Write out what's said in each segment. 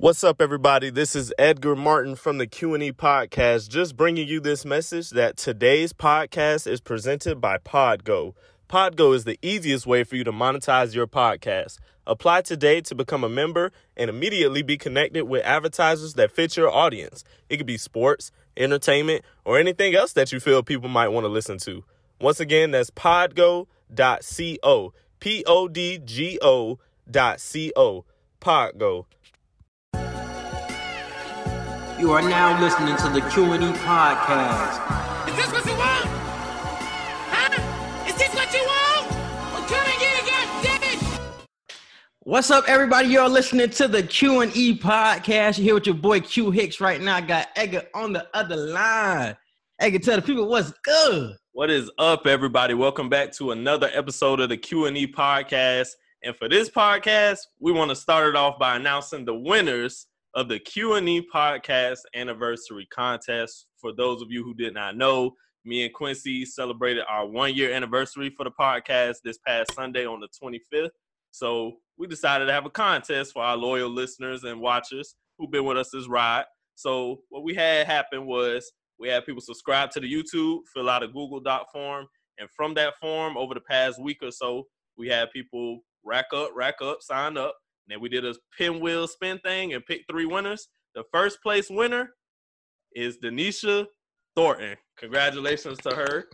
What's up, everybody? This is Edgar Martin from the Q&E podcast, just bringing you this message that today's podcast is presented by Podgo. Podgo is the easiest way for you to monetize your podcast. Apply today to become a member and immediately be connected with advertisers that fit your audience. It could be sports, entertainment, or anything else that you feel people might want to listen to. Once again, that's podgo.co. P O D G O dot C O. Podgo. You are now listening to the Q&E podcast. Is this what you want? Huh? Is this what you want? Well, come and get it, goddammit! What's up, everybody? You're listening to the Q&E podcast. You're here with your boy Q Hicks right now. I got Edgar on the other line. Edgar, tell the people what's good. What is up, everybody? Welcome back to another episode of the Q&E podcast. And for this podcast, we want to start it off by announcing the winners of the Q&E podcast anniversary contest. For those of you who did not know, me and Quincy celebrated our one year anniversary for the podcast this past Sunday on the 25th. So we decided to have a contest for our loyal listeners and watchers who've been with us this ride. So what we had happen was we had people subscribe to the YouTube, fill out a Google Doc form, and from that form over the past week or so, we had people rack up, rack up, sign up. And we did a pinwheel spin thing and picked three winners. The first place winner is Denisha Thornton. Congratulations to her.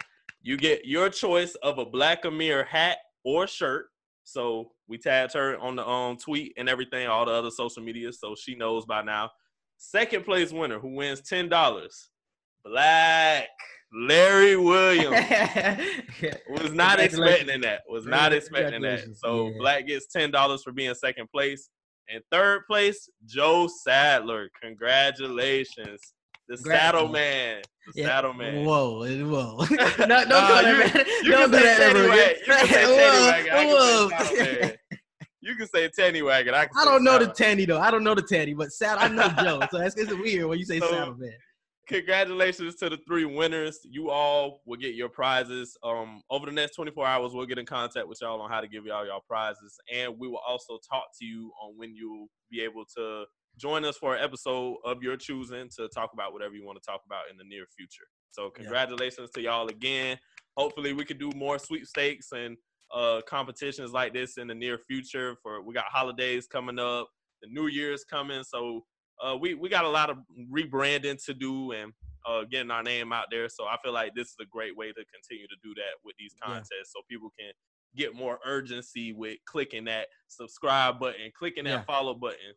You get your choice of a Black Amir hat or shirt. So we tagged her on the um, tweet and everything, all the other social media, so she knows by now. Second place winner who wins ten dollars, Black Larry Williams. Was not expecting that. Was not expecting that. So Yeah. Black gets ten dollars for being second place. And third place, Joe Sadler. Congratulations. The Congrats, Saddle man. Man. The Yeah. Saddle Man. Whoa, whoa. no, don't Nah, do that, you- man. you don't can do say that Teddy ever Wagon. You can say Teddy Whoa, Wagon. I can say whoa. Saddle Man. You can say Teddy Wagon. I, can I don't know the Saddle. Tanny though. I don't know the Tanny, but Saddle, I know Joe. So that's it's weird when you say So- Saddle Man. Congratulations to the three winners. You all will get your prizes. Um, over the next 24 hours, we'll get in contact with y'all on how to give y'all y'all prizes, and we will also talk to you on when you'll be able to join us for an episode of your choosing to talk about whatever you want to talk about in the near future. So, congratulations to y'all again. Hopefully, we can do more sweepstakes and uh, competitions like this in the near future. For we got holidays coming up, the New Year's coming, so uh, we we got a lot of rebranding to do and uh, getting our name out there. So I feel like this is a great way to continue to do that with these Yeah. contests, so people can get more urgency with clicking that subscribe button, clicking that Yeah. follow button.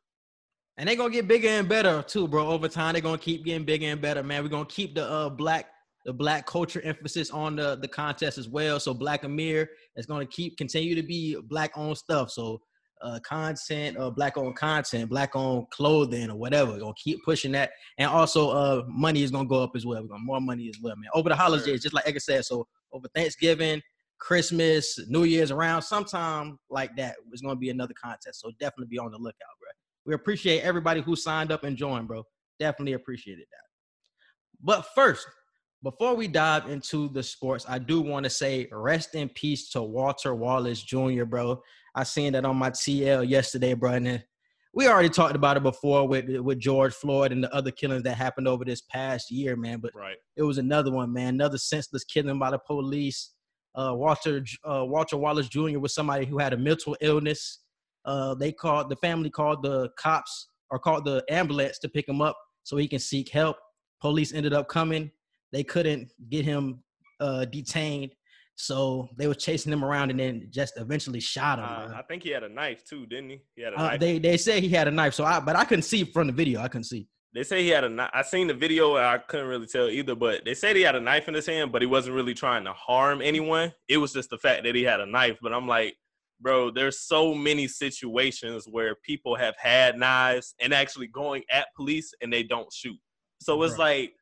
And they're gonna get bigger and better too, bro. Over time, they're gonna keep getting bigger and better, man. We're gonna keep the uh black the black culture emphasis on the the contest as well. So Black Amir is gonna keep continue to be black owned stuff. So uh content, uh black owned content, black owned clothing or whatever. We're gonna keep pushing that. And also uh money is gonna go up as well. We're gonna more money as well, man. Over the holidays, just like Edgar said. So over Thanksgiving, Christmas, New Year's around, sometime like that, it's gonna be another contest. So definitely be on the lookout, bro. We appreciate everybody who signed up and joined, bro. Definitely appreciated that. But first, before we dive into the sports, I do want to say rest in peace to Walter Wallace Jr., bro. I seen that on my TL yesterday, bro. And we already talked about it before with with George Floyd and the other killings that happened over this past year, man. But Right. it was another one, man. Another senseless killing by the police. Uh, Walter uh, Walter Wallace Jr. was somebody who had a mental illness. Uh, they called the family called the cops or called the ambulance to pick him up so he can seek help. Police ended up coming. They couldn't get him uh, detained, so they were chasing him around and then just eventually shot him. Uh. I think he had a knife too, didn't he? He had a Uh, knife. they they said he had a knife, so I but I couldn't see from the video. I couldn't see. They say he had a knife. I seen the video and I couldn't really tell either, but they said he had a knife in his hand, but he wasn't really trying to harm anyone. It was just the fact that he had a knife. But I'm like, bro, there's so many situations where people have had knives and actually going at police and they don't shoot. So it's Right. like,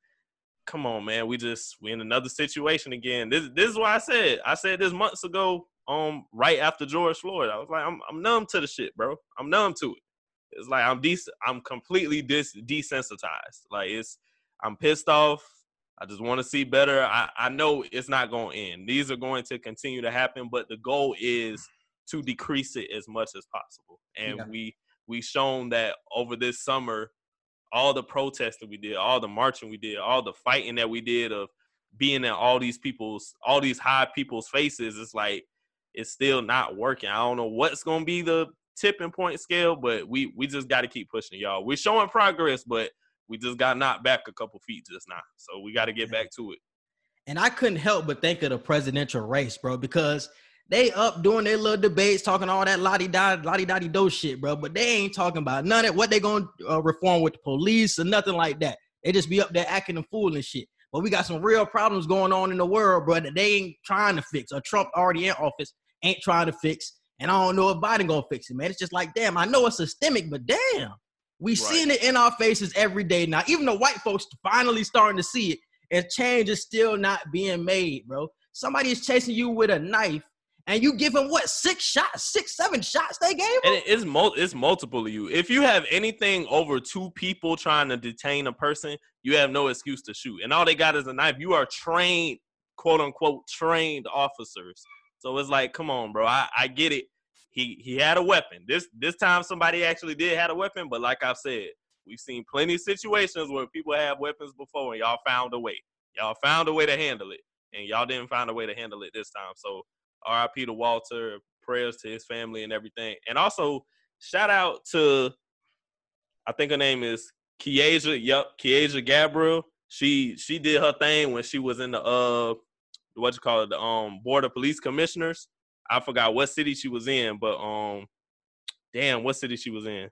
come on, man. We just we in another situation again. This this is why I said I said this months ago. Um, right after George Floyd, I was like, I'm I'm numb to the shit, bro. I'm numb to it. It's like I'm des- I'm completely dis- desensitized. Like it's I'm pissed off. I just want to see better. I, I know it's not going to end. These are going to continue to happen, but the goal is to decrease it as much as possible. And Yeah. we we shown that over this summer, all the protesting we did, all the marching we did, all the fighting that we did of being in all these people's, all these high people's faces, it's like it's still not working. I don't know what's gonna be the tipping point scale, but we we just got to keep pushing, y'all. We're showing progress, but we just got knocked back a couple feet just now, so we got to get back to it. And I couldn't help but think of the presidential race, bro, because they up doing their little debates, talking all that lottie dotty lottie dotty do shit, bro. But they ain't talking about none of what they gonna uh, reform with the police or nothing like that. They just be up there acting a fool and shit. But we got some real problems going on in the world, bro, that they ain't trying to fix. Or Trump already in office ain't trying to fix. And I don't know if Biden gonna fix it, man. It's just like, damn, I know it's systemic, but damn, we Right. seeing it in our faces every day now. Even the white folks finally starting to see it, and change is still not being made, bro. Somebody is chasing you with a knife, and you give him what six shots, six, seven shots they gave him. And it's mul- it's multiple of you. If you have anything over two people trying to detain a person, you have no excuse to shoot. And all they got is a knife. You are trained, quote unquote, trained officers. So it's like, come on, bro. I, I get it. He he had a weapon. This this time somebody actually did had a weapon, but like I've said, we've seen plenty of situations where people have weapons before and y'all found a way. Y'all found a way to handle it. And y'all didn't find a way to handle it this time. So RIP to Walter, prayers to his family and everything. And also shout out to I think her name is Kieja, yep, Kieja Gabriel. She she did her thing when she was in the uh what you call it, the um board of police commissioners. I forgot what city she was in, but um damn, what city she was in.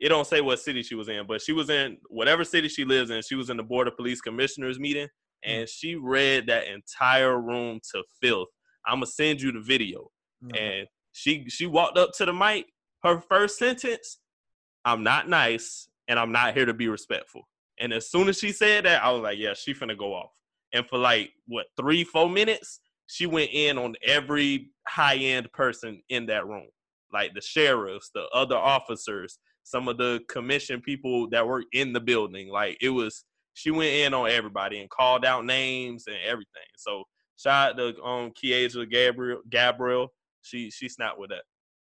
It don't say what city she was in, but she was in whatever city she lives in. She was in the board of police commissioners meeting, and she read that entire room to filth. I'm gonna send you the video. And she she walked up to the mic. Her first sentence, "I'm not nice, and I'm not here to be respectful." And as soon as she said that, I was like, "Yeah, she finna go off." And for like what three, four minutes, she went in on every high end person in that room, like the sheriffs, the other officers, some of the commission people that were in the building. Like it was, she went in on everybody and called out names and everything. So shout out to um Kieja Gabriel. Gabriel, she she snapped with that.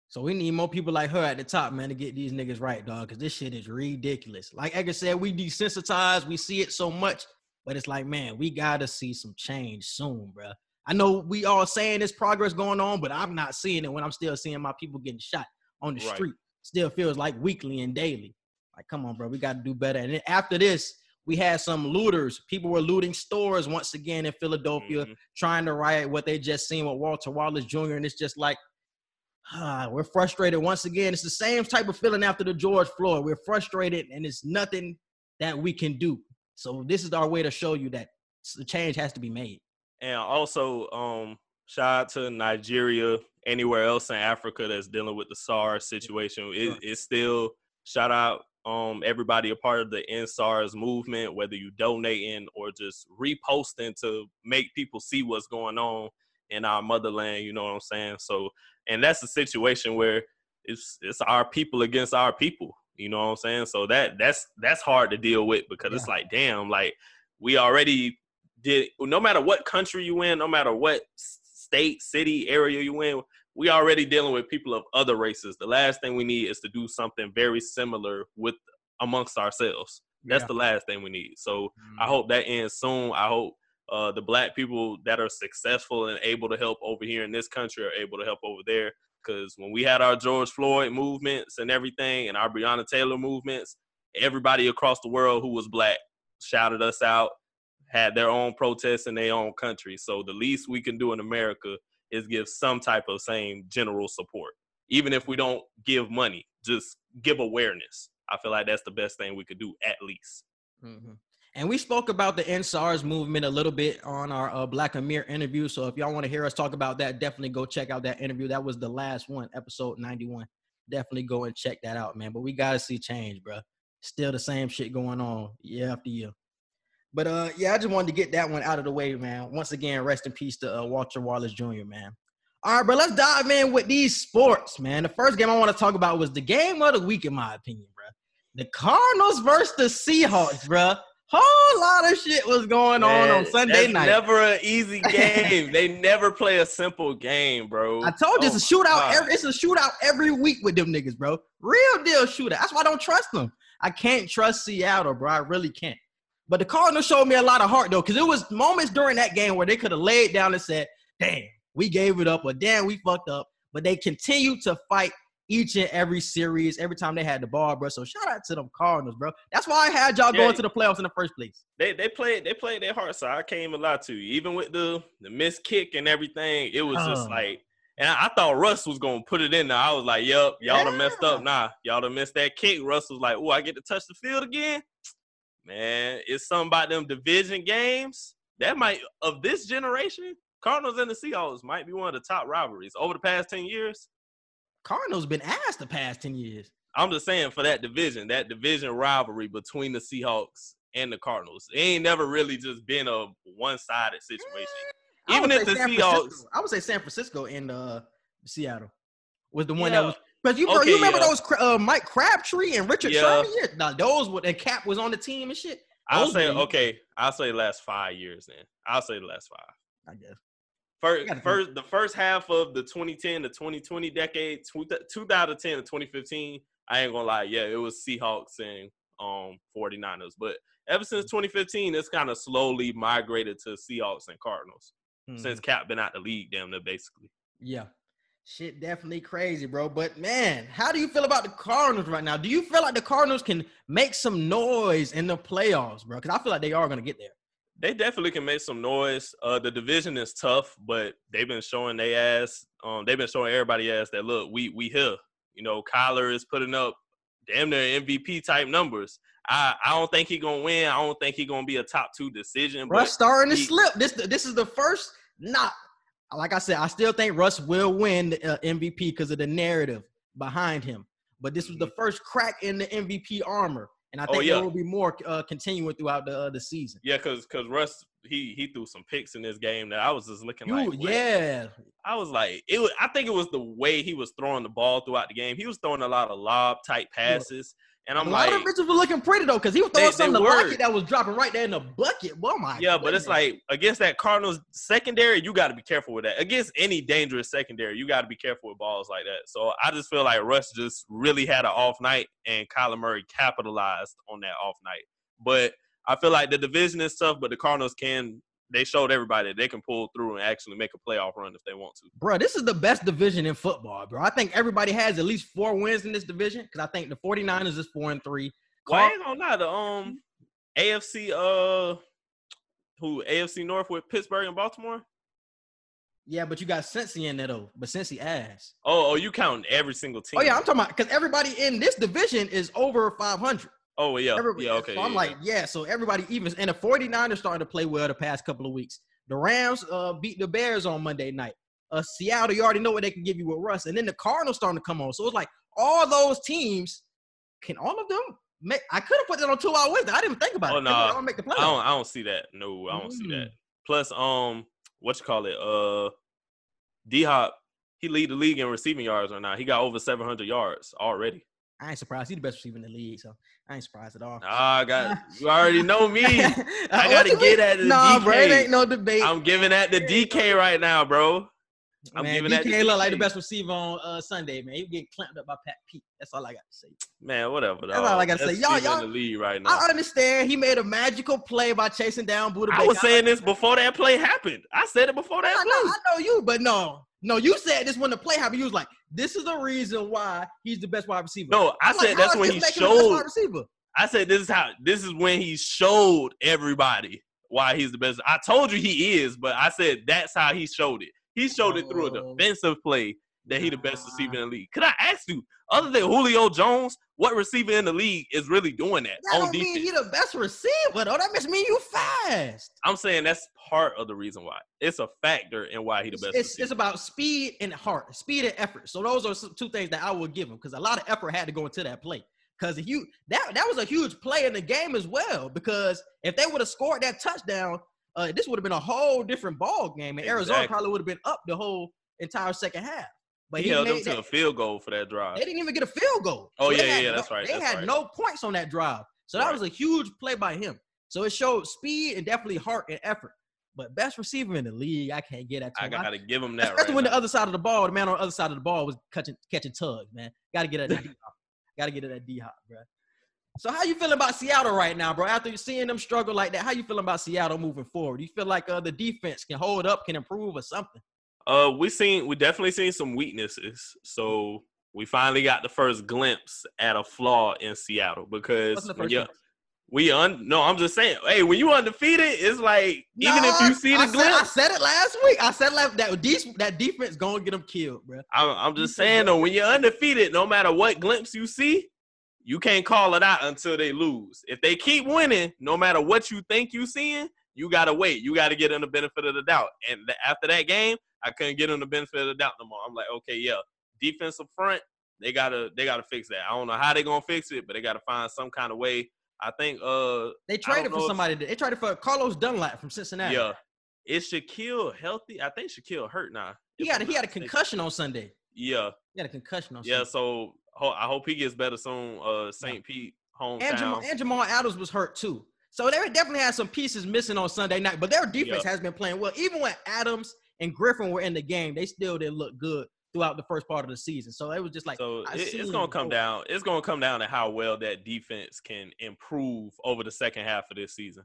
So we need more people like her at the top, man, to get these niggas right, dog. Because this shit is ridiculous. Like Edgar said, we desensitized. We see it so much, but it's like, man, we gotta see some change soon, bro. I know we all saying there's progress going on, but I'm not seeing it when I'm still seeing my people getting shot on the Right. street. Still feels like weekly and daily. Like, come on, bro, we gotta do better. And then after this, we had some looters. People were looting stores once again in Philadelphia Mhm. trying to riot what they just seen with Walter Wallace Jr. And it's just like, ah, we're frustrated once again. It's the same type of feeling after the George Floyd. We're frustrated and it's nothing that we can do. So this is our way to show you that the change has to be made. And also, um, shout out to Nigeria, anywhere else in Africa that's dealing with the SARS situation. It, it's still shout out um everybody a part of the EndSARS movement, whether you donating or just reposting to make people see what's going on in our motherland. You know what I'm saying? So, and that's a situation where it's it's our people against our people. You know what I'm saying? So that that's that's hard to deal with because it's like, damn, like we already did. No matter what country you in, no matter what state, city, area you in, we already dealing with people of other races. The last thing we need is to do something very similar with amongst ourselves. That's Yeah. the last thing we need. So Mm-hmm. I hope that ends soon. I hope uh, the black people that are successful and able to help over here in this country are able to help over there. Because when we had our George Floyd movements and everything, and our Breonna Taylor movements, everybody across the world who was black shouted us out, had their own protests in their own country. So the least we can do in America is give some type of same general support, even if we don't give money. Just give awareness. I feel like that's the best thing we could do at least. Mhm. And we spoke about the EndSARS movement a little bit on our uh, Black Amir interview. So if y'all want to hear us talk about that, definitely go check out that interview. That was the last one, episode 91. Definitely go and check that out, man. But we got to see change, bro. Still the same shit going on year after year. But uh, yeah, I just wanted to get that one out of the way, man. Once again, rest in peace to uh, Walter Wallace Jr., man. All right, bro, let's dive in with these sports, man. The first game I want to talk about was the game of the week, in my opinion, bro. The Cardinals versus the Seahawks, bro. whole lot of shit was going on on Sunday night. Never an easy game. they never play a simple game, bro. I told you Oh it's a shootout. Every, it's a shootout every week with them niggas, bro. Real deal shootout. That's why I don't trust them. I can't trust Seattle, bro. I really can't. But the Cardinals showed me a lot of heart though, because it was moments during that game where they could have laid down and said, "Damn, we gave it up," or "Damn, we fucked up." But they continued to fight each and every series, every time they had the ball, bro. So shout out to them Cardinals, bro. That's why I had y'all Yeah. going to the playoffs in the first place. They they played they played their heart so I can't even lie to you. Even with the the missed kick and everything, it was just Oh. like. And I, I thought Russ was gonna put it in there. I was like, "Yep, y'all done messed up." Nah, y'all done missed that kick. Russ was like, "Oh, I get to touch the field again." Man, it's something about them division games that might of this generation. Cardinals and the Seahawks might be one of the top rivalries over the past ten years. Cardinals been asked the past ten years. I'm just saying for that division, that division rivalry between the Seahawks and the Cardinals, it ain't never really just been a one-sided situation. Even if the San Seahawks, Francisco- I would say San Francisco and uh, Seattle was the one Yeah. that was. But you, bro, you remember yeah. those uh, Mike Crabtree and Richard Yeah. Sherman? Yeah, now those were, and Cap was on the team and shit. I'll those say were- okay. I'll say the last five years. Then I'll say the last five. I guess. First, first, the first half of the 2010 to 2020 decade, tw- 2010 to 2015. I ain't gonna lie, yeah, it was Seahawks and um 49ers. But ever since 2015, it's kind of slowly migrated to Seahawks and Cardinals since Mhm. Cap been out the league. Damn, near basically. yeah, shit, definitely crazy, bro. But man, how do you feel about the Cardinals right now? Do you feel like the Cardinals can make some noise in the playoffs, bro? Because I feel like they are gonna get there. They definitely can make some noise. Uh, the division is tough, but they've been showing they ass. Um, they've been showing everybody ass that look, we we here. You know, Kyler is putting up damn near MVP type numbers. I I don't think he gonna win. I don't think he gonna be a top two decision. But starting to slip. This this is the first not like I said. I still think Russ will win the uh, MVP because of the narrative behind him. But this was the first crack in the MVP armor, and I Mm-hmm. Oh, think yeah. there will be more uh, continuing throughout the uh, the season. yeah, cause cause Russ he he threw some picks in this game that I was just looking You, like, what? yeah, I was like, it was. I think it was the way he was throwing the ball throughout the game. He was throwing a lot of lob type passes, and I'm a like, lot of bitches were looking pretty though, because he was throwing they something to. Lockett that was dropping right there in the bucket. Well, my Yeah, but it's like against that Cardinals secondary, you got to be careful with that. Against any dangerous secondary, you got to be careful with balls like that. So I just feel like Russ just really had an off night, and Kyler Murray capitalized on that off night. But I feel like the division is tough, but the Cardinals can. They showed everybody they can pull through and actually make a playoff run if they want to. bro, this is the best division in football, bro. I think everybody has at least four wins in this division because I think the 49ers is four and three. Well, I ain't gonna lie, the um AFC uh who AFC North with Pittsburgh and Baltimore. Yeah, but you got Cincy in there though. But Cincy ass. Oh, oh, you counting every single team? Oh yeah, I'm talking about because everybody in this division is over 500. Oh yeah, Everybody, yeah, okay. So I'm yeah, like, yeah. So everybody even and the 49ers starting to play well the past couple of weeks. The Rams uh beat the Bears on Monday night. Uh Seattle, you already know what they can give you with Russ, and then the Cardinals starting to come on. So it's like all those teams. Can all of them make? I could have put that on two hour Wednesday. I didn't think about Oh, it. They nah. all make the I don't. I don't see that. No, I don't see that. Mm. Plus, um, what you call it? Uh, D Hop, he lead the league in receiving yards right now. He got over 700 yards already. I ain't surprised. He's the best receiver in the league, so I ain't surprised at all. Ah, I got you already know me. I gotta get at the Nah, bro, it ain't no debate. I'm giving that the DK right now, bro. I'm man, giving that to DK look like the best receiver on uh, Sunday, man. He get clamped up by Pat Pete. That's all I got to say. Man, whatever. That's all I gotta say. Y'all- y'all- in the league right now. I understand he made a magical play by chasing down Budda I Baker. was saying this before that play happened. I said it before that I play. know, I know you, but no, no, you said this when the play happened. You was like, "This is the reason why he's the best wide receiver." No, I I'm said how that's when he making him the best showed. wide receiver. I said this is how this is when he showed everybody why he's the best. I told you he is, but I said that's how he showed it. He showed it through a Oh. defensive play that he the best receiver in the league. Could I ask you, other than Julio Jones, what receiver in the league is really doing that, That on don't defense? mean he the best receiver, though. That must mean you fast. I'm saying that's part of the reason why. It's a factor in why he the best it's, receiver. it's about speed and heart, speed and effort. So those are some- two things that I would give him because a lot of effort had to go into that play. Because if you that that was a huge play in the game as well. Because if they would have scored that touchdown, uh, this would have been a whole different ball game, and Arizona probably would have been up the whole entire second half. But he he, held them to that, a field goal for that drive. they didn't even get a field goal. Oh, yeah, yeah, no- that's right, They that's had right. no points on that drive, so that Right. was a huge play by him. So it showed speed and definitely heart and effort. But best receiver in the league, I can't get that. To I gotta give him that. Especially Right when the other side of the ball, the man on the other side of the ball was catching catching tugs, man. Got to get at that. Got to get at that D hop, bro. So how you feeling about Seattle right now, bro? After you seeing them struggle like that, how you feeling about Seattle moving forward? You feel like uh, the defense can hold up, can improve, or something? Uh, we seen we definitely seen some weaknesses. So we finally got the first glimpse at a flaw in Seattle because What's the when you we un no, I'm just saying, hey, when you undefeated, it's like even if you see the I said, I said it last week. I said like that de- that defense gonna get them killed, bro. I'm, I'm just saying though, when you're undefeated, no matter what glimpse you see, you can't call it out until they lose. If they keep winning, no matter what you think you seeing, you gotta wait. You gotta get in the benefit of the doubt. And after that game, I couldn't get them the benefit of the doubt no more. I'm like, okay, yeah, defensive front, they gotta they gotta fix that. I don't know how they gonna fix it, but they gotta find some kind of way. I think uh They traded for if- somebody. They traded for Carlos Dunlap from Cincinnati. yeah. Is Shaquill healthy? I think Shaquill hurt now. he if had a, he had a concussion on Sunday. Yeah. He had a concussion on Sunday. Yeah, Sunday. so ho- I hope he gets better soon. Uh, St. Pete hometown. And Jamal, and Jamal Adams was hurt too. So they definitely had some pieces missing on Sunday night, but their defense Yeah. has been playing well. Even when Adams and Griffin were in the game, they still didn't look good throughout the first part of the season. So it was just like so it, it's gonna come down. It's gonna come down to how well that defense can improve over the second half of this season.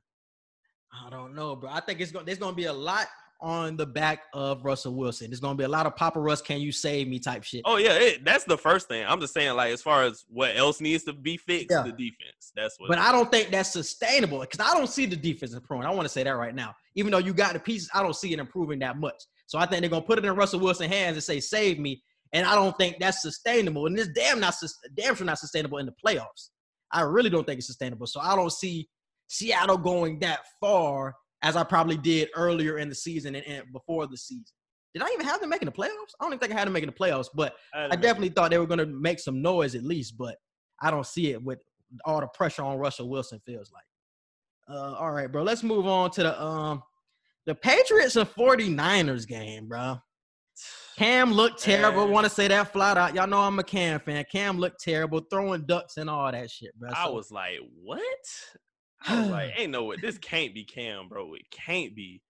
I don't know, bro. I think it's gonna There's going to be a lot on the back of Russell Wilson. There's going to be a lot of Papa Russ, can you save me type shit. Oh yeah, it, that's the first thing. I'm just saying, like as far as what else needs to be fixed, Yeah. the defense. That's what. But I don't think that's sustainable because I don't see the defense improving. I want to say that right now. Even though you got the pieces, I don't see it improving that much. So I think they're gonna put it in Russell Wilson's hands and say, "Save me." And I don't think that's sustainable. And this damn not damn sure not sustainable in the playoffs. I really don't think it's sustainable. So I don't see Seattle going that far as I probably did earlier in the season and, and before the season. Did I even have them making the playoffs? I don't even think I had them making the playoffs, but I definitely thought they were going to make some noise at least, but I don't see it with all the pressure on Russell Wilson feels like. Uh, all right, bro. Let's move on to the um the Patriots and 49ers game, bro. Cam looked terrible. Want to say that flat out. Y'all know I'm a Cam fan. Cam looked terrible, throwing ducks and all that shit, bro. I was like, what? I was like, ain't no way. This can't be Cam, bro. It can't be.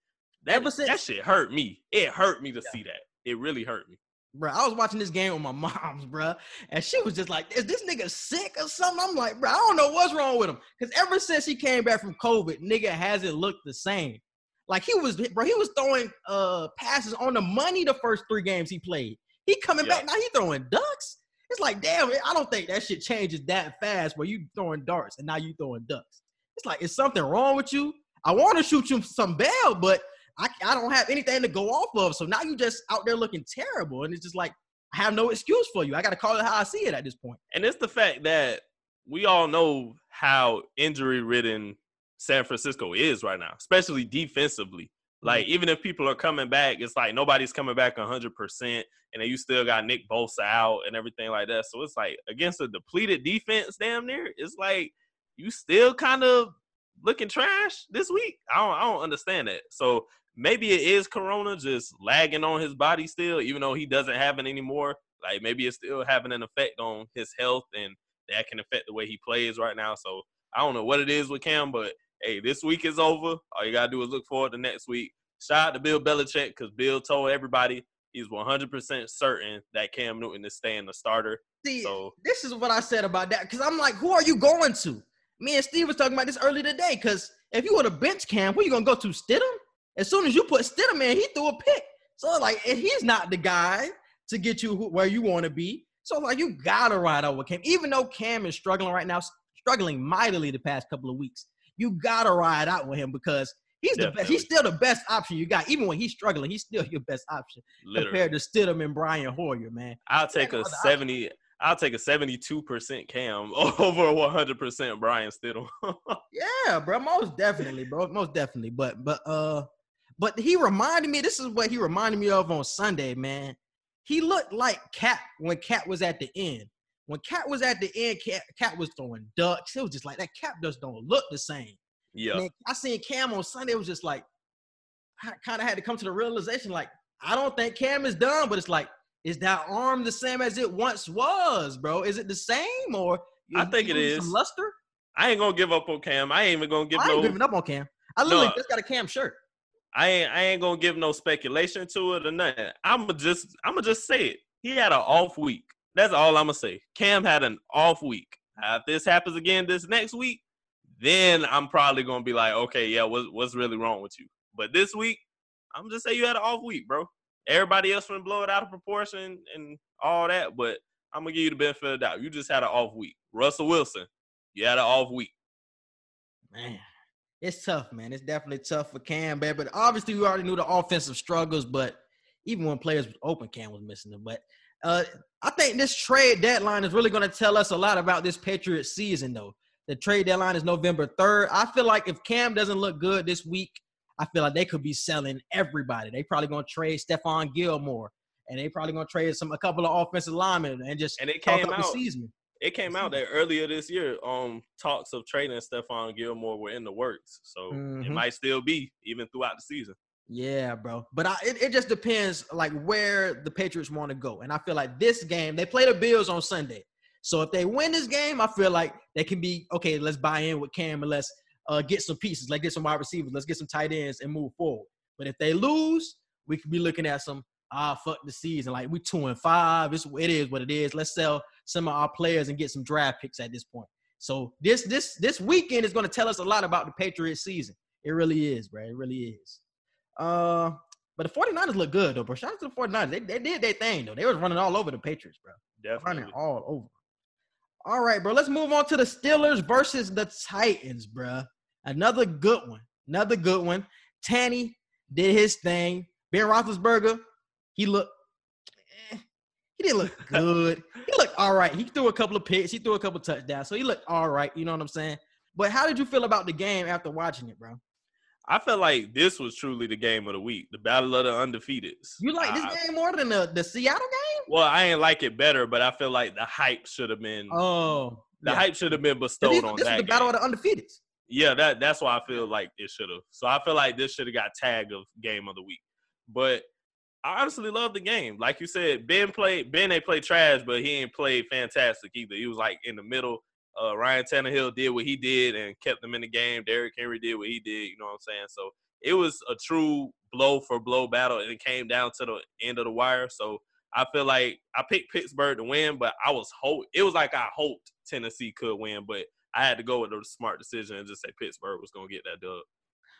That, since- that shit hurt me. It hurt me to Yeah. see that. It really hurt me. bro. I was watching this game with my mom's, bro, and she was just like, "Is this nigga sick or something?" I'm like, bro, I don't know what's wrong with him, because ever since he came back from COVID, nigga hasn't looked the same. Like he was, bro, he was throwing uh passes on the money the first three games he played. He coming Yeah. back now, he throwing ducks. It's like, damn, I don't think that shit changes that fast. Where you throwing darts and now you throwing ducks. It's like, is something wrong with you? I want to shoot you some bail, but I, I don't have anything to go off of. So now you just out there looking terrible. And it's just like, I have no excuse for you. I got to call it how I see it at this point. And it's the fact that we all know how injury ridden San Francisco is right now, especially defensively. Mm-hmm. Like, even if people are coming back, it's like nobody's coming back 100%, and then you still got Nick Bosa out and everything like that. So it's like, against a depleted defense, damn near, it's like you still kind of looking trash this week. I don't, I don't understand that. So maybe it is Corona just lagging on his body still, even though he doesn't have it anymore. Like, maybe it's still having an effect on his health and that can affect the way he plays right now. So I don't know what it is with Cam, but hey, this week is over. All you gotta do is look forward to next week. Shout out to Bill Belichick because Bill told everybody he's 100% certain that Cam Newton is staying the starter. See, So this is what I said about that because I'm like, who are you going to? Me and Steve was talking about this earlier today because if you were to bench Cam, who you gonna go to? Stidham? As soon as you put Stidham in, he threw a pick. So like, he's not the guy to get you where you want to be. So like, you gotta ride out with Cam, even though Cam is struggling right now, struggling mightily the past couple of weeks. You gotta ride out with him because he's the best. He's still the best option you got. Even when he's struggling, he's still your best option literally, compared to Stidham and Brian Hoyer, man. I'll take a other option. 70. I'll take a 72% Cam over a 100% Brian Stidham. Yeah, bro, most definitely, bro, most definitely. But but uh, but he reminded me. This is what he reminded me of on Sunday, man. He looked like Cat when Cat was at the end. When Cat was at the end, Cat, Cat was throwing ducks. It was just like that. Cat just don't look the same. yeah. Man, I seen Cam on Sunday. It was just like I kind of had to come to the realization, like I don't think Cam is done, but it's like, is that arm the same as it once was, bro? Is it the same or I think it losing luster? I ain't gonna give up on Cam. I ain't even gonna give I ain't no. giving up on Cam. I literally No. just got a Cam shirt. I ain't. I ain't gonna give no speculation to it or nothing. I'ma just. I'ma just say it. He had an off week. That's all I'ma say. Cam had an off week. Now, if this happens again this next week, then I'm probably gonna be like, okay, yeah, what's what's really wrong with you? But this week, I'm just say you had an off week, bro. Everybody else gonna blow it out of proportion and all that, but I'm gonna give you the benefit of the doubt. You just had an off week. Russell Wilson, you had an off week. Man, it's tough, man. It's definitely tough for Cam, man. But obviously, we already knew the offensive struggles. But even when players was open, Cam was missing them. But uh, I think this trade deadline is really going to tell us a lot about this Patriots season, though. The trade deadline is November 3rd. I feel like if Cam doesn't look good this week, I feel like they could be selling everybody. They probably to trade Stephon Gilmore, and they probably to trade some a couple of offensive linemen and just And it came up the out. season. It came out that earlier this year, um, talks of trading Stephon Gilmore were in the works. So it Mhm. might still be even throughout the season. Yeah, bro. But I, it, it just depends like where the Patriots want to go. And I feel like this game, they play the Bills on Sunday. So if they win this game, I feel like they can be okay. Let's buy in with Cam and let's uh, get some pieces. Let's get some wide receivers. Let's get some tight ends and move forward. But if they lose, we could be looking at some ah fuck the season. Like we two and five. It's it is what it is. Let's sell some of our players and get some draft picks at this point. So this this this weekend is going to tell us a lot about the Patriots season. It really is, bro. It really is. Uh, but the 49ers look good though, bro. Shout out to the 49ers. They, they did their thing though. They was running all over the Patriots, bro. Running all over. All right, bro. Let's move on to the Steelers versus the Titans, bro. Another good one. Another good one. Tanny did his thing. Ben Roethlisberger, he looked. eh, he didn't look good. he looked all right. He threw a couple of picks. He threw a couple of touchdowns. So he looked all right. You know what I'm saying? But how did you feel about the game after watching it, bro? I felt like this was truly the game of the week, the battle of the undefeateds. You like this I- game more than the, the Seattle game? Well, I ain't like it better, but I feel like the hype should have been Oh, the yeah. hype should have been bestowed these- on this is that. the battle of the undefeateds. Yeah, that that's why I feel like it should have. So I feel like this should have got tagged of game of the week. But I honestly love the game. Like you said, Ben played Ben they played trash, but he ain't played fantastic either. He was like in the middle. Uh, Ryan Tannehill did what he did and kept them in the game. Derrick Henry did what he did. You know what I'm saying? So it was a true blow for blow battle, and it came down to the end of the wire. So I feel like I picked Pittsburgh to win, but I was hope it was like I hoped Tennessee could win, but I had to go with the smart decision and just say Pittsburgh was gonna get that dub.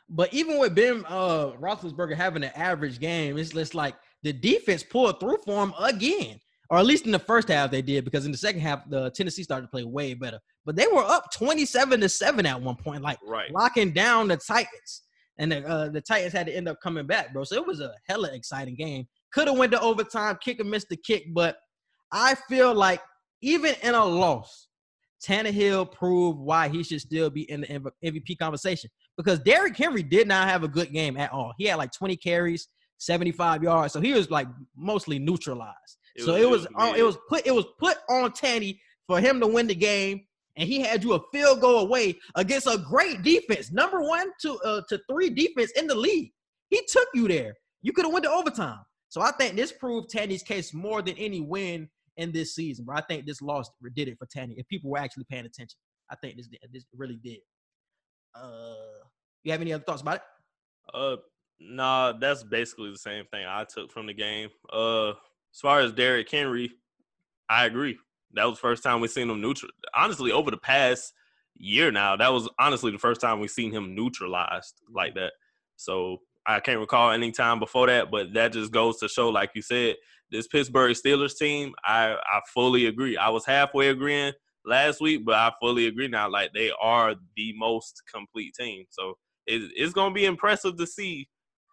But even with Ben uh, Roethlisberger having an average game, it's just like the defense pulled through for him again, or at least in the first half they did. Because in the second half, the Tennessee started to play way better. But they were up twenty-seven to seven at one point, like Right. locking down the Titans, and the, uh, the Titans had to end up coming back, bro. So it was a hella exciting game. Could have went to overtime. Kicker missed the kick, but I feel like even in a loss, Tannehill proved why he should still be in the MVP conversation because Derrick Henry did not have a good game at all. He had like 20 carries, 75 yards, so he was like mostly neutralized. It so was- it was, it was put it was put on Tanny for him to win the game, and he had you a field goal away against a great defense, number one to uh, to three defense in the league. He took you there. You could have went to overtime. So I think this proved Tanny's case more than any win in this season. But I think this loss did it for Tanny. If people were actually paying attention, I think this this really did. Uh, you have any other thoughts about it? Uh, nah, that's basically the same thing I took from the game. Uh, as far as Derrick Henry, I agree. That was the first time we seen him neutral. Honestly, over the past year now, that was honestly the first time we seen him neutralized like that. So I can't recall any time before that, but that just goes to show, like you said, this Pittsburgh Steelers team. I I fully agree. I was halfway agreeing last week, but I fully agree now. Like they are the most complete team. So it, it's gonna be impressive to see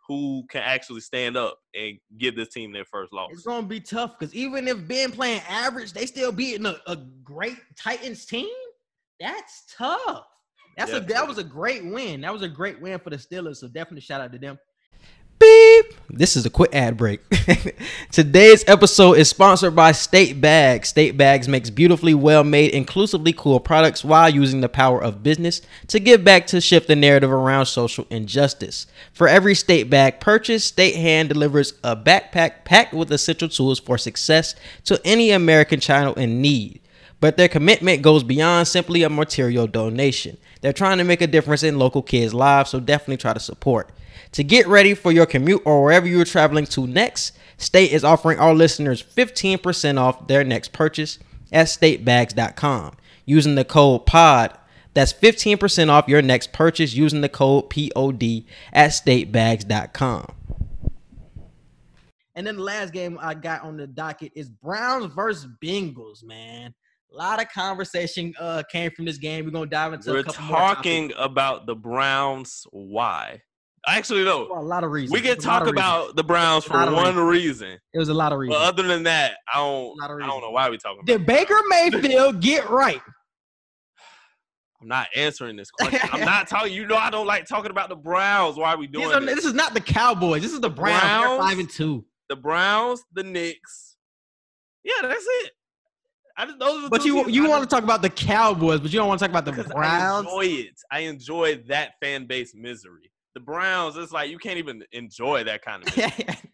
who can actually stand up and give this team their first loss. It's gonna be tough because even if Ben playing average, they still beating a, a great Titans team. That's tough. That's a that was a great win. That was a great win for the Steelers. So definitely shout out to them. Beep. This is a quick ad break. Today's episode is sponsored by State Bags. State Bags makes beautifully well made, inclusively cool products while using the power of business to give back to shift the narrative around social injustice. For every state bag purchase, State Hand delivers a backpack packed with essential tools for success to any American child in need. But their commitment goes beyond simply a material donation. They're trying to make a difference in local kids' lives, so definitely try to support. To get ready for your commute or wherever you're traveling to next, State is offering our listeners 15% off their next purchase at statebags.com using the code POD. That's 15% off your next purchase using the code POD at statebags.com. And then the last game I got on the docket is Browns versus Bengals, man. A lot of conversation uh, came from this game. We're gonna dive into. We're a couple more talking about the Browns. Why? I actually, no. For a lot of reasons. We can There's a lot talk of reasons. about the Browns for one reason. It was a lot of But reasons. other than that, I don't. I don't know why we talking about. Did Baker Mayfield get right? I'm not answering this question. I'm not talking. You know, I don't like talking about the Browns. Why are we doing are- this? this is not the Cowboys. This is the Browns. Browns? five and two. The Browns, the Knicks. Yeah, that's it. Just But you you want to talk about the Cowboys, but you don't want to talk about the because I Browns. enjoy it. I enjoy that fan base misery. The Browns, it's like you can't even enjoy that kind of.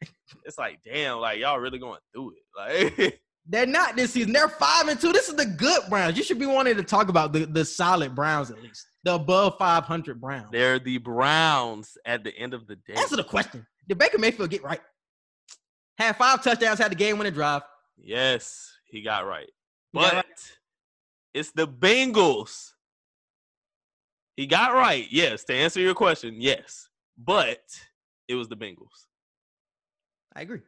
It's like, damn, like y'all really going through it. Like, They're not this season. They're five and two. This is the good Browns. You should be wanting to talk about the, the solid Browns at least. The above 500 Browns. they're the Browns at the end of the day. Answer the question. Did Baker Mayfield get right? Had five touchdowns, had the game winning drive. Yes, he got right. He But right. it's the Bengals. He got right. Yes, to answer your question, yes. But it was the Bengals. I agree.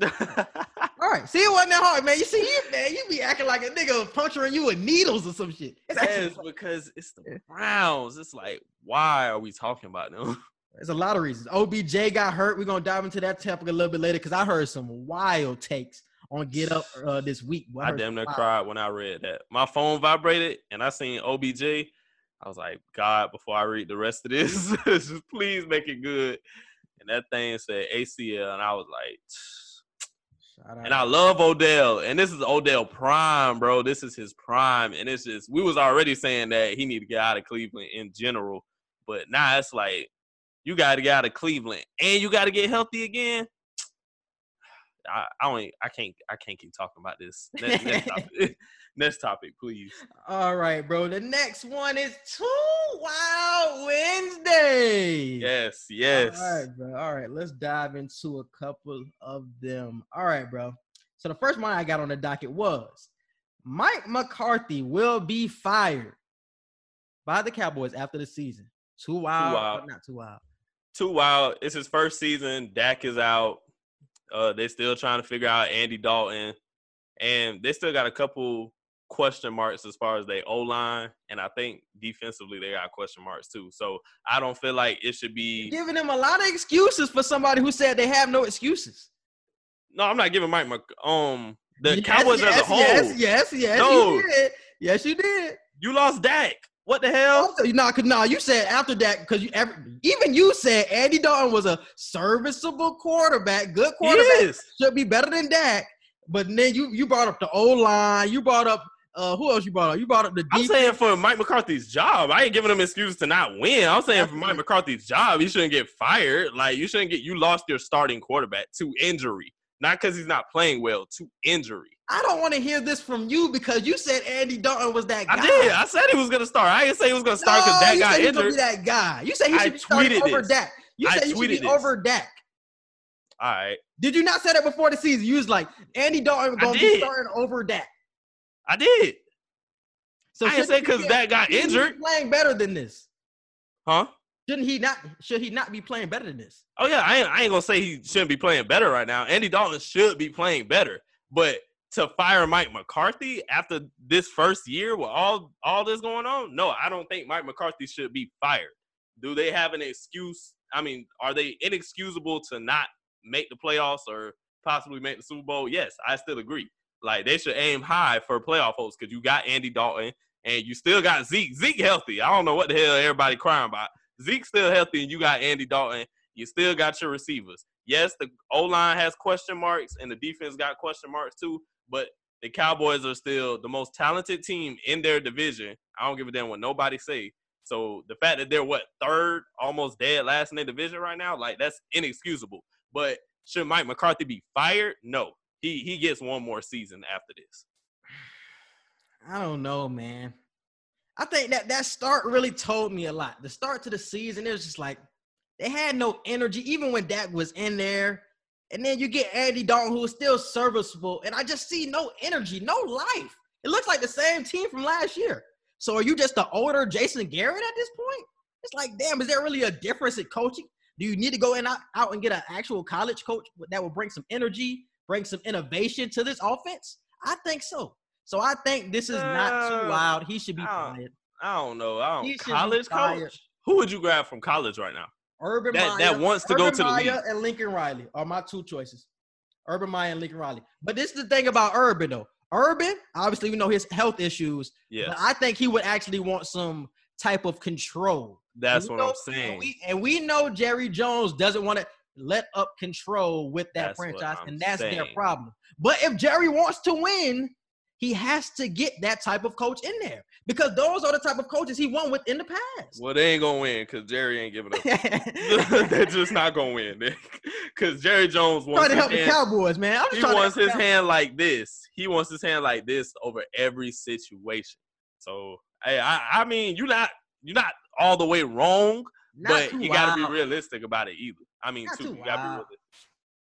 All right. See, it wasn't that hard, man. You see, you man, you be acting like a nigga puncturing you with needles or some shit. It's, actually- yes, because it's the Browns. It's like, why are we talking about them? There's a lot of reasons. OBJ got hurt. We're gonna dive into that topic a little bit later because I heard some wild takes on Get Up uh, this week. I heard damn near wild- cried when I read that. My phone vibrated and I seen OBJ. I was like, God, before I read the rest of this, just please make it good. And that thing said ACL, and I was like, Shout out. and I love Odell, and this is Odell prime, bro. This is his prime, and it's just we was already saying that he need to get out of Cleveland in general, but now it's like you got to get out of Cleveland, and you got to get healthy again. I, I don't. I can't. I can't keep talking about this. Next, next topic. next topic, please. All right, bro. The next one is Two Wild Wednesday. Yes. Yes. All right, bro. All right, let's dive into a couple of them. All right, bro. So the first one I got on the docket was Mike McCarthy will be fired by the Cowboys after the season. Too wild, uh, wild. not too wild. Too wild. It's his first season. Dak is out. Uh, they're still trying to figure out Andy Dalton, and they still got a couple question marks as far as their O line, and I think defensively they got question marks too. So I don't feel like it should be. Giving them a lot of excuses for somebody who said they have no excuses. No, I'm not giving Mike. Mc, um, the Yes, Cowboys as a yes, whole. Yes, yes, yes. No. You did. Yes, you did. You lost Dak. What the hell? You know, cause no, you said after that because you every, even you said Andy Dalton was a serviceable quarterback, good quarterback, Yes. should be better than Dak. But then you you brought up the O line, you brought up uh who else you brought up? You brought up the I'm saying for Mike McCarthy's job. I ain't giving him excuses to not win. I'm saying for Mike McCarthy's job, he shouldn't get fired. Like you shouldn't get you lost your starting quarterback to injury. Not because he's not playing well, to injury. I don't want to hear this from you because you said Andy Dalton was that guy. I did. I said he was gonna start. I didn't say he was gonna start because no, that you got said he was gonna be that guy. You said he I should be starting over. Dak. You I said he should be this. over Dak. All right. Did you not say that before the season? You was like Andy Dalton gonna be starting over Dak. I did. So I shouldn't say because that got injured. playing better than this. Huh? Shouldn't he not? Should he not be playing better than this? Oh yeah, I ain't, I ain't gonna say he shouldn't be playing better right now. Andy Dalton should be playing better, but to fire Mike McCarthy after this first year with all all this going on, no, I don't think Mike McCarthy should be fired. Do they have an excuse? I mean, are they inexcusable to not make the playoffs or possibly make the Super Bowl? Yes, I still agree. Like they should aim high for playoff hopes because you got Andy Dalton and you still got Zeke. Zeke healthy. I don't know what the hell everybody crying about. Zeke's still healthy and you got Andy Dalton. You still got your receivers. Yes, the O line has question marks and the defense got question marks too, but the Cowboys are still the most talented team in their division. I don't give a damn what nobody say. So the fact that they're what third, almost dead last in their division right now, like that's inexcusable. But should Mike McCarthy be fired? No. He he gets one more season after this. I don't know, man. I think that that start really told me a lot. The start to the season, it was just like they had no energy, even when Dak was in there. And then you get Andy Dalton, who is still serviceable, and I just see no energy, no life. It looks like the same team from last year. So are you just the older Jason Garrett at this point? It's like, damn, is there really a difference in coaching? Do you need to go in out, out and get an actual college coach that will bring some energy, bring some innovation to this offense? I think so. So I think this is not Uh, too wild. He should be I- fired. I don't know. I don't college coach. Who would you grab from college right now? Urban That- Meyer, that wants to go Urban to the Meyer league. and Lincoln Riley are my two choices. Urban Meyer and Lincoln Riley. But this is the thing about Urban though. Urban, obviously, we know his health issues, Yeah, but I think he would actually want some type of control. that's what we I'm saying. And we, and we know Jerry Jones doesn't want to let up control with that That's franchise, and that's their problem. But if Jerry wants to win, he has to get that type of coach in there because those are the type of coaches he won with in the past. well, they ain't gonna win because Jerry ain't giving up. They're just not gonna win because Jerry Jones wants to help the Cowboys, man. He wants his hand like this. He wants his hand like this over every situation. So, hey, I, I mean, you're not you're not all the way wrong, Not but you got to be realistic about it either. I mean, Not too, too you got to be realistic.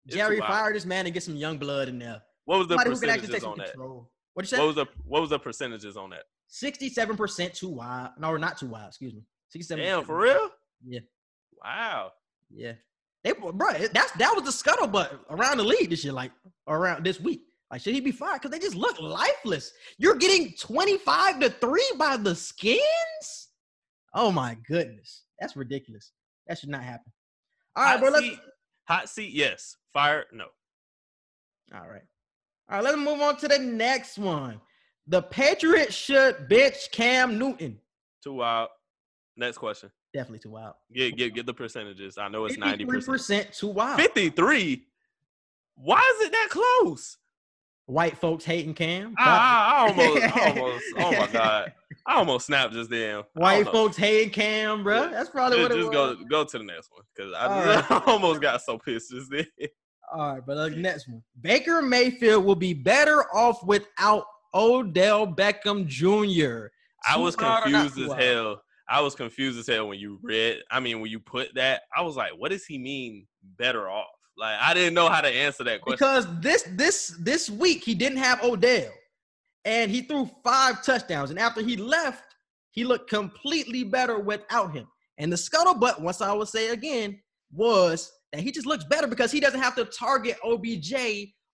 Jerry fire this man and get some young blood in there. What was the Somebody who can actually take percentages on that? control. What you What was the what was the percentages on that? Sixty-seven percent too wild. No, not too wild. Excuse me. Sixty-seven. Damn, for real? Yeah. Wow. Yeah. They, bro, that's that was the scuttlebutt around the league this year, like around this week. Like, should he be fired? Because they just look lifeless. You're getting 25 to 3 by the skins? Oh my goodness. That's ridiculous. That should not happen. All right, hot bro. Let's seat, hot seat, yes. Fire, no. all right. All right, let's move on to the next one. The Patriots should bench Cam Newton. Too wild. Next question. Definitely too wild. Get get get the percentages. I know it's ninety percent. too wild. Fifty three. Why is it that close? White folks hating Cam. I, I, I almost, I almost. Oh my god! I almost snapped just then. White folks hating Cam, bro. That's probably Just, what it just was. go go to the next one because I, I almost got so pissed just then. All right, but the next one. Baker Mayfield will be better off without Odell Beckham Jr. I was wild or not confused as hell. I was confused as hell when you read. I mean, when you put that, I was like, "What does he mean better off?" Like, I didn't know how to answer that question. Because this this this week he didn't have Odell, and he threw five touchdowns. And after he left, he looked completely better without him. And the scuttlebutt, once I will say again, was that he just looks better because he doesn't have to target OBJ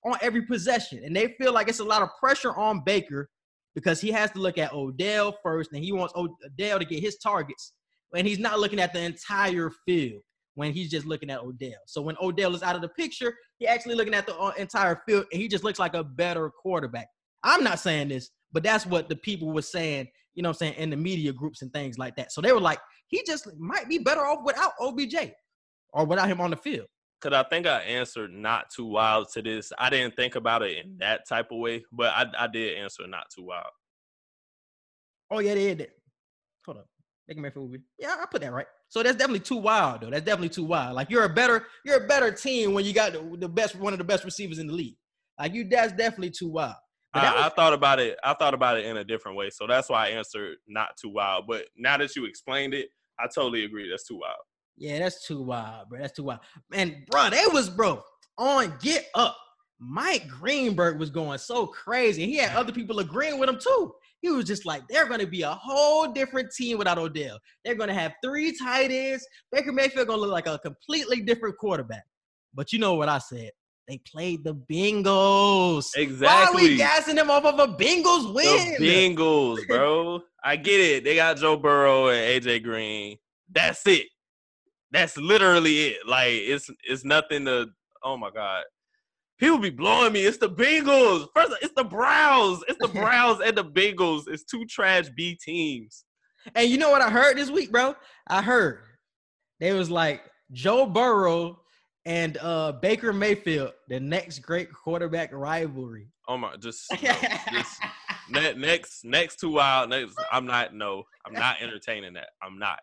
on every possession. And they feel like it's a lot of pressure on Baker because he has to look at Odell first, and he wants Odell to get his targets. And he's not looking at the entire field when he's just looking at Odell. So when Odell is out of the picture, he actually looking at the uh, entire field, and he just looks like a better quarterback. I'm not saying this, but that's what the people were saying. You know, I'm saying in the media groups and things like that. So they were like, he just might be better off without OBJ or without him on the field. Cause I think I answered not too wild to this. I didn't think about it in that type of way, but I, I did answer not too wild. Oh yeah, they did. Hold up, Baker Mayfield. will be- Yeah, I put that right. So that's definitely too wild, though. That's definitely too wild. Like you're a better, you're a better team when you got the, the best, one of the best receivers in the league. Like you, that's definitely too wild. I, I thought about it. I thought about it in a different way, so that's why I answered not too wild. But now that you explained it, I totally agree. That's too wild. Yeah, that's too wild, bro. That's too wild. And bro, they was bro on get up. Mike Greenberg was going so crazy. He had other people agreeing with him too. He was just like, they're going to be a whole different team without Odell. They're going to have three tight ends. Baker Mayfield going to look like a completely different quarterback. But you know what I said? They played the Bengals. Exactly. Why are we gassing them off of a Bengals win? The Bengals, bro. I get it. They got Joe Burrow and AJ Green. That's it. That's literally it. Like it's it's nothing to. Oh my god. People be blowing me. It's the Bengals. First, it's the Browns. It's the Browns and the Bengals. It's two trash B teams. And you know what I heard this week, bro? I heard they was like Joe Burrow and uh Baker Mayfield, the next great quarterback rivalry. Oh my, just, no, just ne- next next two wild. Next, I'm not. No, I'm not entertaining that. I'm not.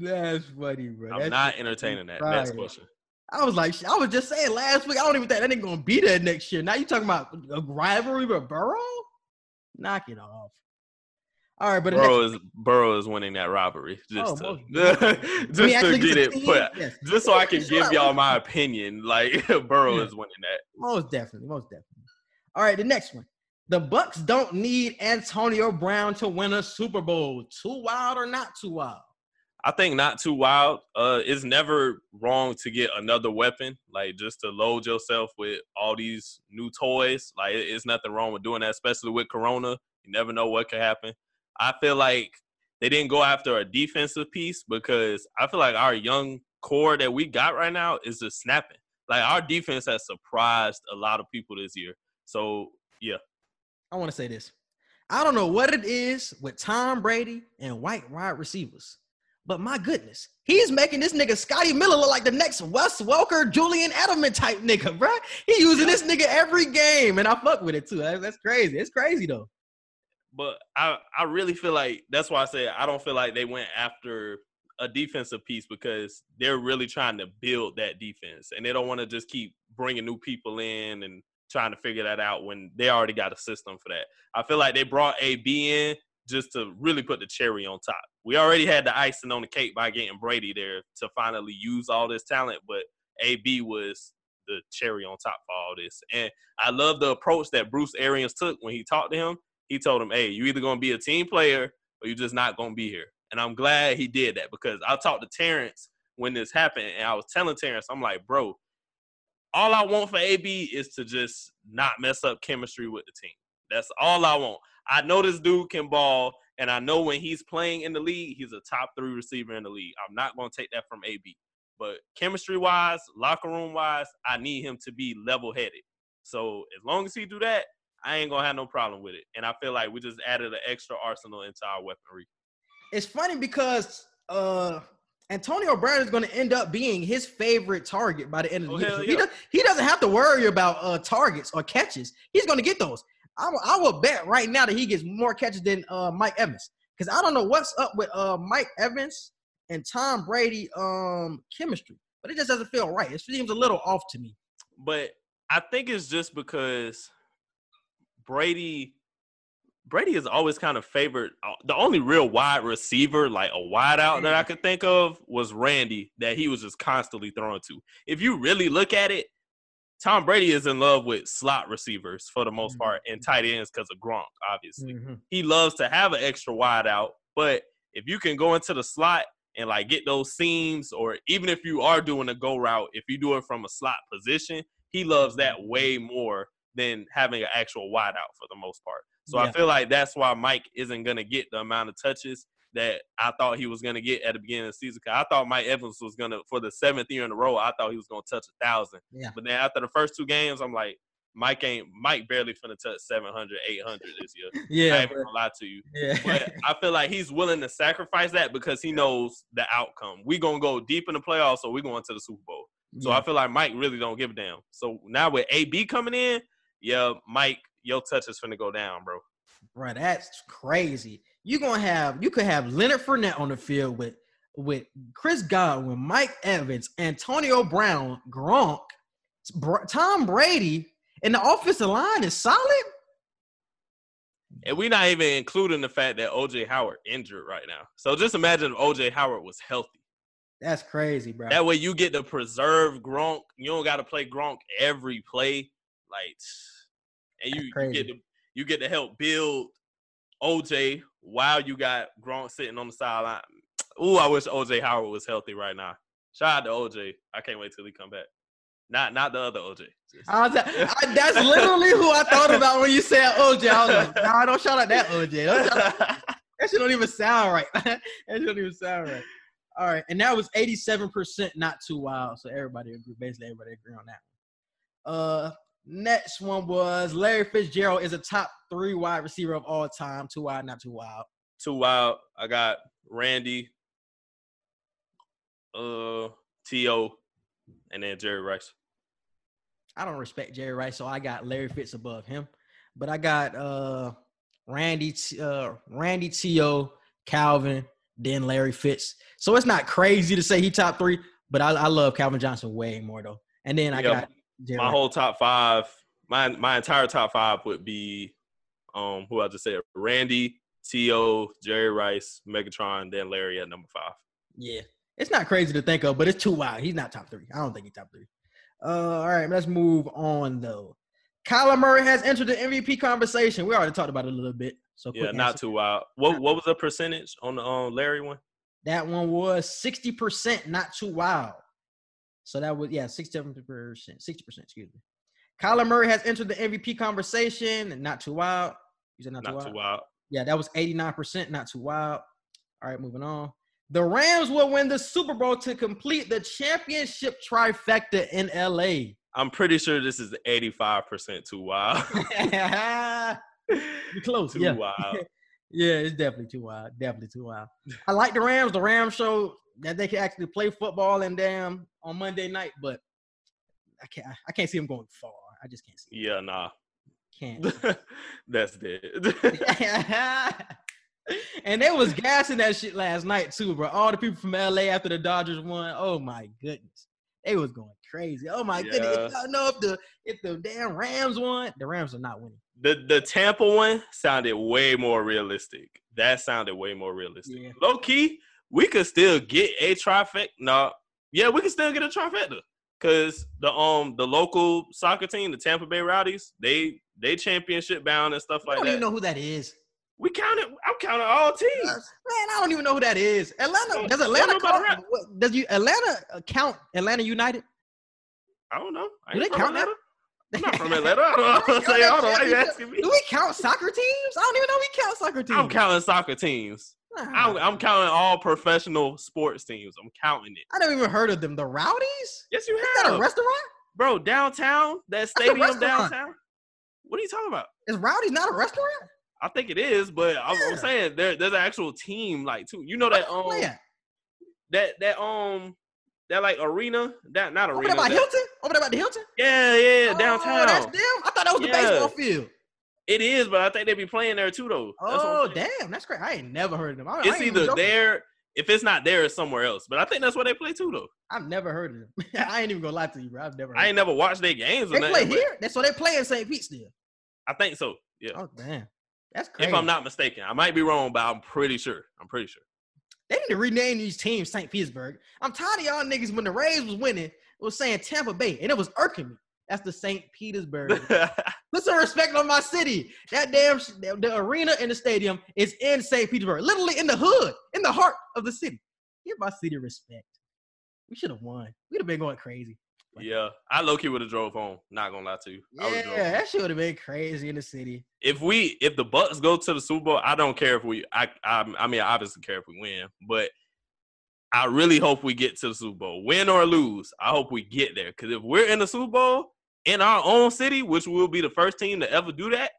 That's funny, bro. I'm That's not entertaining that. fire. Next question. I was like, I was just saying last week. I don't even think that ain't gonna be there next year. Now you talking about a rivalry with Burrow? Knock it off. All right, but Burrow is Burrow is winning that robbery just Oh, to just to get it put Yes. just so I can Sure, give y'all my opinion. Like Burrow Yeah. is winning that. Most definitely, most definitely. All right, the next one. The Bucks don't need Antonio Brown to win a Super Bowl. Too wild or not too wild? I think not too wild. Uh, it's never wrong to get another weapon, like just to load yourself with all these new toys. Like it's nothing wrong with doing that, especially with Corona. You never know what could happen. I feel like they didn't go after a defensive piece because I feel like our young core that we got right now is just snapping. Like our defense has surprised a lot of people this year. So yeah, I want to say this. I don't know what it is with Tom Brady and white wide receivers, but my goodness, he's making this nigga Scotty Miller look like the next Wes Welker, Julian Edelman type nigga, bruh. He using this nigga every game, and I fuck with it too. That's crazy. It's crazy though. but I I really feel like that's why I say I don't feel like they went after a defensive piece because they're really trying to build that defense and they don't want to just keep bringing new people in and trying to figure that out when they already got a system for that. I feel like they brought AB in just to really put the cherry on top. We already had the icing on the cake by getting Brady there to finally use all this talent, but AB was the cherry on top for all this. And I love the approach that Bruce Arians took when he talked to him he told him, "Hey, you either gonna be a team player or you're just not gonna be here." And I'm glad he did that because I talked to Terrence when this happened, and I was telling Terrence, I'm like, "Bro, all I want for AB is to just not mess up chemistry with the team. That's all I want. I know this dude can ball, and I know when he's playing in the league, he's a top three receiver in the league. I'm not gonna take that from AB, but chemistry wise, locker room wise, I need him to be level headed. So as long as he do that." I ain't gonna have no problem with it. And I feel like we just added an extra arsenal into our weaponry. It's funny because uh Antonio Brown is going to end up being his favorite target by the end of the Oh, year. hell He, does, he doesn't have to worry about uh targets or catches. He's going to get those. I, will- I will bet right now that he gets more catches than uh Mike Evans because I don't know what's up with uh Mike Evans and Tom Brady um chemistry, but it just doesn't feel right. It seems a little off to me. But I think it's just because Brady Brady is always kind of favored. uh, The only real wide receiver, like a wide out that I could think of, was Randy, that he was just constantly throwing to. If you really look at it, Tom Brady is in love with slot receivers for the most mm-hmm. part and tight ends because of Gronk, obviously. Mm-hmm. he loves to have an extra wide out. But if you can go into the slot and like get those seams, or even if you are doing a go route, if you do it from a slot position, he loves that mm-hmm. way more than having an actual wide out for the most part. So I feel like that's why Mike isn't gonna get the amount of touches that I thought he was gonna get at the beginning of the season. 'Cause I thought Mike Evans was gonna for the seventh year in a row. I thought he was gonna touch a thousand. Yeah. But then after the first two games, I'm like, Mike ain't Mike barely finna touch 700, 800 this year. I Yeah, ain't gonna lie to you yeah. but I feel like he's willing to sacrifice that because he knows the outcome. We gonna go deep in the playoffs, so we going to the Super Bowl. So Yeah. I feel like Mike really don't give a damn. So now with AB coming in, yeah, Mike, your touch is finna go down, bro. Bro, that's crazy. You gonna have you could have Leonard Fournette on the field with with Chris Godwin, Mike Evans, Antonio Brown, Gronk, Tom Brady, and the offensive line is solid. And we're not even including the fact that OJ Howard injured right now. So just imagine if OJ Howard was healthy. That's crazy, bro. That way you get to preserve Gronk. You don't got to play Gronk every play, like, and you, you get to you get to help build OJ while you got Gronk sitting on the sideline. Ooh, I wish OJ Howard was healthy right now. Shout out to OJ. I can't wait till he come back. Not not the other OJ. I was I- that's literally who I thought about when you said OJ. I was like, nah, don't shout out that OJ. Don't shout out- that shit don't even sound right. that shit don't even sound right. All right, and that was eighty-seven percent, not too wild. So everybody agree. Basically, everybody agree on that one. Uh, next one was Larry Fitzgerald is a top three wide receiver of all time. Too wild, not too wild. Too wild. I got Randy, uh, T.O., and then Jerry Rice. I don't respect Jerry Rice, so I got Larry Fitz above him. But I got uh Randy uh Randy T.O., Calvin, then Larry Fitz. So it's not crazy to say he top three, but I, I love Calvin Johnson way more though. And then I Yeah, got My whole top five, my my entire top five would be um who I just said Randy, T.O., Jerry Rice, Megatron, then Larry at number five. Yeah, it's not crazy to think of, but it's too wild. He's not top three. I don't think he's top three. Uh, all right, let's move on though. Kyler Murray has entered the MVP conversation. We already talked about it a little bit. So Yeah, not answer. too wild. What what was the percentage on the um Larry one? That one was sixty percent, not too wild. So that was yeah, sixty-seven percent, sixty percent. Excuse me. Kyler Murray has entered the MVP conversation, and not too wild. You said not, Not too too wild. wild. Yeah, that was eighty-nine percent, not too wild. All right, moving on. The Rams will win the Super Bowl to complete the championship trifecta in LA. I'm pretty sure this is 85% too wild. You're close. too yeah. wild. Yeah, it's definitely too wild. Definitely too wild. I like the Rams. The Rams show that they can actually play football and damn on Monday night, but I can't. I can't see them going far. I just can't see. Yeah, nah. Can't. That's dead. and they was gassing that shit last night too, bro. All the people from LA after the Dodgers won. Oh my goodness, they was going crazy. Oh my goodness, Yeah. I know if the if the damn Rams won, the Rams are not winning. the the Tampa one sounded way more realistic. That sounded way more realistic. Yeah. Low key, we could still get a trifecta. No, yeah, we could still get a trifecta. Cause the um the local soccer team, the Tampa Bay Rowdies, they they championship bound and stuff like that. I don't even know who that is. We counted. I'm counting all teams. Man, I don't even know who that is. Atlanta Don't- does Atlanta know count, what- does you Atlanta uh, count Atlanta United? I don't know. I Do they count that? Atlanta. I'm not from Atlanta. I don't know. Do they Say, count hold on, that why you asking me? Do we count soccer teams? I don't even know we count soccer teams. I'm counting soccer teams. I'm, I'm counting all professional sports teams. I'm counting it. I never even heard of them. The Rowdies? Yes, you have. Is that a restaurant? bro. Downtown, that stadium downtown. What are you talking about? Is Rowdies not a restaurant? I think it is, but I'm, I'm saying there, there's an actual team like too. You know that um that that um that like arena that not Over arena. there by that- Hilton? Over there by the Hilton? yeah, yeah, Oh, downtown. that's them. I thought that was the baseball field. It is, but I think they be playing there too though. That's Oh, damn. That's great. I ain't never heard of them. I, I It's even either there. If it's not there, it's somewhere else. But I think that's where they play too, though. I've never heard of them. I ain't even gonna lie to you, bro. I've never heard I ain't of never watched their games. They nothing, play here? That's so they play in St. Pete still. I think so. Yeah. Oh damn. That's crazy. if I'm not mistaken, I might be wrong, but I'm pretty sure. I'm pretty sure. They need to rename these teams St. Petersburg. I'm tired of y'all niggas when the Rays was winning, was saying Tampa Bay, and it was irking me. That's the St. Petersburg. Put some respect on my city. That damn sh- the, arena and the stadium is in St. Petersburg, literally in the hood, in the heart of the city. Give my city respect. We should have won. We'd have been going crazy. yeah, I low key would have drove home. Not gonna lie to you. Yeah, would've drove home. that shit would have been crazy in the city. If we, if the Bucks go to the Super Bowl, I don't care if we. I, I, I mean, I obviously care if we win, but I really hope we get to the Super Bowl, win or lose. I hope we get there because if we're in the Super Bowl in our own city, which will be the first team to ever do that,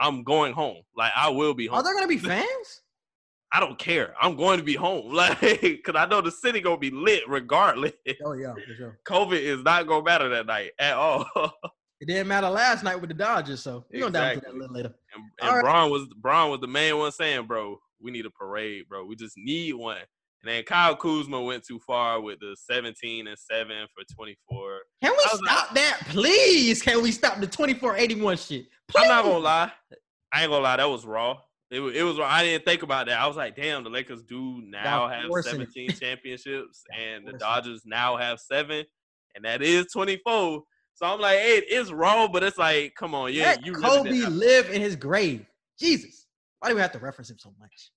I'm going home. Like I will be home. Are there gonna be fans? I don't care. I'm going to be home. Like, cause I know the city gonna be lit regardless. Oh yeah, for sure. COVID is not gonna matter that night at all. It didn't matter last night with the Dodgers, so we're gonna dive into that a little later. and All right. Braun was Braun was the main one saying, bro, we need a parade, bro. We just need one. And then Kyle Kuzma went too far with the 17 and 7 for 24. Can we was like- stop that, please? Can we stop the 2481 shit? Please. I'm not gonna lie. I ain't gonna lie, that was raw. It, it was. I didn't think about that. I was like, damn, the Lakers do now have forcing it. 17 championships, and the. Dodgers now have seven, and that is 24. So I'm like, hey, it's raw, but it's like, come on, yeah, Let you Kobe live in his grave. Jesus. Why do we have to reference him so much?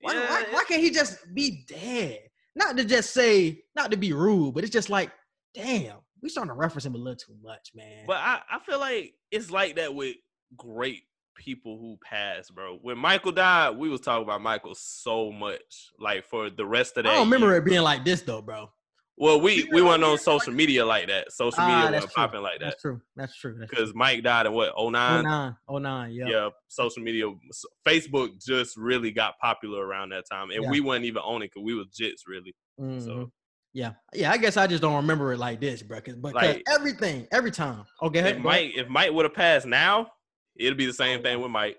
Why, Yeah, why, why can't he just be dead? Not to just say, not to be rude, but it's just like, damn, we starting to reference him a little too much, man. But I, I feel like it's like that with great people who pass, bro. When Michael died, we was talking about Michael so much, like for the rest of that. I don't remember year. it being like this though, bro. Well, we we weren't on social media like that. Social Ah, media that's wasn't popping like that That's true. That's true. Because Mike died in what 09? 09, 09, yeah. Yeah, social media, Facebook just really got popular around that time, and Yeah. we weren't even on it because we was jits really. Mhm. So Yeah, yeah. I guess I just don't remember it like this, bro. 'cause- But 'cause Like- everything, every time. Okay, if. Mike if Mike would have passed now, it'd be the same thing with Mike.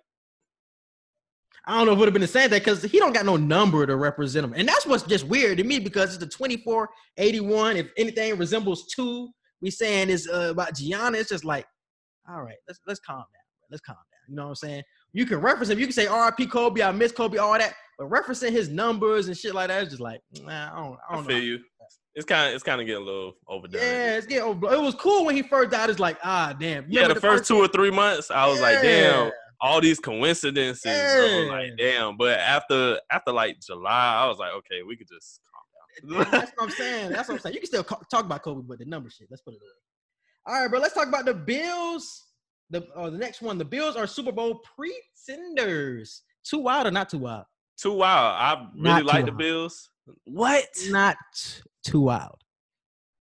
I don't know if it would have been the same thing because he don't got no number to represent him, and that's what's just weird to me because it's the twenty four eighty one. If anything resembles two, we saying is uh, about Gianna. It's just like, all right, let's let's calm down. Let's calm down. You know what I'm saying? You can reference him. You can say R.I.P. Kobe. I miss Kobe. All that. But referencing his numbers and shit like that is just like, nah, I don't, I I don't feel know. you. It's kind of it's kind of getting a little overdone. Yeah, it's getting over. It was cool when he first died. It's like, ah, damn. Yeah, Remember the first two or three months, I was like, damn, all these coincidences. I was like, damn. But after after like July, I was like, okay, we could just calm down. That's what I'm saying. That's what I'm saying. You can still talk about Kobe, but the number shit. Let's put it away. All right, bro. Let's talk about the Bills. The uh, the next one. The Bills are Super Bowl pretenders. Too wild or not too wild? too wild. I really Not like the wild. Bills. What? Not too wild.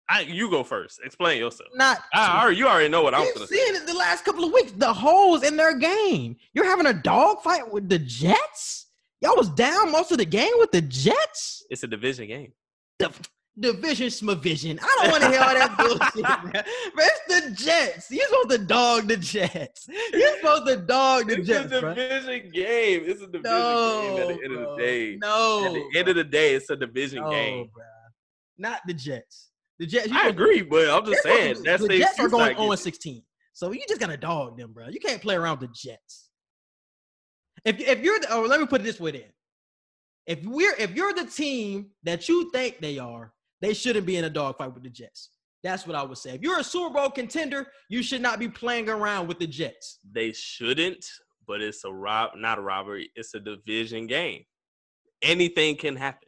I, you go first. Explain yourself. Not. I already, you already know what I'm You've gonna say. seen it the last couple of weeks. The holes in their game. You're having a dog fight with the Jets. Y'all was down most of the game with the Jets. It's a division game. The division smavision. I don't want to hear all that bullshit, man. But it's the Jets. You're supposed to dog the Jets. You're supposed to dog the It's Jets, It's a bro. division game. It's a division No, game at the end of the day. No, At the end of the day, it's a division no, game. bro. Not the Jets. The Jets. you I agree, but I'm just saying that's the Jets are going I give. 0 16. So you just gotta dog them, bro. You can't play around with the Jets. If if you're the, oh, let me put it this way then. If we're if you're the team that you think they are, they shouldn't be in a dogfight with the Jets. That's what I would say. If you're a Super Bowl contender, you should not be playing around with the Jets. They shouldn't, but it's a rob, not a robbery. It's a division game. Anything can happen.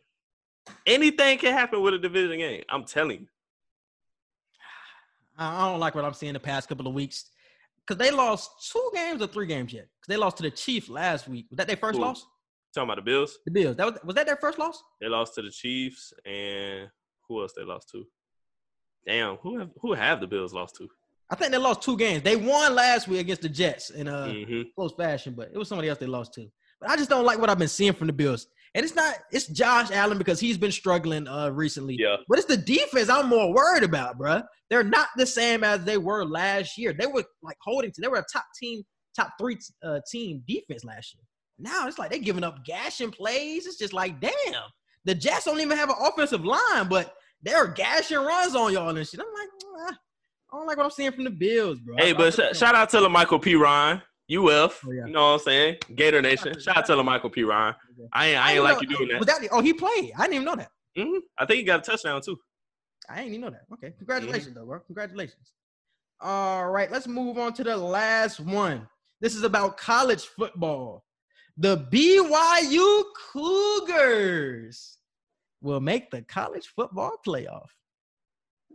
Anything can happen with a division game. I'm telling you. I don't like what I'm seeing the past couple of weeks. Because they lost two games or three games yet. Because they lost to the Chiefs last week. Was that their first Who? loss? Talking about the Bills, The Bills. That was was that their first loss? they lost to the Chiefs, and who else they lost to? Damn, who have who have the Bills lost to? I think they lost two games. They won last week against the Jets in a hmm close fashion, but it was somebody else they lost to. But I just don't like what I've been seeing from the Bills. And it's not it's Josh Allen because he's been struggling uh recently. Yeah, But it's the defense I'm more worried about, bruh. They're not the same as they were last year. They were like holding to they were a top team, top three uh, team defense last year. Now it's like they're giving up gashing plays. It's just like, damn. The Jets don't even have an offensive line, but they're gashing runs on y'all and shit. I'm like, "Ah, I don't like what I'm seeing from the Bills, bro. Hey, I- but I- sh- shout out to the Michael P. Ryan, UF. Oh, yeah. You know what I'm saying? Gator Nation. Shout out to La'Mical Perine. I ain't, I ain't like you doing that. Was that oh he played? I didn't even know that. hmm I think he got a touchdown too. I didn't even know that. Okay, Mm-hmm. congratulations though, bro. Congratulations. All right, let's move on to the last one. This is about college football. The BYU Cougars will make the college football playoff.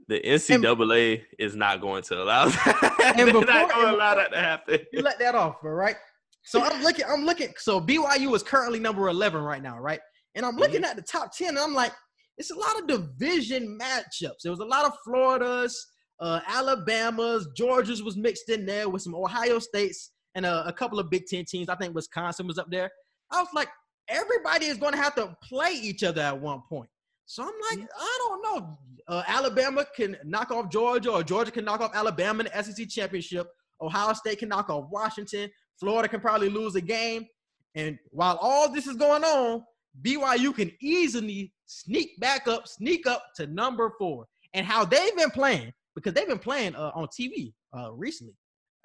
The NCAA is not going to allow that. They're before- not going to allow that to happen. You let that off, bro, right? So I'm looking, I'm looking. So BYU is currently number 11 right now, right? And I'm looking at the top 10, and I'm like, it's a lot of division matchups. There was a lot of Florida's, uh, Alabama's, Georgia's was mixed in there with some Ohio States and a, a couple of Big Ten teams. I think Wisconsin was up there. I was like, everybody is going to have to play each other at one point. So I'm like, I don't know. Uh, Alabama can knock off Georgia, or Georgia can knock off Alabama in the SEC championship. Ohio State can knock off Washington. Florida can probably lose a game. And while all this is going on, BYU can easily sneak back up, sneak up to number four. And how they've been playing, because they've been playing uh, on TV uh, recently.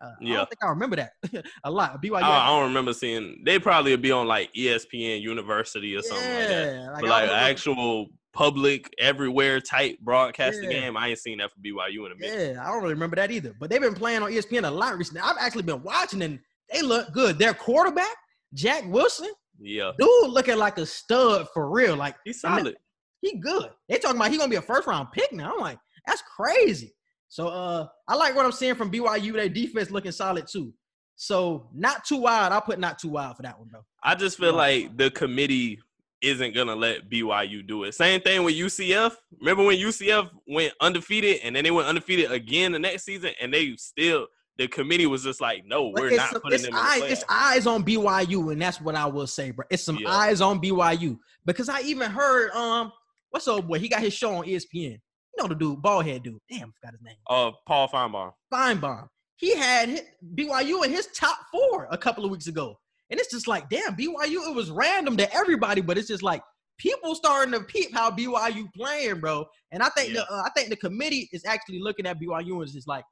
Uh, I don't think I remember that a lot. BYU. I, I don't remember seeing. They probably would be on like ESPN University or something like that. yeah, like, But I like actual public everywhere type broadcasting Yeah. game, I ain't seen that for BYU in a minute. Yeah, I don't really remember that either. But they've been playing on ESPN a lot recently. I've actually been watching and they look good. Their quarterback, Zach Wilson, Yeah, dude looking like a stud for real. Like he's solid. he good. They talking about he gonna be a first round pick now. I'm like, that's crazy. So uh I like what I'm seeing from BYU. Their defense looking solid too. So not too wild. I'll put not too wild for that one though. I just feel like the committee isn't gonna let BYU do it. Same thing with UCF. Remember when UCF went undefeated and then they went undefeated again the next season, and they still the committee was just like, no, we're not some- putting them in eyes, the it's eyes on BYU, and that's what I will say, bro. It's some Yeah. eyes on BYU because I even heard um what's up, boy? He got his show on ESPN. You know the dude, ballhead dude. Damn, I forgot his name. Uh, Paul Finebaum. Finebaum. He had hit BYU in his top four a couple of weeks ago. And it's just like, damn, BYU, it was random to everybody, but it's just like people starting to peep how BYU playing, bro. And I think Yeah. the uh, I think the committee is actually looking at BYU and just like,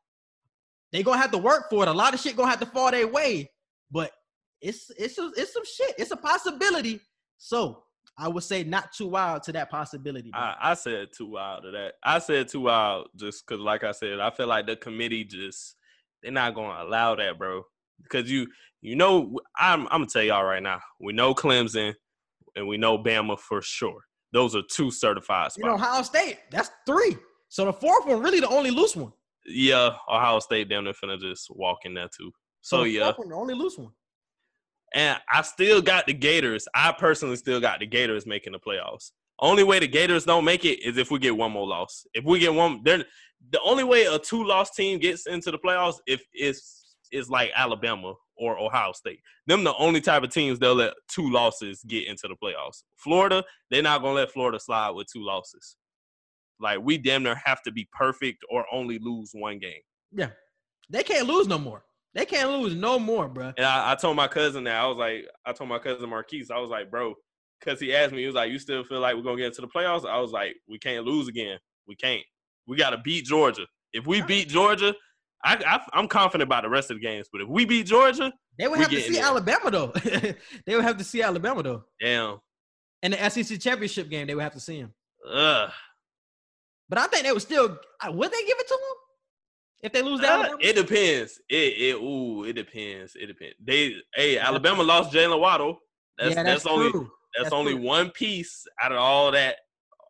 they gonna have to work for it. A lot of shit gonna have to fall their way. but it's it's a, it's some shit. It's a possibility. So I would say not too wild to that possibility. I, I said too wild to that. I said too wild just because, like I said, I feel like the committee just they're not gonna allow that, bro. Because you you know I'm I'm gonna tell y'all right now. We know Clemson and we know Bama for sure. Those are two certified spots. you know, Ohio State, that's three. So the fourth one really the only loose one. yeah, Ohio State down there finna just walk in there too. So the yeah, one, the only loose one. and I still got the Gators. I personally still got the Gators making the playoffs. Only way the Gators don't make it is if we get one more loss. If we get one, then the only way a two-loss team gets into the playoffs if is is like Alabama or Ohio State. Them the only type of teams they'll let two losses get into the playoffs. Florida, they're not gonna let Florida slide with two losses. Like we damn near have to be perfect or only lose one game. Yeah, they can't lose no more. They can't lose no more, bro. And I, I told my cousin that I was like, I told my cousin Marquise, I was like, bro, because he asked me, he was like, you still feel like we're gonna get into the playoffs? I was like, we can't lose again. We can't. We got to beat Georgia. If we beat Georgia, I, I I'm confident about the rest of the games. But if we beat Georgia, They would have to see there. Alabama though. they would have to see Alabama though. damn, And the SEC championship game, they would have to see him. ugh. But I think they would still. Would they give it to them if they lose to Uh, Alabama? it depends. It it ooh, it depends. It depends. They hey, Alabama lost Jaylen Waddle. That's yeah, that's, that's, only true. that's, That's only true. one piece out of all that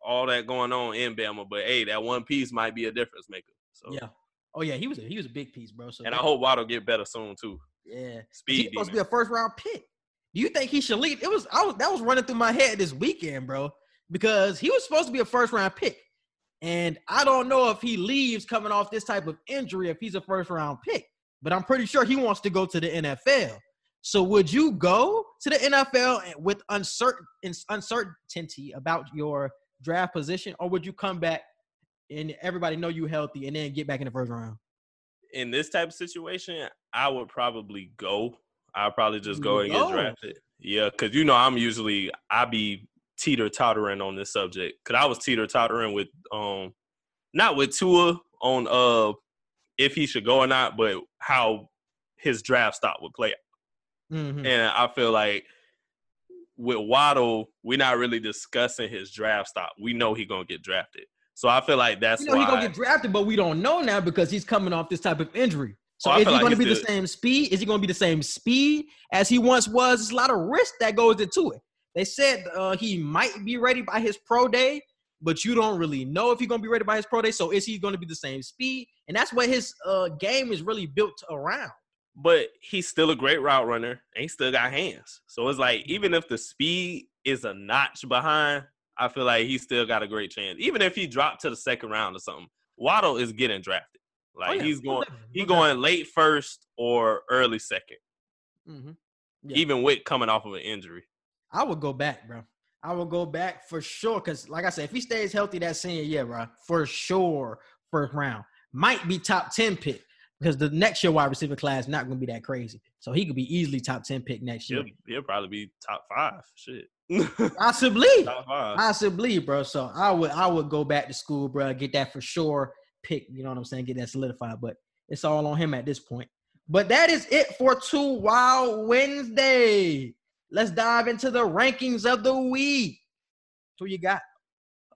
all that going on in Bama. But hey, that one piece might be a difference maker. So Yeah. Oh yeah, he was a, he was a big piece, bro. So and I hope Waddle get better soon too. yeah, Speed he's supposed to be a first round pick. Do you think he should leave? It was I was that was running through my head this weekend, bro, because he was supposed to be a first round pick, and I don't know if he leaves coming off this type of injury if he's a first round pick. But I'm pretty sure he wants to go to the NFL. So would you go to the NFL with uncertain uncertainty about your draft position, or would you come back and everybody know you healthy and then get back in the first round? in this type of situation, I would probably go. I'd probably just go and get drafted. Yeah, because you know I'm usually I be teeter tottering on this subject. Cause I was teeter tottering with um not with Tua on uh if he should go or not, but how his draft stock would play. Mhm. And I feel like with Waddle, we're not really discussing his draft stock. We know he gonna get drafted. So I feel like that's You know why he's gonna get drafted, but we don't know now because he's coming off this type of injury. So Oh, is he like going to he's be the same speed? Is he going to be the same speed as he once was? There's a lot of risk that goes into it. They said uh, he might be ready by his pro day, but you don't really know if he's going to be ready by his pro day. So is he going to be the same speed? And that's what his uh, game is really built around. but he's still a great route runner and he still got hands. So it's like even if the speed is a notch behind, I feel like he still got a great chance. Even if he dropped to the second round or something, Waddle is getting drafted. Like Oh, yeah. he's going, he going late first or early second, definitely. Mhm. Yeah. even with coming off of an injury. I would go back, bro. I would go back for sure. Cause like I said, if he stays healthy that senior year, bro, for sure, first round might be top ten pick because the next year wide receiver class not gonna be that crazy. So he could be easily top ten pick next year, He'll, he'll probably be top five. Shit, possibly, top five. possibly, bro. So I would, I would go back to school, bro. Get that for sure pick. You know what I'm saying? Get that solidified. But it's all on him at this point. But that is it for Two Wild Wednesday. Let's dive into the rankings of the week. Who you got?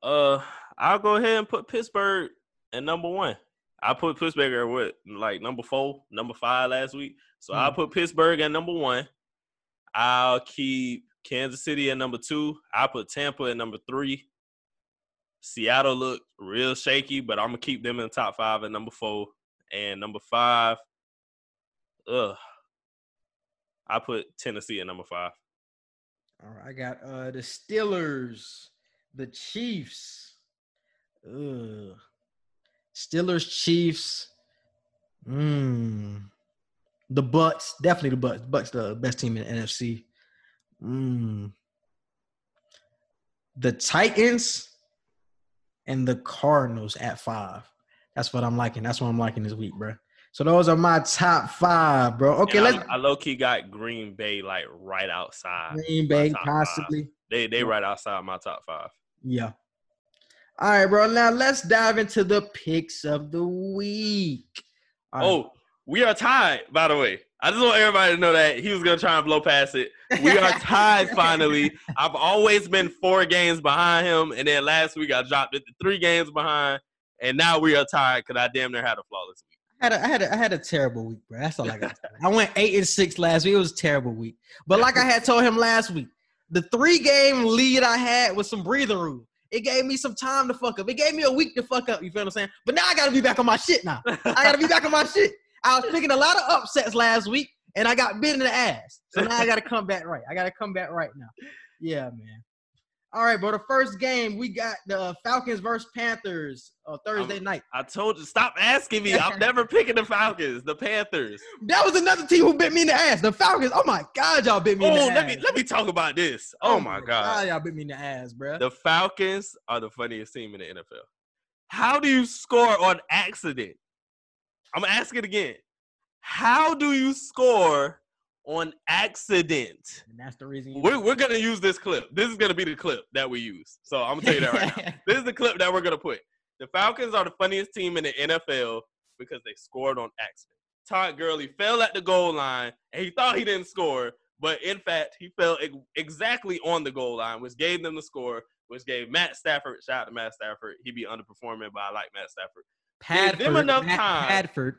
Uh, I'll go ahead and put Pittsburgh at number one. I put Pittsburgh at what, like number four, number five last week. So I'll Mhm. put Pittsburgh at number one. I'll keep Kansas City at number two. I'll put Tampa at number three. Seattle looked real shaky, but I'm gonna keep them in the top five at number four. And number five, ugh. I put Tennessee at number five. All right, I got uh the Steelers, the Chiefs. Ugh. Steelers, Chiefs. Mm. The Bucks, definitely the Bucks. Bucks the best team in the NFC. Mm. The Titans and the Cardinals at five. That's what I'm liking. That's what I'm liking this week, bro. So those are my top five, bro. Okay, And let's I, I low key got Green Bay like right outside. Green Bay top five. possibly. They they right outside my top five. Yeah. All right, bro. Now let's dive into the picks of the week. Right. Oh, we are tied. By the way, I just want everybody to know that he was gonna try and blow past it. We are tied finally. I've always been four games behind him, and then last week I dropped it to three games behind, and now we are tied because I damn near had a flawless week. I had a, I had a, I had a terrible week, bro. That's all I got. I went eight and six last week. It was a terrible week. But like I had told him last week, the three game lead I had was some breathing room. It gave me some time to fuck up. It gave me a week to fuck up. You feel what I'm saying? But now I gotta be back on my shit now. I gotta be back on my shit. I was picking a lot of upsets last week, and I got bit in the ass. So now I gotta come back right. I gotta come back right now. Yeah, man. All right, bro. The first game we got the Falcons versus Panthers uh, Thursday I'm- night. I told you, stop asking me. I'm never picking the Falcons, the Panthers. That was another team who bit me in the ass. The Falcons. Oh my god, y'all bit me in the Oh, ass. let me let me talk about this. Oh my god. y'all bit me in the ass, bro. The Falcons are the funniest team in the NFL. How do you score on accident? I'm gonna ask it again. How do you score on accident? and that's the reason. We're, we're gonna use this clip. This is gonna be the clip that we use. So I'm gonna tell you that right now. This is the clip that we're gonna put. The Falcons are the funniest team in the NFL because they scored on accident. Todd Gurley fell at the goal line and he thought he didn't score, but in fact he fell exactly on the goal line, which gave them the score, which gave Matt Stafford. Shout out to Matt Stafford. He'd be underperforming, but I like Matt Stafford. Padford, gave them enough time. Padford.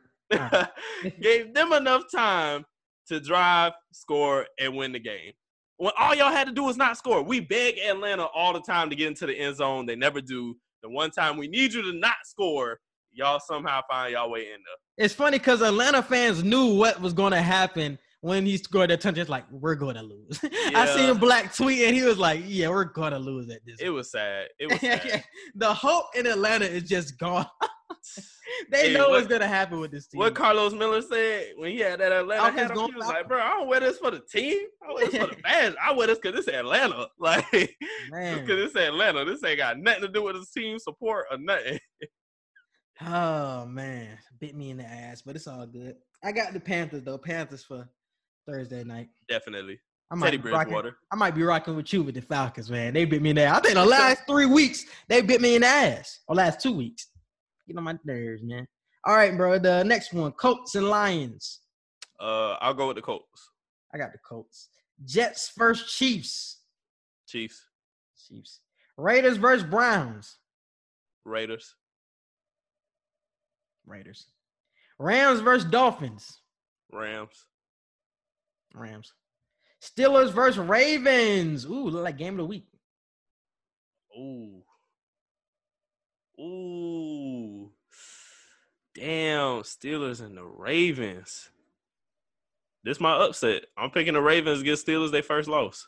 gave them enough time to drive, score, and win the game. When all y'all had to do was not score. We beg Atlanta all the time to get into the end zone. They never do. The one time we need you to not score, y'all somehow find y'all way in there. It's funny because Atlanta fans knew what was going to happen when he scored that touchdown. It's like we're going to lose. I Yeah. seen Black tweet and he was like, "Yeah, we're going to lose at this." It was sad. It was sad. the hope in Atlanta is just gone. they Hey, know what- what's to happen with this team. what Carlos Miller said when he had that Atlanta Falcons hat on, he was like, bro, I don't wear this for the team. I wear this for the fans. I wear this because it's Atlanta. Like, because it's Atlanta. This ain't got nothing to do with his team support or nothing. Oh man, bit me in the ass, but it's all good. I got the Panthers though. Panthers for Thursday night. Definitely. I Teddy be rocking- Bridgewater. I might be rocking with you with the Falcons, man. They bit me in the ass. I think the last three weeks they bit me in the ass. Or last two weeks. Get on my nerves, man. All right, bro. The next one, Colts and Lions. Uh, I'll go with the Colts. I got the Colts. Jets versus Chiefs. Chiefs, Chiefs. Raiders versus Browns. Raiders, Raiders. Rams versus Dolphins. Rams, Rams. Steelers versus Ravens. Ooh, look like game of the week. Ooh. Ooh. Damn, Steelers and the Ravens. This my upset. I'm picking the Ravens against Steelers their first loss.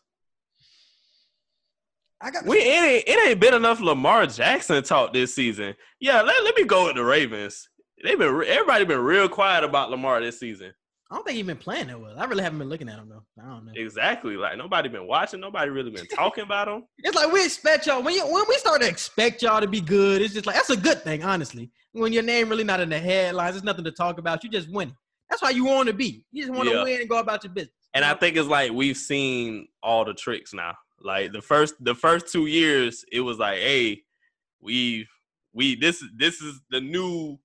I got We it ain't, it ain't been enough Lamar Jackson talk this season. Yeah, let, let me go with the Ravens. They've been everybody been real quiet about Lamar this season. I don't think he's been playing that well. I really haven't been looking at him though. I don't know. Exactly. Like nobody been watching. Nobody really been talking about him. It's like we expect y'all when you when we start to expect y'all to be good. It's just like that's a good thing, honestly. When your name really not in the headlines, there's nothing to talk about. You just winning. That's why you want to be. You just want to Yeah. win and go about your business. And I think it's like we've seen all the tricks now. Like the first the first two years, it was like, hey, we we this this is the new.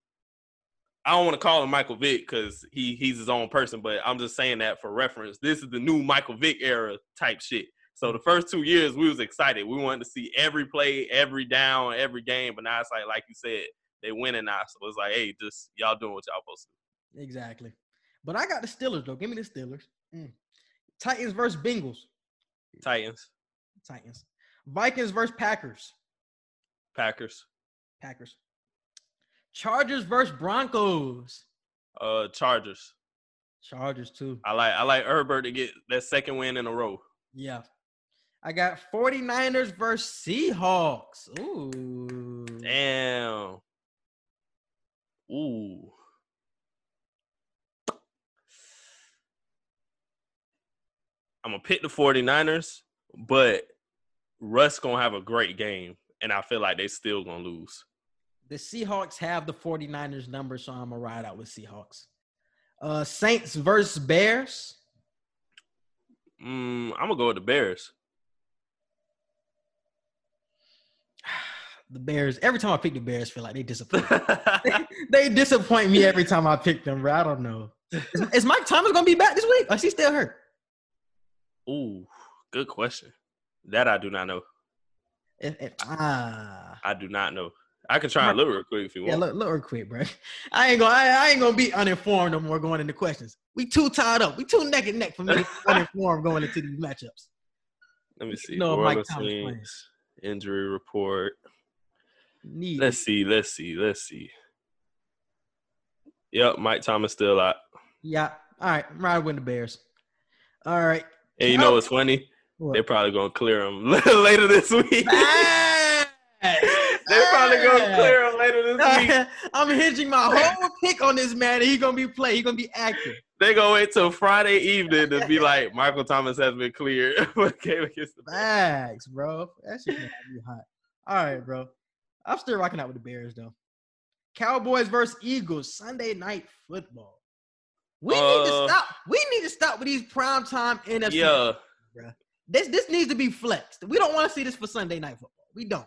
I don't want to call him Michael Vick because he he's his own person, but I'm just saying that for reference. This is the new Michael Vick era type shit. So the first two years, we was excited. We wanted to see every play, every down, every game. But now it's like, like you said, they winning now. So it's like, hey, just y'all doing what y'all supposed to. do. Exactly. But I got the Steelers though. Give me the Steelers. Mm. Titans versus Bengals. Titans, Titans. Vikings versus Packers. Packers, Packers. Chargers versus Broncos. uh, Chargers. Chargers too. I like I like Herbert to get that second win in a row. Yeah. I got 49ers versus Seahawks. Ooh. Damn. Ooh. I'm gonna pick the 49ers, but Russ gonna have a great game, and I feel like they still gonna lose. The Seahawks have the 49ers number, so I'm gonna ride out with Seahawks. Uh Saints versus Bears. Mm, I'm gonna go with the Bears. the Bears. Every time I pick the Bears, feel like they disappoint. they disappoint me every time I pick them, bro. I don't know. Is, is Mike Thomas gonna be back this week? Or is he still hurt? Ooh, good question. That I do not know. If- if- ah, I do not know. I can try and look real quick if you yeah, want. look, look real quick, bro. I ain't gonna, I, I ain't gonna be uninformed no more going into questions. We too tied up. We too neck and neck for me to be uninformed going into these matchups. Let me see. No, Mike Thomas injury report. Need Let's see. Let's see. Let's see. Yep, Mike Thomas still out. yeah. All right, I'm riding with the Bears. All right. And you know what's funny? What? They're probably gonna clear him later this week. They're probably gonna clear him later this week. I'm hinging my whole pick on this man. and He gonna be play. He gonna be active. They gonna wait till Friday evening to be like, Michael Thomas has been cleared for the game against the Bears. Facts, bro. That shit gonna be hot. All right, bro. I'm still rocking out with the Bears though. Cowboys versus Eagles Sunday night football. We need to Uh, stop. We need to stop with these primetime NFC. Yeah, This this needs to be flexed. We don't want to see this for Sunday night football. We don't.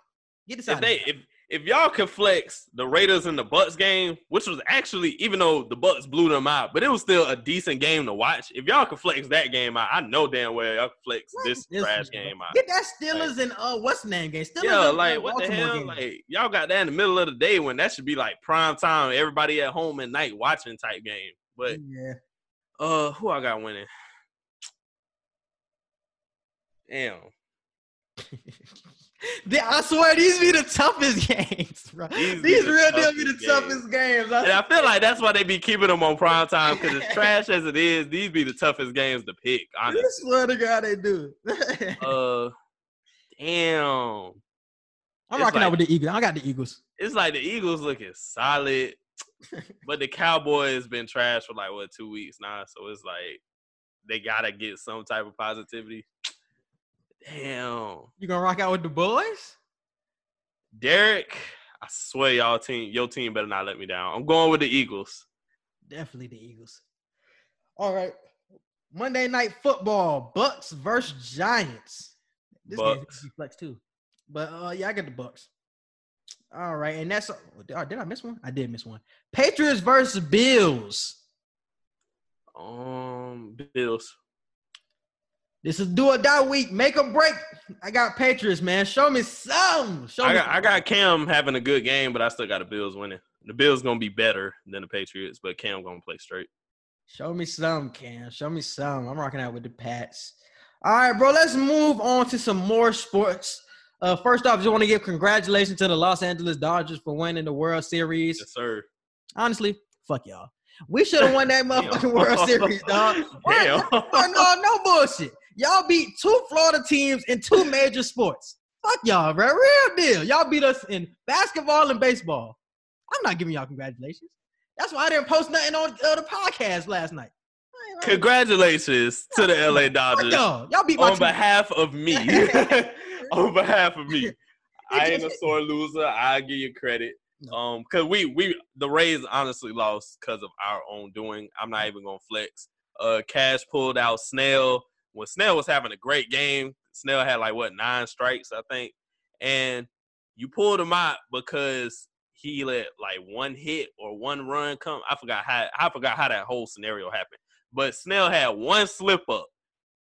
Get this out if of they if if y'all can flex the Raiders and the Bucs game, which was actually even though the Bucs blew them out, but it was still a decent game to watch. If y'all can flex that game out, I know damn well y'all could flex this This- trash game out. Get that Steelers and uh what's the name game? Steelers Yeah, and, like uh, what the hell? game. Like y'all got that in the middle of the day when that should be like prime time, everybody at home at night watching type game. But yeah. uh, who I got winning? Damn. They- I swear these be the toughest games, bro. These These, be real deal be the toughest toughest games. I And I feel like that's why they be keeping them on prime time because as trash as it is, these be the toughest games to pick. Honestly. swear to God they do. Uh, damn. I'm it's rocking like- out with the Eagles. I got the Eagles. It's like the Eagles looking solid, but the Cowboys been trash for like what two weeks now. So it's like they gotta get some type of positivity. Damn, You gonna rock out with the boys? Derek. I swear y'all team, your team better not let me down. I'm going with the Eagles. Definitely the Eagles. All right. Monday night football. Bucs versus Giants. This game Bucs. could be flex too. But uh yeah, I got the Bucs. All right, and that's oh, did I miss one? I did miss one. Patriots versus Bills. Um, Bills. This is do or die week. Make or break. I got Patriots, man. Show me some. Show I me. got I got Cam having a good game, but I still got the Bills winning. The Bills gonna be better than the Patriots, but Cam gonna play straight. Show me some, Cam. Show me some. I'm rocking out with the Pats. All right, bro. Let's move on to some more sports. Uh, first off, just want to give congratulations to the Los Angeles Dodgers for winning the World Series. Yes, sir. Honestly, fuck y'all. We should have won that motherfucking World Series, dog. Damn. No, no, no bullshit. Y'all beat two Florida teams in two major sports. Fuck y'all, bro. Real deal. Y'all beat us in basketball and baseball. I'm not giving y'all congratulations. That's why I didn't post nothing on uh, the podcast last night. Congratulations to the LA Dodgers y'all. Y'all beat on team. behalf of me. on behalf of me. I ain't a sore loser. I give you credit. Um, cause we we the Rays honestly lost because of our own doing. I'm not even gonna flex. Uh, Cash pulled out Snell when Snell was having a great game. Snell had like what nine strikes, I think, and you pulled him out because he let like one hit or one run come. I forgot how I forgot how that whole scenario happened. But Snell had one slip up,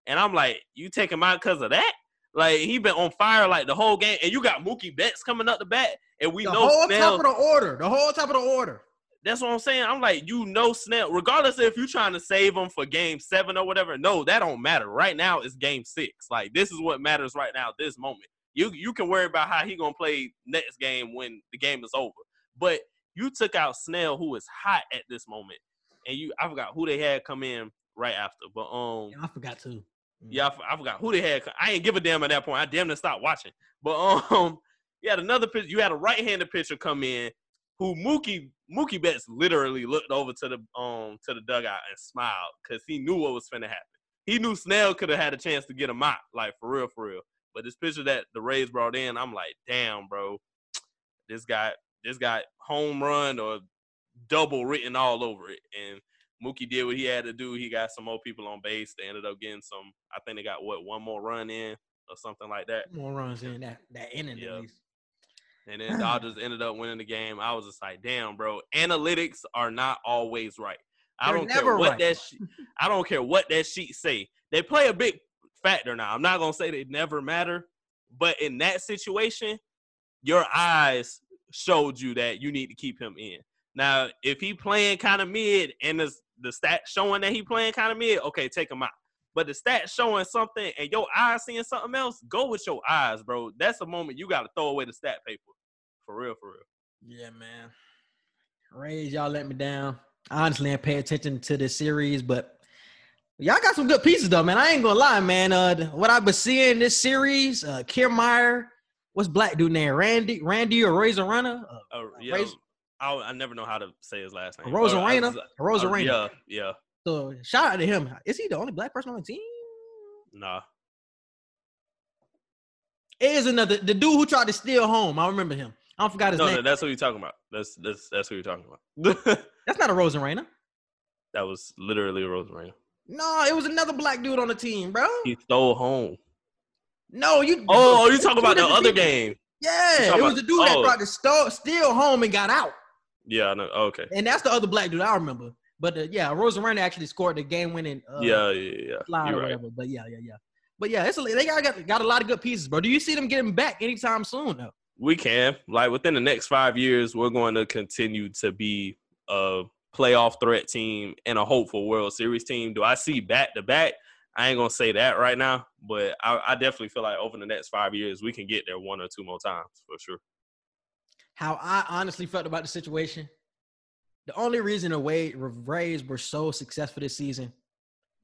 and I'm like, you take him out because of that? Like he been on fire like the whole game, and you got Mookie Betts coming up the bat, and we know. the know whole Snell. top of the order. The whole top of the order. That's what I'm saying. I'm like, you know, Snell, regardless if you're trying to save him for game seven or whatever, no, that don't matter. Right now, it's game six. Like, this is what matters right now, this moment. You you can worry about how he gonna play next game when the game is over. But you took out Snell, who is hot at this moment, and you I forgot who they had come in right after. But um Yeah, I forgot to. yeah, I forgot who they had. I ain't give a damn at that point. I damn near stopped watching. But um, you had another pitch. You had a right-handed pitcher come in, who Mookie Mookie Betts literally looked over to the um to the dugout and smiled because he knew what was finna happen. He knew Snell could have had a chance to get him out, like for real, for real. But this picture that the Rays brought in, I'm like, damn, bro, this guy, this guy, home run or double written all over it, and Mookie did what he had to do. He got some more people on base. They ended up getting some. I think they got what one more run in or something like that. More runs in that that inning Yeah. And then Dodgers ended up winning the game. I was just like, damn, bro. Analytics are not always right. I They're don't care what right. that she- I don't care what that sheet say. They play a big factor now. I'm not gonna say they never matter, but in that situation, your eyes showed you that you need to keep him in. Now, if he playing kind of mid and the the stats showing that he playing kind of mid, okay, take him out. But the stats showing something and your eyes seeing something else, go with your eyes, bro. That's a moment you got to throw away the stat paper. For real, for real. Yeah, man. Rays, y'all let me down. I honestly ain't pay attention to this series, but y'all got some good pieces though, man. I ain't gonna lie, man. Uh, what I've been seeing in this series, uh, Kiermaier, what's black dude name? Randy, Randy or Razor Runner? Uh, Uh, Uh, yeah, Raz- I, I never know how to say his last name. Rosa Uh, I Reyna? Rosa uh, Yeah, yeah. So shout out to him. Is he the only black person on the team? Nah. It is another the dude who tried to steal home. I remember him. I forgot his No, name. no, that's what you're talking about. That's that's that's who you're talking about. That's not a Rosa Reyna. that was literally Rosa Reyna. No, it was another black dude on the team, bro. He stole home. No, you. Oh, oh you talking about the other people. game? Yeah, it was about- the dude that oh. tried to steal, steal home and got out, Yeah, I know. Okay. and that's the other black dude I remember. But uh, yeah, Rosa Reyna actually scored the game-winning uh, yeah, yeah, yeah. fly You're or right. whatever. But yeah, yeah, yeah. But yeah, it's a, they got, got got a lot of good pieces, bro. Do you see them getting back anytime soon? though? We can. Like within the next five years, we're going to continue to be a playoff threat team and a hopeful World Series team. Do I see back to back? I ain't gonna say that right now, but I, I definitely feel like over the next five years we can get there one or two more times for sure. How I honestly felt about the situation. The only reason the way Rays were so successful this season,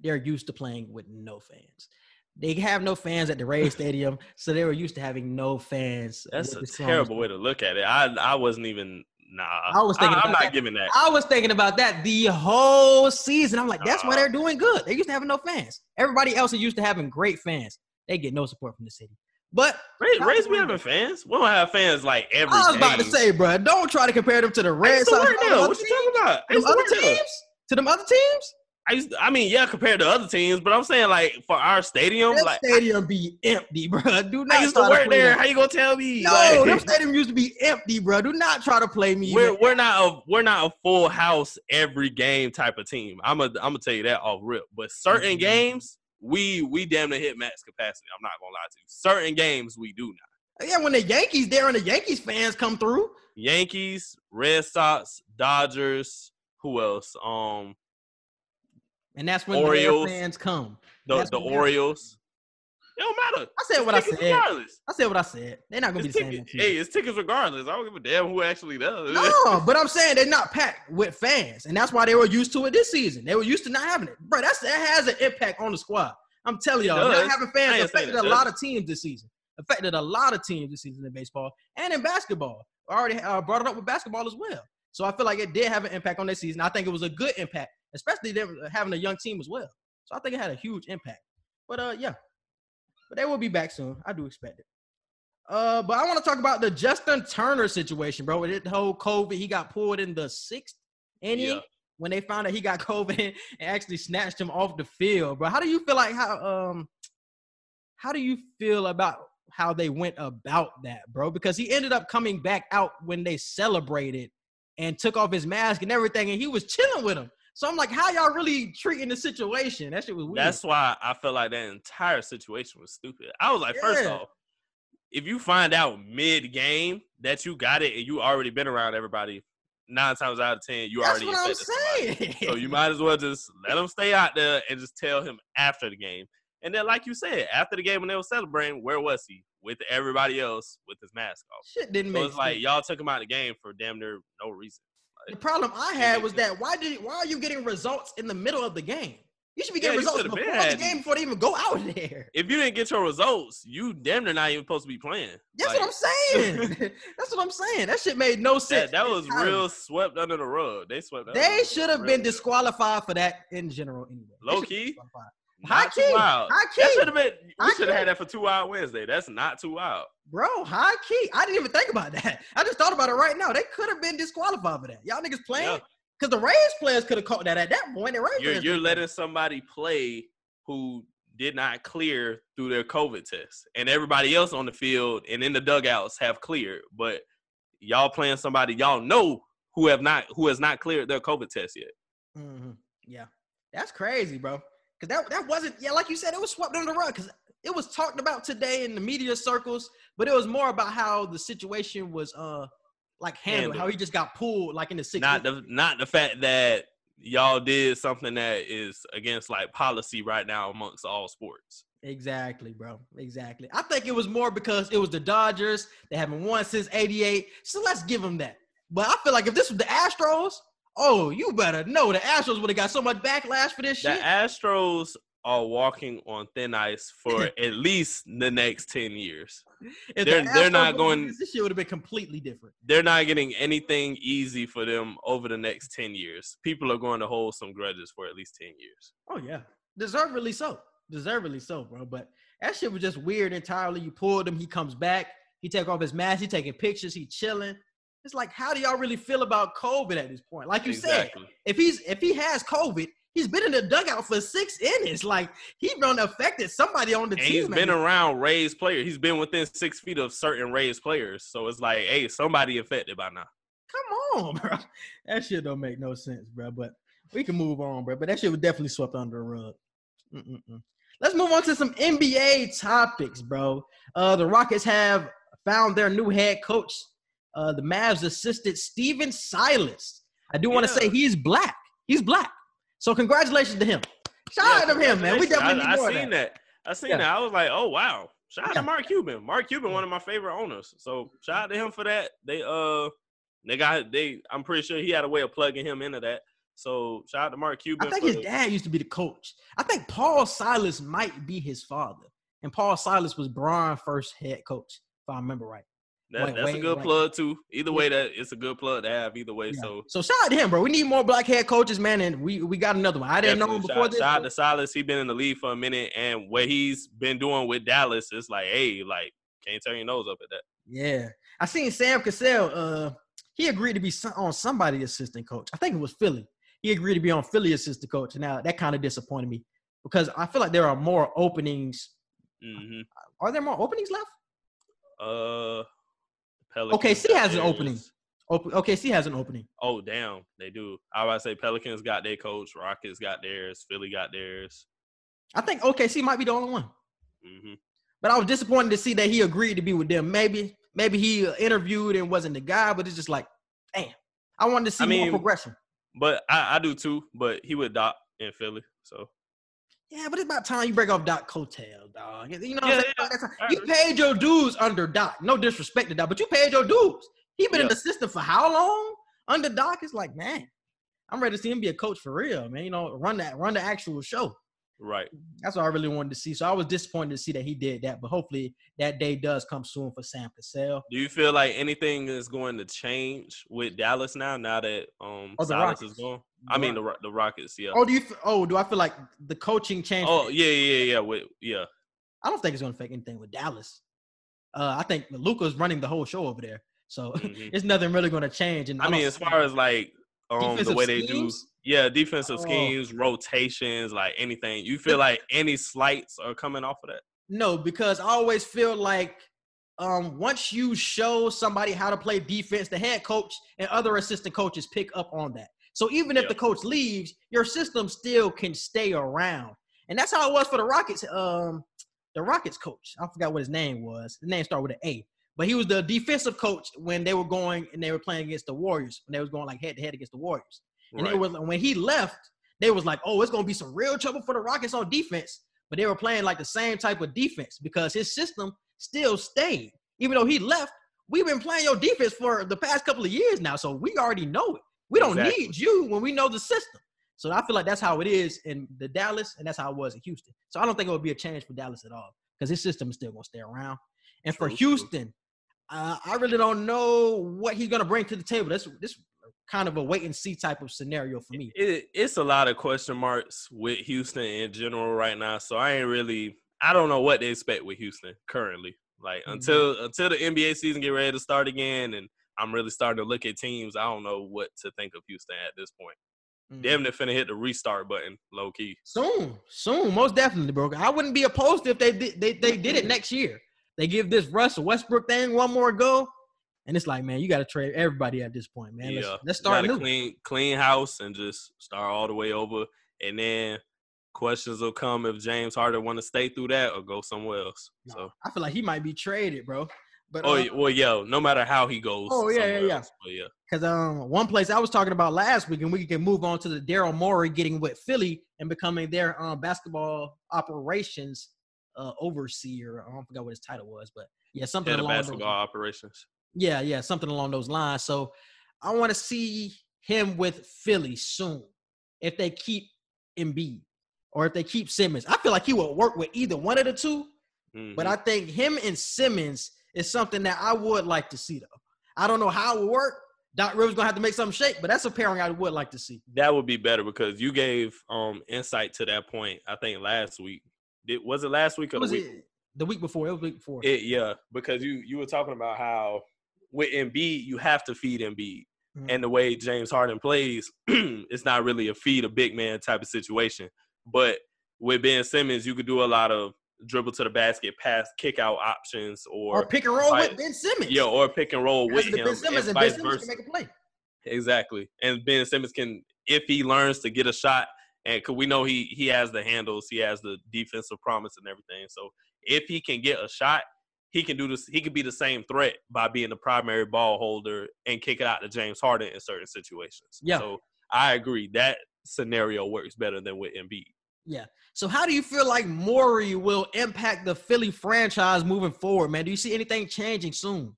they're used to playing with no fans. They have no fans at the Rays Stadium, so they were used to having no fans. That's a terrible way to look at it. I I wasn't even nah. I was thinking I, am about not that. giving that. I was thinking about that the whole season. I'm like, that's why they're doing good. They used to having no fans. Everybody else is used to having great fans. They get no support from the city. But Rays, Rays really. having fans. We don't have fans like every. I was about to say, bro, don't try to compare them to the Red Sox. work and there. other What you talking about? To them other teams? To them other teams? I used. I mean, yeah, compared to other teams, but I'm saying like for our stadium, That like stadium be empty, bro. Do not I used to work play there. that. How you gonna tell me? No, Like, them stadium used to be empty, bro. Do not try to play me. we're we're not a we're not a full house every game type of team. I'm a I'm gonna tell you that off rip. But certain Mhm. games, we we damn near hit max capacity. I'm not gonna lie to you. Certain games we do not. Yeah, when the Yankees there and the Yankees fans come through, Yankees, Red Sox, Dodgers. Who else? Um, and that's when Orioles. the fans come. the the Orioles. It don't matter. I said what I said. Regardless. I said what I said. They're not gonna be It's the same. hey, it's tickets regardless. I don't give a damn who actually does. No, but I'm saying they're not packed with fans, and that's why they were used to it this season. They were used to not having it, bro. That's that has an impact on the squad. I'm telling y'all, not having fans affected a lot of teams this season. Affected a lot of teams this season in baseball and in basketball. I already uh, brought it up with basketball as well. So I feel like it did have an impact on their season. I think it was a good impact, especially them having a young team as well. So I think it had a huge impact. But uh, yeah, but they will be back soon. I do expect it. Uh, but I want to talk about the Justin Turner situation, bro. With the whole COVID, he got pulled in the sixth inning Yeah. when they found out he got COVID and actually snatched him off the field, bro. How do you feel like how um how do you feel about how they went about that, bro? Because he ended up coming back out when they celebrated and took off his mask and everything, and he was chilling with him. So I'm like, how y'all really treating the situation? That shit was weird. That's why I felt like that entire situation was stupid. I was like, first off, if you find out mid game that you got it and you already been around everybody, nine times out of ten, you That's already what I'm saying. So you might as well just let him stay out there and just tell him after the game. And then, like you said, after the game when they were celebrating, where was he? With everybody else with his mask off. shit didn't So make it's like y'all took him out of the game for damn near no reason. The problem I had was that why did why are you getting results in the middle of the game? You should be getting you results before the game before they even go out there. If you didn't get your results, you damn near not even supposed to be playing. That's Like, what I'm saying. That's what I'm saying. That shit made no sense. That, that was real swept under the rug. They swept. They should have been disqualified for that in general anyway. Low should be key? High key. That should have been. We should have had that for two hour Wednesday. That's not too wild. Bro, high key. I didn't even think about that. I just thought about it right now. They could have been disqualified for that. Y'all niggas playing? Yeah. Because the Rays players could have caught that at that point. The Rays You're you're letting somebody play who did not clear through their COVID test, and everybody else on the field and in the dugouts have cleared, but y'all playing somebody y'all know who have not who has not cleared their COVID test yet. Mhm. Yeah, that's crazy, bro. Cause that that wasn't yeah, like you said, it was swept under the rug. Cause it was talked about today in the media circles, but it was more about how the situation was uh like handled, Handled. how he just got pulled like in the sixth. Not the not the fact that y'all did something that is against like policy right now amongst all sports. Exactly, bro. Exactly. I think it was more because it was the Dodgers. They haven't won since '88, so let's give them that. But I feel like if this was the Astros, oh, you better know the Astros would have got so much backlash for this The shit. Astros are walking on thin ice for at least the next 10 years. If they're- they're not going- this shit would have been completely different. They're not getting anything easy for them over the next 10 years. People are going to hold some grudges for at least 10 years. Oh yeah, deservedly so. Deservedly so, bro. But that shit was just weird entirely. You pulled him, he comes back, he take off his mask, he taking pictures, he chilling. It's like, how do y'all really feel about COVID at this point? Like you said, if he's if he has COVID, he's been in the dugout for six innings. Like he done affected somebody on the And team. he's been around Rays players. He's been within six feet of certain Rays players. So it's like, hey, somebody affected by now. Come on, bro. That shit don't make no sense, bro. But we can move on, bro. But that shit was definitely swept under the rug. Mm-mm-mm. Let's move on to some NBA topics, bro. Uh, the Rockets have found their new head coach. Uh, the Mavs assistant Stephen Silas. I do want to Yeah. say he's black. He's black. So congratulations to him. Shout out to him, man. We definitely I, need more I seen that. that. I seen Yeah. that. I was like, oh wow. Shout out Yeah. to Mark Cuban. Mark Cuban, one of my favorite owners. So shout out to him for that. They uh they got they I'm pretty sure he had a way of plugging him into that. So shout out to Mark Cuban. I think his the- dad used to be the coach. I think Paul Silas might be his father. And Paul Silas was Bron's first head coach, if I remember right. That- that's a good plug too. Either way, that it's a good plug to have either way. Yeah. So So shout out to him, bro. We need more black head coaches, man. And we, we got another one. I didn't know him before shout, this. shout out to Silas. He been in the league for a minute, and what he's been doing with Dallas is like, hey, like can't turn your nose up at that. Yeah. I seen Sam Cassell. Uh, he agreed to be on somebody assistant coach. I think it was Philly. He agreed to be on Philly assistant coach. Now that kind of disappointed me because I feel like there are more openings. hmm Are there more openings left? Uh, Pelicans OKC has an opening. Open, OKC has an opening. Oh damn, they do. I to say Pelicans got their coach, Rockets got theirs, Philly got theirs. I think OKC might be the only one. hmm But I was disappointed to see that he agreed to be with them. Maybe, maybe he interviewed and wasn't the guy, but it's just like, damn. I wanted to see I mean- more progression. But I, I do too. But he would Doc in Philly, so Yeah, but it's about time you break off Doc Cotail, dog. You know what Yeah, I'm saying? yeah. You paid your dues under Doc. No disrespect to Doc, but you paid your dues. He been in the system for how long? Under Doc, it's like, man, I'm ready to see him be a coach for real, man. You know, run that, run the actual show. right. That's what I really wanted to see. So I was disappointed to see that he did that, but hopefully that day does come soon for Sam Cassell. Do you feel like anything is going to change with Dallas now? Now that um Oh, Silas Rockets. is gone. I mean the the Rockets, yeah. Oh, do you? Oh, do I feel like the coaching change? Oh yeah, yeah, yeah. With yeah, I don't think it's going to affect anything with Dallas. Uh, I think Luka's running the whole show over there, so Mhm. it's nothing really going to change. And I mean as far as like um the way they do, yeah, defensive Oh. schemes, rotations, like anything. You feel like any slights are coming off of that? no, because I always feel like um, once you show somebody how to play defense, the head coach and other assistant coaches pick up on that. So even if Yeah. the coach leaves, your system still can stay around, and that's how it was for the Rockets. Um, the Rockets coach, I forgot what his name was. The name started with an A, but he was the defensive coach when they were going and they were playing against the Warriors. When they was going like head to head against the Warriors. And Right. it was when he left, they was like, "Oh, it's gonna be some real trouble for the Rockets on defense." But they were playing like the same type of defense because his system still stayed, even though he left. We've been playing your defense for the past couple of years now, so we already know it. We don't Exactly. need you when we know the system. So I feel like that's how it is in the Dallas, and that's how it was in Houston. So I don't think it would be a change for Dallas at all because his system is still gonna stay around. And for. Houston, uh, I really don't know what he's gonna bring to the table. That's this kind of a wait and see type of scenario for me. it, it's a lot of question marks with Houston in general right now. So I ain't really I don't know what they expect with Houston currently. Like until until the NBA season get ready to start again and I'm really starting to look at teams, I don't know what to think of Houston at this point. Mhm. Damn near finna hit the restart button, low key. Soon, soon, most definitely, bro. I wouldn't be opposed if they did they, they did it next year. They give this Russell Westbrook thing one more go. And it's like, man, you got to trade everybody at this point, man. Let's, yeah, let's start Gotta new. clean clean house and just start all the way over, and then questions will come if James Harden want to stay through that or go somewhere else. No, So, I feel like he might be traded, bro. But oh uh, well, yeah, no matter how he goes. Oh, yeah, yeah, yeah. else. Yeah, Because um, one place I was talking about last week, and we can move on to the Daryl Morey getting with Philly and becoming their um, basketball operations uh, overseer. I don't forget what his title was, but yeah, something of along those. basketball operations. Yeah, yeah, something along those lines. So I want to see him with Philly soon if they keep Embiid or if they keep Simmons. I feel like he will work with either one of the two, but Mhm. I think him and Simmons is something that I would like to see though. I don't know how it will work. Doc Rivers gonna have to make something shake, but that's a pairing I would like to see. that would be better because you gave um insight to that point. I think last week. Did, was it last week or Was the week? it the week before? It was week before. It, yeah, because you you were talking about how with Embiid you have to feed Embiid, Mhm. and the way James Harden plays, it's not really a feed a big man type of situation. But with Ben Simmons, you could do a lot of dribble to the basket, pass, kick out options, or, or pick and roll like- with Ben Simmons. yeah, or pick and roll with Pass it to him, Ben Simmons and and Ben Simmons versa. can make a play. Exactly. And Ben Simmons can, if he learns to get a shot, and because we know he he has the handles, he has the defensive promise and everything. So if he can get a shot, he can do this. He could be the same threat by being the primary ball holder and kick it out to James Harden in certain situations. Yeah. So I agree that scenario works better than with Embiid. Yeah. So how do you feel like Morey will impact the Philly franchise moving forward, man? Do you see anything changing soon?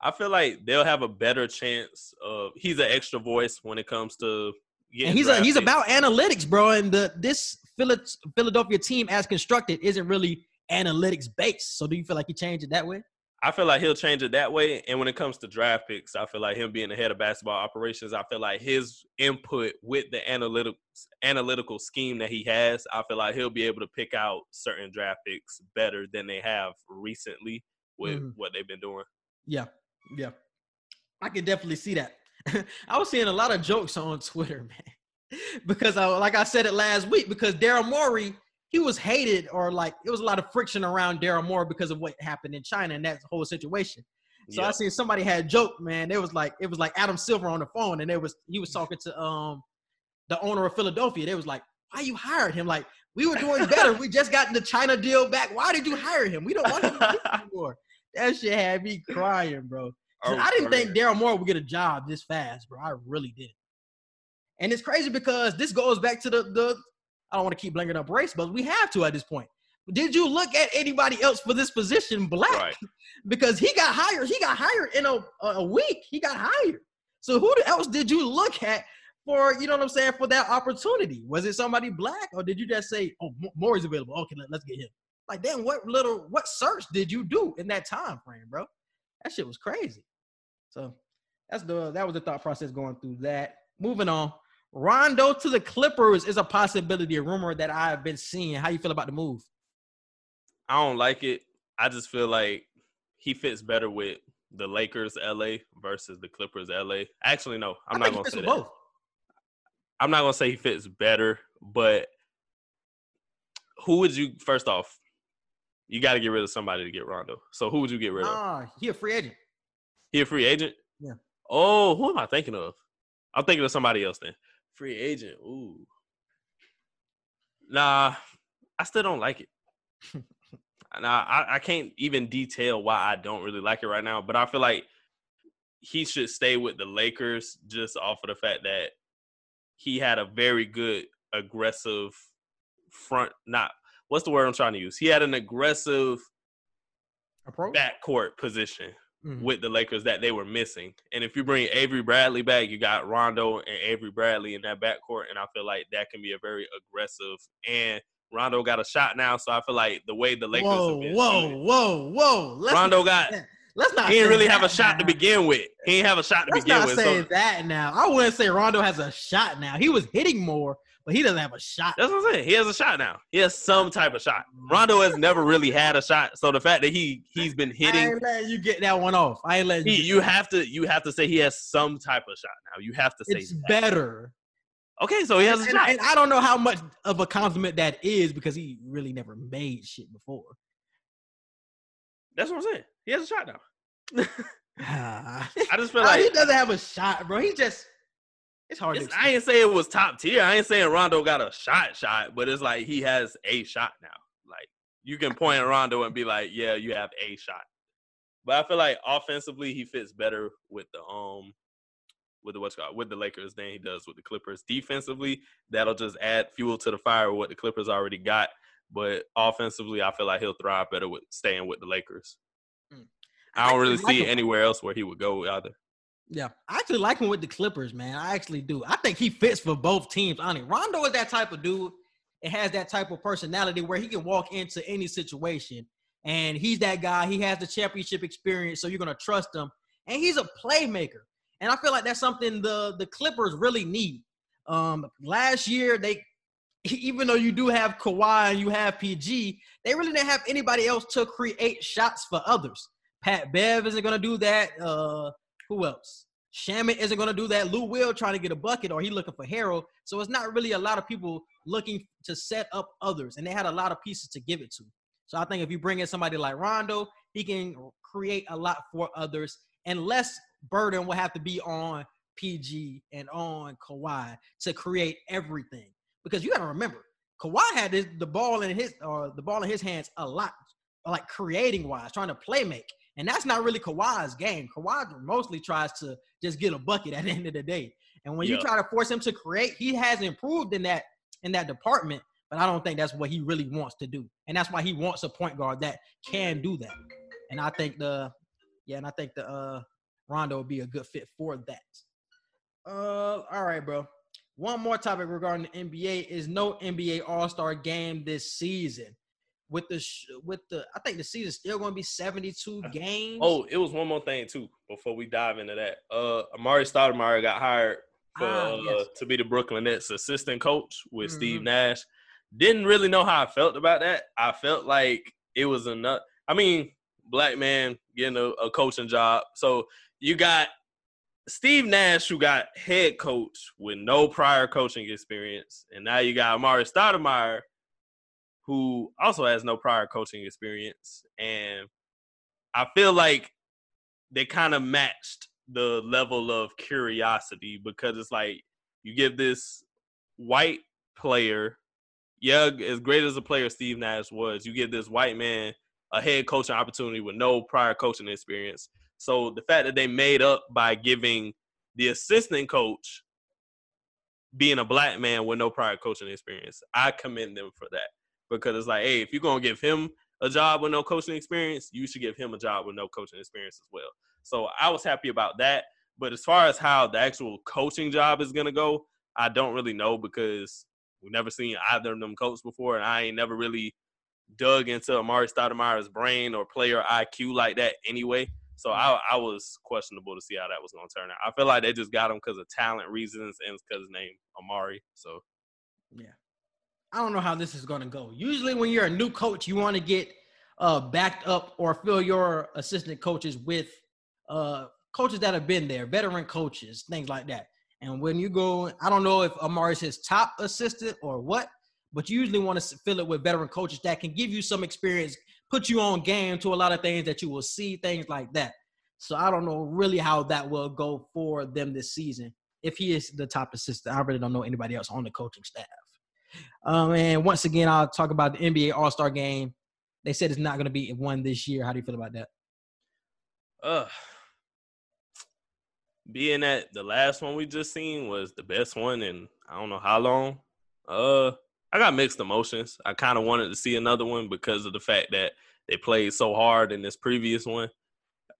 I feel like they'll have a better chance of. He's an extra voice when it comes to. Getting And he's a, he's about analytics, bro. And the this Phila- Philadelphia team as constructed isn't really analytics based. So do you feel like he changed it that way? I feel like he'll change it that way. And when it comes to draft picks, I feel like him being the head of basketball operations, I feel like his input with the analytics analytical scheme that he has, I feel like he'll be able to pick out certain draft picks better than they have recently with Mhm. what they've been doing. Yeah, yeah. I can definitely see that. I was seeing a lot of jokes on Twitter, man, because I, like I said it last week, because Daryl Morey, he was hated or like it was a lot of friction around Daryl Morey because of what happened in China and that whole situation. So I seen somebody had joke, man. It was like it was like Adam Silver on the phone, and it was he was talking to um the owner of Philadelphia. They was like, "Why you hired him? Like we were doing better. we just got the China deal back. Why did you hire him? We don't want him anymore." That shit had me crying, bro. Oh, I didn't think Daryl Morey would get a job this fast, bro. I really did. And it's crazy because this goes back to the the. I don't want to keep bringing up race, but we have to at this point. Did you look at anybody else for this position black? Right. Because he got hired. He got hired in a, a week. He got hired. So who else did you look at for, you know what I'm saying, for that opportunity? Was it somebody black or did you just say, oh, Mo- Morey's available. Okay, let, let's get him. Like, then what little, what search did you do in that time frame, bro? That shit was crazy. So that's the, that was the thought process going through that. Moving on. Rondo to the Clippers is a possibility, a rumor that I've been seeing. How you feel about the move? I don't like it. I just feel like he fits better with the Lakers LA versus the Clippers LA. Actually, no, I'm I not gonna say that. both. I'm not gonna say he fits better, but who would you first off? You got to get rid of somebody to get Rondo. So who would you get rid of? Ah, he a free agent. He a free agent? Yeah. Oh, who am I thinking of? I'm thinking of somebody else then. Free agent. Ooh. Nah, I still don't like it. nah, I, I can't even detail why I don't really like it right now, but I feel like he should stay with the Lakers just off of the fact that he had a very good aggressive front not what's the word I'm trying to use? He had an aggressive Approach? backcourt position Mhm. with the Lakers that they were missing. And if you bring Avery Bradley back, you got Rondo and Avery Bradley in that backcourt, and I feel like that can be a very aggressive. And Rondo got a shot now, so I feel like the way the Lakers whoa, have been whoa, whoa, whoa. Let's Rondo got let's not. he didn't really have a shot to begin with. He didn't have a shot to begin with. Let's begin not with. say So that now. I wouldn't say Rondo has a shot now. He was hitting more, but he doesn't have a shot. that's what I'm saying. He has a shot now. He has some type of shot. Mm-hmm. Rondo has never really had a shot. So the fact that he he's been hitting. I ain't letting you get that one off. I ain't letting he, you. you have to you have to say he has some type of shot now. You have to say it's that. better. Okay, so he has a shot. and I don't know how much of a compliment that is because he really never made shit before. That's what I'm saying. He has a shot now. I just feel like he doesn't have a shot, bro. He just it's hard it's, I ain't saying it was top tier. I ain't saying Rondo got a shot shot, but it's like he has a shot now. Like you can point at Rondo and be like, yeah, you have a shot. But I feel like offensively he fits better with the um with the what's called with the Lakers than he does with the Clippers. Defensively, that'll just add fuel to the fire of what the Clippers already got. But offensively, I feel like he'll thrive better with staying with the Lakers. Mm. I don't really see anywhere else where he would go either. Yeah, I actually like him with the Clippers, man. I actually do. I think he fits for both teams. Honestly, Rondo is that type of dude. It has that type of personality where he can walk into any situation, and he's that guy. He has the championship experience, so you're gonna trust him. And he's a playmaker, and I feel like that's something the the Clippers really need. Um, last year they, even though you do have Kawhi and you have PG, they really didn't have anybody else to create shots for others. Pat Bev isn't gonna do that. Uh, who else? Shamet isn't going to do that. Lou Will trying to get a bucket or he looking for Harrell. So it's not really a lot of people looking to set up others. And they had a lot of pieces to give it to. So I think if you bring in somebody like Rondo, he can create a lot for others and less burden will have to be on PG and on Kawhi to create everything. Because you got to remember, Kawhi had this, the ball in his or the ball in his hands a lot, like creating wise, trying to play make. And that's not really Kawhi's game. Kawhi mostly tries to just get a bucket at the end of the day. And when you try to force him to create, he has improved in that in that department. But I don't think that's what he really wants to do. And that's why he wants a point guard that can do that. And I think the yeah, and I think the uh Rondo would be a good fit for that. Uh all right, bro. One more topic regarding the NBA is no NBA All-Star game this season. With the sh- with the I think the season's still going to be 72 games. Oh, it was one more thing too before we dive into that. Uh, Amar'e Stoudemire got hired for Ah, uh, to be the Brooklyn Nets assistant coach with Steve Mhm. Nash. Didn't really know how I felt about that. I felt like it was enough. I mean, black man getting a, a coaching job. So you got Steve Nash, who got head coach with no prior coaching experience, and now you got Amar'e Stoudemire, who also has no prior coaching experience. And I feel like they kind of matched the level of curiosity because it's like you give this white player, yeah, as great as a player Steve Nash was, you give this white man a head coaching opportunity with no prior coaching experience. So the fact that they made up by giving the assistant coach being a black man with no prior coaching experience, I commend them for that because it's like, hey, if you're gonna give him a job with no coaching experience, you should give him a job with no coaching experience as well. So I was happy about that. But as far as how the actual coaching job is gonna go, I don't really know because we've never seen either of them coach before, and I ain't never really dug into Amar'e Stoudemire's brain or player IQ like that anyway. So I, mm-hmm. I was questionable to see how that was gonna turn out. I feel like they just got him because of talent reasons and because his name Amar'e. So Yeah. I don't know how this is going to go. Usually, when you're a new coach, you want to get uh, backed up or fill your assistant coaches with uh, coaches that have been there, veteran coaches, things like that. And when you go, I don't know if Amar'e's his top assistant or what, but you usually want to fill it with veteran coaches that can give you some experience, put you on game to a lot of things that you will see, things like that. So I don't know really how that will go for them this season. If he is the top assistant, I really don't know anybody else on the coaching staff. Um, and once again, I'll talk about the NBA All Star Game. They said it's not going to be one this year. How do you feel about that? uh being that the last one we just seen was the best one and I don't know how long. Uh I got mixed emotions. I kind of wanted to see another one because of the fact that they played so hard in this previous one.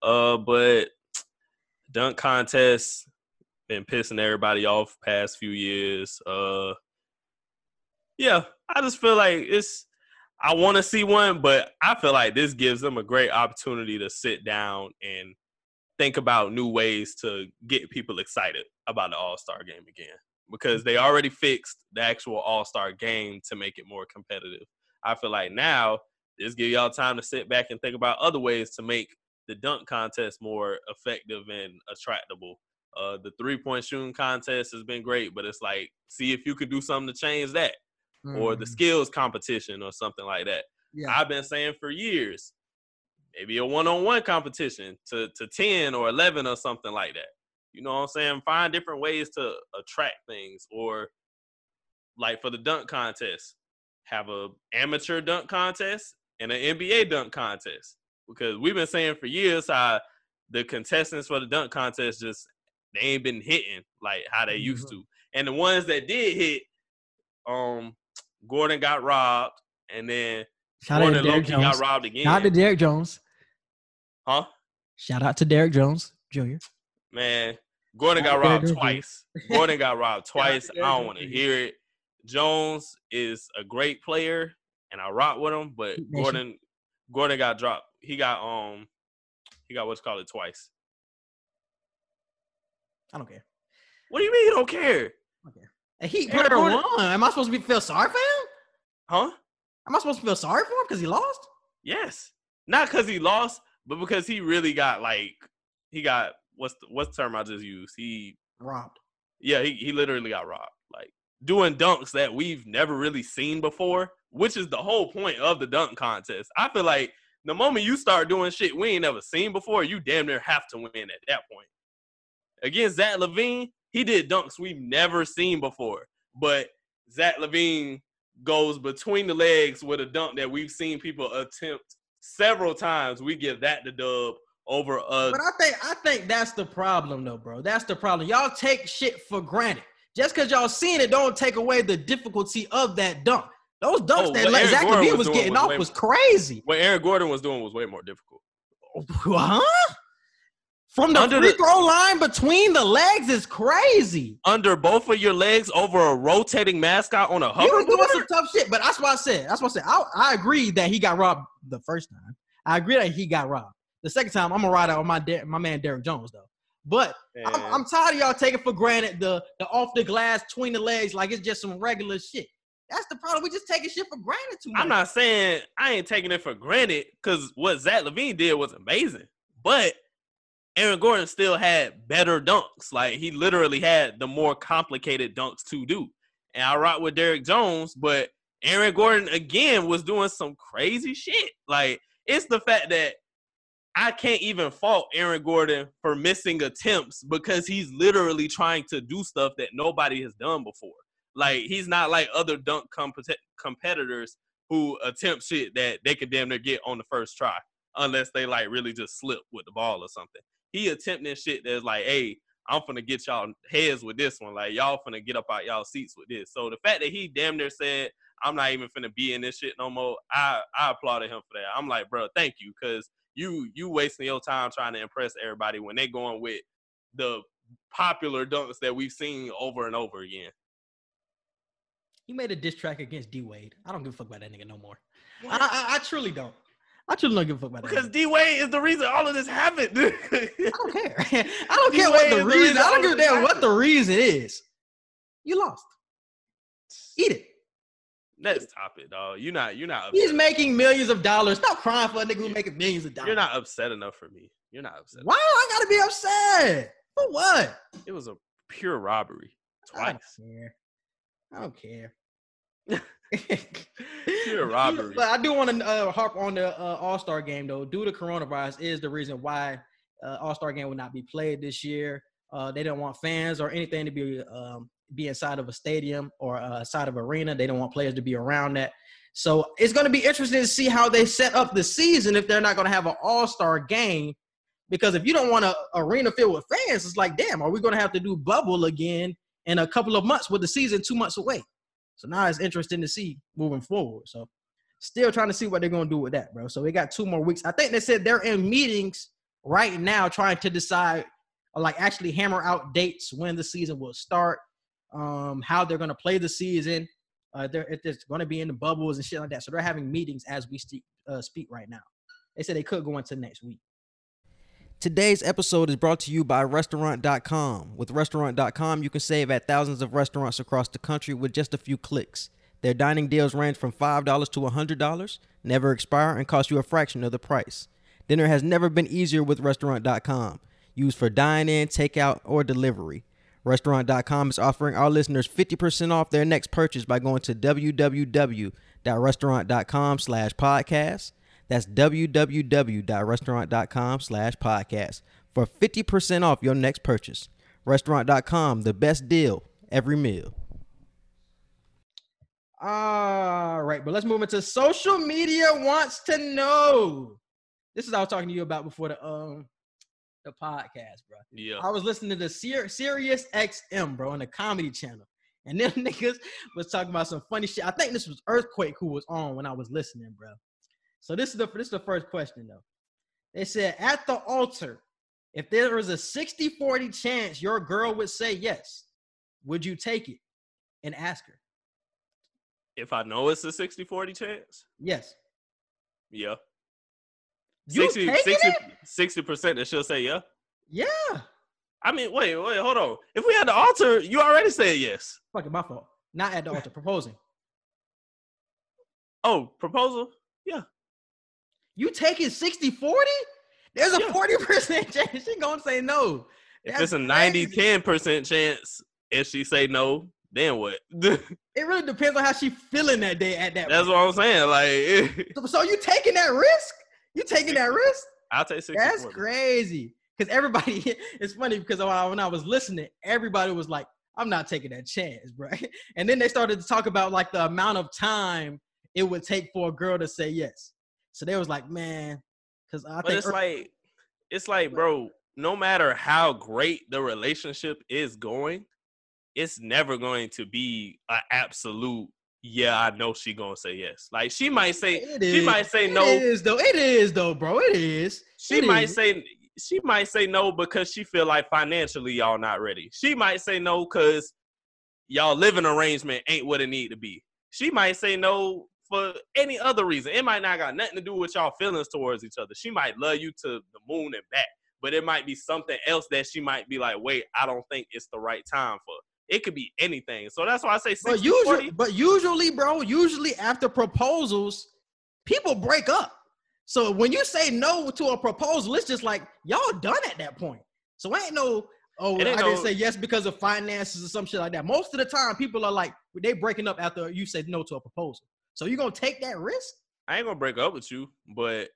Uh but dunk contest been pissing everybody off past few years. Uh yeah, I just feel like it's I want to see one, but I feel like this gives them a great opportunity to sit down and think about new ways to get people excited about the All Star game again because they already fixed the actual All Star game to make it more competitive. I feel like now this give y'all time to sit back and think about other ways to make the dunk contest more effective and attractable. Uh, the three point shooting contest has been great, but it's like see if you could do something to change that or the Mm, skills competition or something like that. yeah. I've been saying for years, maybe a one-on-one competition to to 10 or 11 or something like that. You know what I'm saying? Find different ways to attract things or like for the dunk contest, have a amateur dunk contest and an NBA dunk contest. Because we've been saying for years how the contestants for the dunk contest just they ain't been hitting like how they used Mm-hmm. to. And the ones that did hit, um, Gordon got robbed, and then Shout out to Gordon Derrick Loki got Jones. robbed again. Shout out to Derrick Jones. huh? Shout out to Derrick Jones Jr. Man, Gordon got robbed twice. Gordon got robbed twice. I don't want to hear it. Jones is a great player, and I rock with him, but Gordon, Gordon got dropped. He got um, he got what's called it twice. I don't care. What do you mean you don't care? A Heat Aaron player won. Am I supposed to be feel sorry for him? Huh? Am I supposed to feel sorry for him because he lost? Yes. Not because he lost, but because he really got like he got what's the, what's the term I just used? He Robbed. yeah, he, he literally got robbed. Like doing dunks that we've never really seen before, which is the whole point of the dunk contest. I feel like the moment you start doing shit we ain't never seen before, you damn near have to win at that point. Against Zach LaVine, he did dunks we've never seen before. But Zach LaVine goes between the legs with a dunk that we've seen people attempt several times. We give that the dub over a But I think I think that's the problem though, bro. That's the problem. Y'all take shit for granted. Just because y'all seen it, don't take away the difficulty of that dunk. Those dunks Oh, that like, Zach LaVine was was getting was off way was crazy. what Aaron Gordon was doing was way more difficult. Huh? From the Under free the- throw line between the legs is crazy. under both of your legs over a rotating mascot on a He was doing some tough shit, but that's what I said. That's what I said. I, I agree that he got robbed the first time. I agree that he got robbed. The second time, I'm gonna ride out on my Der- my man Derrick Jones though. But I'm, I'm tired of y'all taking for granted the the off the glass between the legs like it's just some regular shit. That's the problem. We just taking shit for granted too much. I'm not saying I ain't taking it for granted because what Zach LaVine did was amazing, but Aaron Gordon still had better dunks. Like he literally had the more complicated dunks to do. And I rock with Derrick Jones, but Aaron Gordon again was doing some crazy shit. Like it's the fact that I can't even fault Aaron Gordon for missing attempts because he's literally trying to do stuff that nobody has done before. Like he's not like other dunk compet- competitors who attempt shit that they could damn near get on the first try, unless they like really just slip with the ball or something. He attempting shit that's like, hey, I'm finna get y'all heads with this one. Like y'all finna get up out y'all seats with this. So the fact that he damn near said, I'm not even finna be in this shit no more. I I applauded him for that. I'm like, bro, thank you, cause you you wasting your time trying to impress everybody when they going with the popular dunks that we've seen over and over again. He made a diss track against D Wade. I don't give a fuck about that nigga no more. I, I, I truly don't. I truly don't give a fuck about that. Because. D Wade is the reason all of this happened. I don't care. I don't D care what the is the reason. reason I don't give a damn what the reason is. You lost. Eat it. Next topic, dog. You're not you're not He's upset. making millions of dollars. Stop crying for a nigga who's making millions of dollars. You're not upset enough for me. You're not upset. Why I gotta be upset? For what? It was a pure robbery. I Twice. don't care. I don't care. Pure robbery. But I do want to uh, harp on the uh, All Star game though. Due to coronavirus, is the reason why uh, All Star game will not be played this year. Uh, they don't want fans or anything to be um, be inside of a stadium or uh, side of arena. They don't want players to be around that. So it's going to be interesting to see how they set up the season if they're not going to have an All Star game. Because if you don't want an arena filled with fans, it's like, damn, are we going to have to do bubble again in a couple of months with the season two months away? So now it's interesting to see moving forward. So still trying to see what they're going to do with that, bro. So we got two more weeks. I think they said they're in meetings right now trying to decide or like actually hammer out dates when the season will start, um, how they're going to play the season. Uh, they're, if it's going to be in the bubbles and shit like that. So they're having meetings as we uh, speak right now. They said they could go into next week. Today's episode is brought to you by Restaurant.com. With Restaurant.com, you can save at thousands of restaurants across the country with just a few clicks. Their dining deals range from $5 to $100, never expire, and cost you a fraction of the price. Dinner has never been easier with Restaurant.com. Used for dine in, takeout, or delivery. Restaurant.com is offering our listeners 50% off their next purchase by going to www.restaurant.com slash podcast. That's www.restaurant.com slash podcast for 50% off your next purchase. Restaurant.com, the best deal every meal. All right, but let's move into social media wants to know. This is what I was talking to you about before the um the podcast, bro. Yeah. I was listening to Sir- Sirius XM, bro, on the comedy channel. And them niggas was talking about some funny shit. I think this was Earthquake who was on when I was listening, bro. So this is the this is the first question though. They said at the altar, if there was a 60-40 chance your girl would say yes, would you take it and ask her? If I know it's a 60 40 chance, Yes. yeah. You 60, 60, it? 60% that she'll say yeah. Yeah. I mean, wait, wait, hold on. If we had the altar, you already said yes. Fucking my fault. Not at the altar, proposing. Oh, proposal? Yeah. You taking 60 40? There's a Yeah. 40% chance she gonna say no. If it's a 90 crazy. 10% chance, if she say no, then what? It really depends on how she feeling that day at that point. That's what I'm saying. Like, point. So you taking that risk? You taking that risk? I'll take 60 That's 40. crazy. Because everybody, it's funny because when I, when I was listening, everybody was like, I'm not taking that chance, bro. And then they started to talk about like the amount of time it would take for a girl to say yes. So they was like, man, because I But think it's like, it's like, bro, no matter how great the relationship is going, it's never going to be an absolute. Yeah, I know she gonna say yes. Like she might say, It she is. might say It no. is though. It is though, bro. It is. She It might is. say, she might say no because she feel like financially y'all not ready. She might say no because y'all living arrangement ain't what it need to be. She might say no for any other reason. It might not got nothing to do with y'all feelings towards each other. She might love you to the moon and back, but it might be something else that she might be like, wait, I don't think it's the right time for. It could be anything. So that's why I say 60 But usually, 40. but usually, bro, usually after proposals, people break up. So when you say no to a proposal, it's just like y'all done at that point. So ain't no, oh, I It ain't didn't say yes because of finances or some shit like that. Most of the time, people are like they breaking up after you said no to a proposal. So you gonna take that risk? I ain't gonna break up with you, but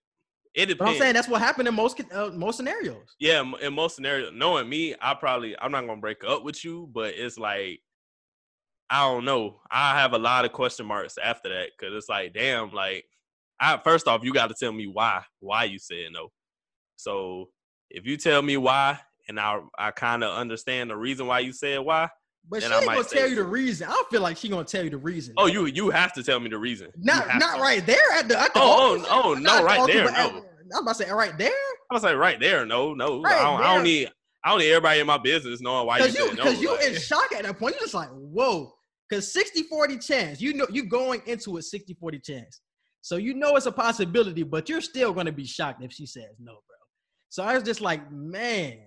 it depends. But I'm saying that's what happened in most uh, most scenarios. yeah, in most scenarios, knowing me, I probably I'm not gonna break up with you, but it's like I don't know. I have a lot of question marks after that because it's like, damn, like I first off, you got to tell me why why you said no. So if you tell me why, and I I kind of understand the reason why you said why. But Then she ain't gonna tell you the reason. I don't feel like she gonna tell you the reason. Oh, you you have to tell me the reason. Not not to. right there at the at the Oh, altar. oh, oh, no, the right there, no. I'm about to say right there. I was like, right there, no, no. Right I, don't, I don't need I don't need everybody in my business knowing why you Because you, said no. because you like- in shock at that point. You're just like, whoa. Because 60 40 chance, you know, you're going into a 60 40 chance. So you know it's a possibility, but you're still going to be shocked if she says no, bro. So I was just like, man,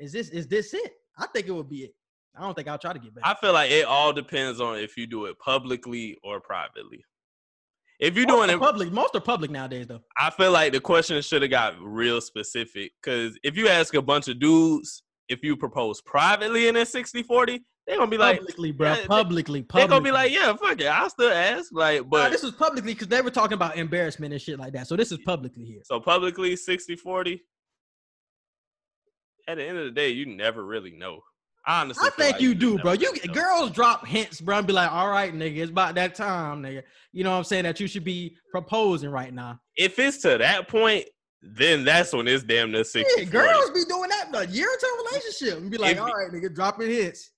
is this is this it? I think it would be it. I don't think I'll try to get back. I feel like it all depends on if you do it publicly or privately. If you're most doing it, public, most are public nowadays, though. I feel like the question should have got real specific. Because if you ask a bunch of dudes if you propose privately in a 60 40, they're gonna be like, publicly, bro. yeah, they- publicly, they're gonna be like, yeah, fuck it, I'll still ask. Like, Nah, but this was publicly because they were talking about embarrassment and shit like that. So this is publicly here. so publicly 60 40. At the end of the day, you never really know. I honestly, I think like you do, bro. You know. girls drop hints, bro, and be like, "All right, nigga, it's about that time, nigga." You know what I'm saying? That you should be proposing right now. if it's to that point, then that's when it's damn near 60 Yeah, girls be doing that a year into a relationship and be like, If- "All right, nigga, dropping hints."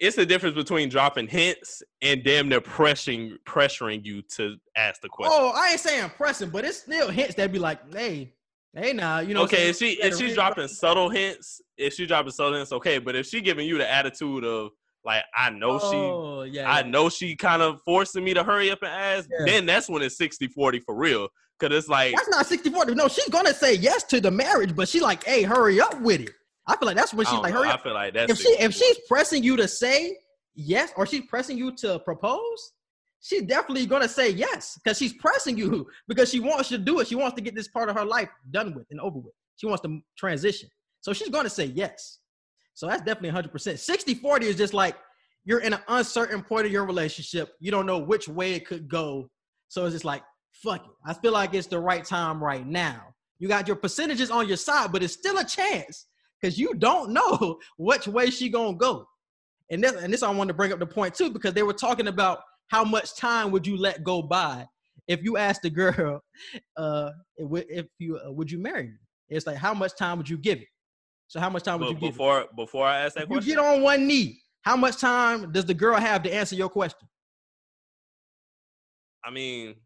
it's the difference between dropping hints and damn near pressuring pressuring you to ask the question. Oh, I ain't saying pressing, but it's still hints that be like, "Hey, hey, now you know." okay, if she if she's dropping drop. subtle hints, if she's dropping subtle hints, okay. But if she giving you the attitude of like I know she Oh, yeah, I yeah. know she kind of forcing me to hurry up and ask, Yeah. then that's when it's 60-40 for real. Cause it's like That's not 60 40. No, she's gonna say yes to the marriage, but she like, "Hey, hurry up with it." I feel like that's when she's like, know, "Hurry I feel like that's if she if she's pressing you to say yes or she's pressing you to propose, she's definitely gonna say yes because she's pressing you because she wants to do it. She wants to get this part of her life done with and over with. She wants to transition. So she's gonna say yes. So that's definitely 100%. 60 40 is just like you're in an uncertain point of your relationship. You don't know which way it could go. So it's just like fuck it. I feel like it's the right time right now. You got your percentages on your side, but it's still a chance because you don't know which way she gonna go. And this, and this I wanted to bring up the point too because they were talking about how much time would you let go by if you asked the girl, uh, if if you uh, would you marry me? It's like how much time would you give it? So how much time would But you give it? before before I ask that If you get on one knee, how much time does the girl have to answer your question? I mean,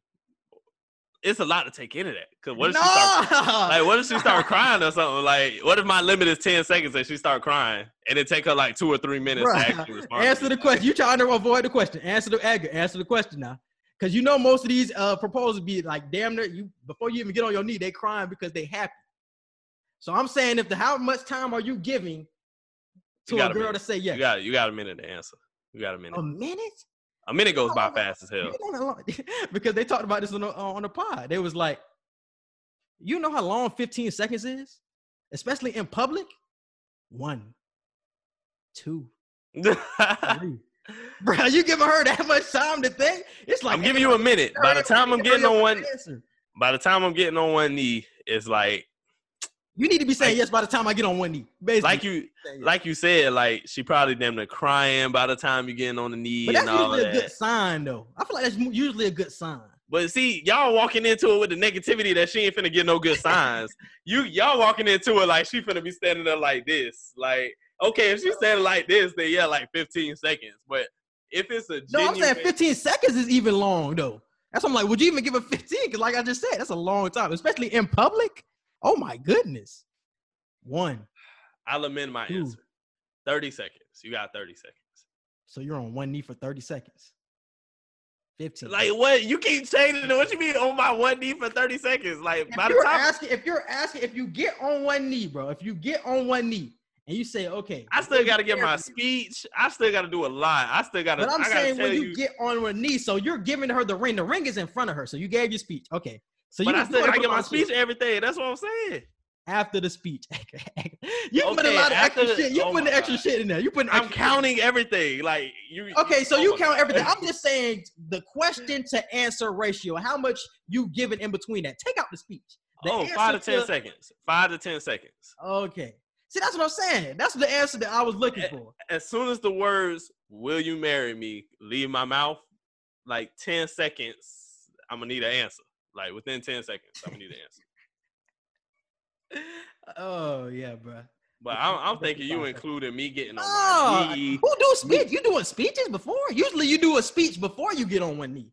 it's a lot to take into that. Cause what if no! she start like what if she start crying or something? Like what if my limit is ten seconds and she start crying and it take her like two or three minutes Bruh, to actually respond? Answer the question. You trying to avoid the question. Answer the Edgar. Answer the question now. Cause you know most of these uh proposals be like damn near you before you even get on your knee, they crying because they happy. So I'm saying if the how much time are you giving to You a girl to say yes? You got you got a minute to answer. You got a minute. a minute? A minute goes by Oh, fast as hell. You know how long- because they talked about this on the, uh, on the pod. They was like, you know how long 15 seconds is, especially in public. One, two, three. Bro, you giving her that much time to think? It's like I'm giving you a minute. By the time I'm getting on one, answer. by the time I'm getting on one knee, it's like you need to be saying like- yes by the time I get on one knee. Basically, like you like you said, like she probably damn near crying by the time you're getting on the knee but and that's all usually a good sign, though. I feel like that's usually a good sign. But see, y'all walking into it with the negativity that she ain't finna get no good signs. you y'all walking into it like she finna be standing there like this. Like, okay, if she's standing like this, then yeah, like 15 seconds. But if it's a No, I'm saying 15 seconds is even long, though. That's what I'm like, would you even give her 15? Because, like I just said, that's a long time, especially in public. Oh my goodness. One. I'll amend my Ooh. answer. 30 seconds. You got 30 seconds. So you're on one knee for 30 seconds. 15. Like what? You keep changing it. What you mean on my one knee for 30 seconds? Like if by the you're time asking, if you're asking, if you get on one knee, bro, if you get on one knee and you say, okay, I still gotta get my speech. I still gotta do a lot. I still gotta But I'm I saying when you, you get on one knee, so you're giving her the ring. The ring is in front of her, so you gave your speech. Okay, so but you I gotta put get my speech shit every day. That's what I'm saying. after the speech. you put a lot of extra the- shit. You oh put the extra God. shit in there. You put. I'm counting everything. Like you. Okay, so oh you count God. everything. I'm just saying the question to answer ratio. How much you giving in between that? Take out the speech. The oh, five to ten seconds. Five to ten seconds. Okay. See, that's what I'm saying. That's the answer that I was looking for. As soon as the words "Will you marry me?" leave my mouth, like ten seconds, I'm gonna need an answer. Like within ten seconds, I'm gonna need an answer. Oh yeah, bro. But I'm, I'm thinking you including me getting on Oh, my knee. who do speech? You doing speeches before? Usually you do a speech before you get on one knee.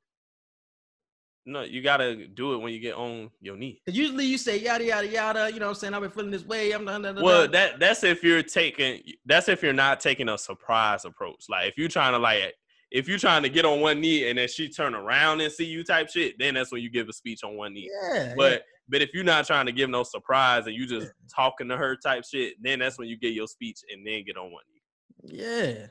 No, you gotta do it when you get on your knee. Usually you say yada yada yada. You know what I'm saying? I've been feeling this way. I'm done. done, Well, that that's if you're taking that's if you're not taking a surprise approach. Like if you're trying to like if you're trying to get on one knee and then she turn around and see you type shit, then that's when you give a speech on one knee. yeah. But but if you're not trying to give no surprise and you just talking to her type shit, then that's when you get your speech and then get on one knee. yeah,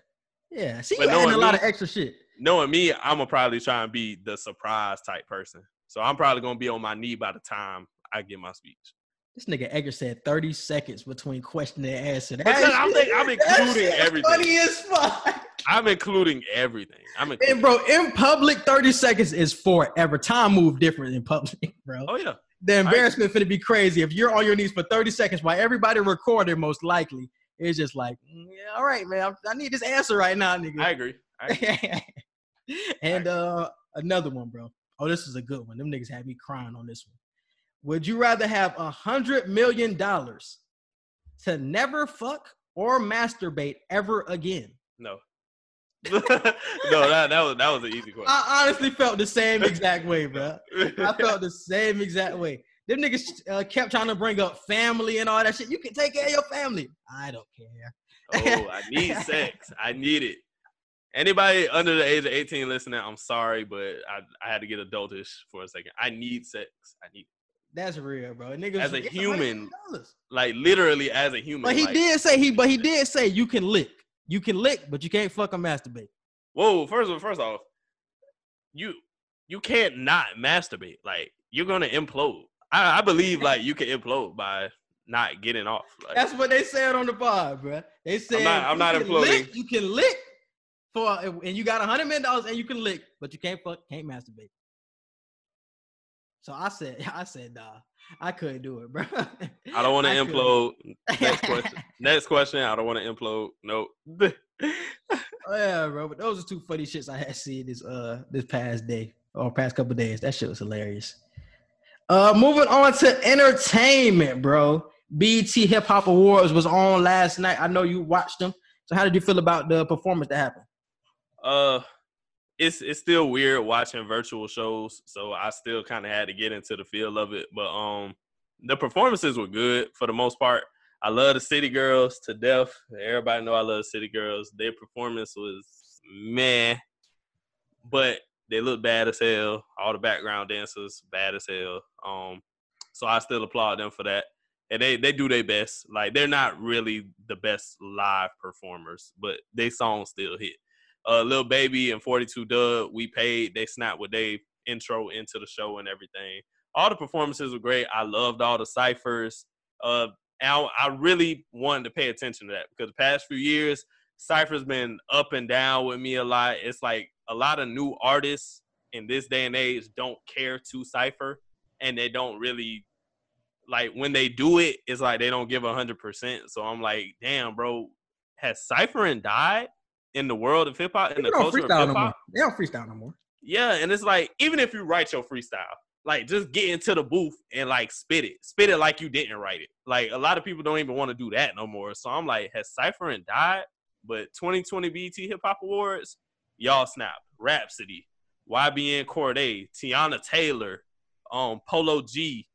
yeah. She But adding a lot me- of extra shit. Knowing me, I'm gonna probably try and be the surprise type person. So I'm probably gonna be on my knee by the time I get my speech. This nigga Edgar said 30 seconds between question and answer. That I'm, think, I'm including everything. Funny as fuck. I'm including everything. I'm including And bro, in public, 30 seconds is forever. Time move different in public, bro. Oh yeah. The embarrassment finna be crazy. If you're on your knees for 30 seconds while everybody recorded, most likely, it's just like, mm, yeah, all right, man. I'm- I need this answer right now, nigga. I agree. I agree. and uh another one, bro. Oh, this is a good one. Them niggas had me crying on this one. Would you rather have a hundred million dollars to never fuck or masturbate ever again? No. no, that, that was that was an easy question. I honestly felt the same exact way, bro. I felt the same exact way. Them niggas uh, kept trying to bring up family and all that shit. You can take care of your family. I don't care. oh, I need sex. I need it. Anybody under the age of 18 listening, I'm sorry, but I, I had to get adultish for a second. I need sex. I need That's real, bro. Niggas, As a it's $100 human, like literally as a human. But he like, did say he, but he did say you can lick. You can lick, but you can't fucking masturbate. Whoa, first of first off, you you can't not masturbate. Like you're gonna implode. I, I believe like you can implode by not getting off. Like, That's what they said on the pod, bro. They said not- I'm you not imploding. lick- you can lick for, and you got a hundred million dollars, and you can lick, but you can't fuck, can't masturbate. So I said, I said, nah, I couldn't do it, bro. I don't want to implode. Next question. Next question. I don't want to implode. Nope. Oh, yeah, bro. But those are two funny shits I had seen this uh this past day or past couple days. That shit was hilarious. Uh, moving on to entertainment, bro. BET Hip Hop Awards was on last night. I know you watched them. So how did you feel about the performance that happened? uh, it's it's still weird watching virtual shows, so I still kind of had to get into the feel of it. But um, the performances were good for the most part. I love the City Girls to death. Everybody know I love City Girls. Their performance was meh, but they look bad as hell. All the background dancers bad as hell. Um, so I still applaud them for that. And they they do their best. Like they're not really the best live performers, but they songs still hit. Uh, Lil Baby and 42 Dugg, we paid. They snapped with they intro into the show and everything. All the performances were great. I loved all the ciphers. Uh, I, really wanted to pay attention to that because the past few years, Cypher's been up and down with me a lot. It's like a lot of new artists in this day and age don't care to Cypher and they don't really like when they do it, it's like they don't give hundred percent. So I'm like, damn, bro, has Cyphering died in the world of hip hop in the culture of hip no hop? They don't freestyle no more. Yeah, and it's like even if you write your freestyle, like just get into the booth and like spit it, spit it like you didn't write it. Like a lot of people don't even want to do that no more. So I'm like, has Cipher and died? But 2020 BET Hip Hop Awards, y'all snap. Rapsody, YBN Cordae, Teyana Taylor, um, Polo G,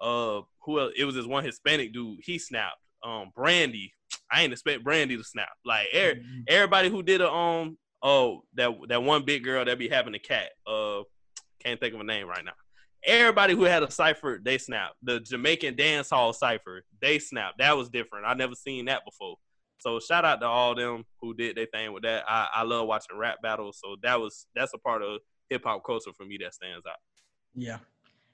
uh, who else? It was this one Hispanic dude. He snapped. Um, Brandy. I ain't expect Brandy to snap. Like er- everybody who did a um oh that that one big girl that be having a cat. Uh, can't think of a name right now. Everybody who had a cipher, they snapped. The Jamaican dance hall cipher, they snapped. That was different. I never seen that before. So shout out to all them who did their thing with that. I, I love watching rap battles. So that was that's a part of hip hop culture for me that stands out. Yeah.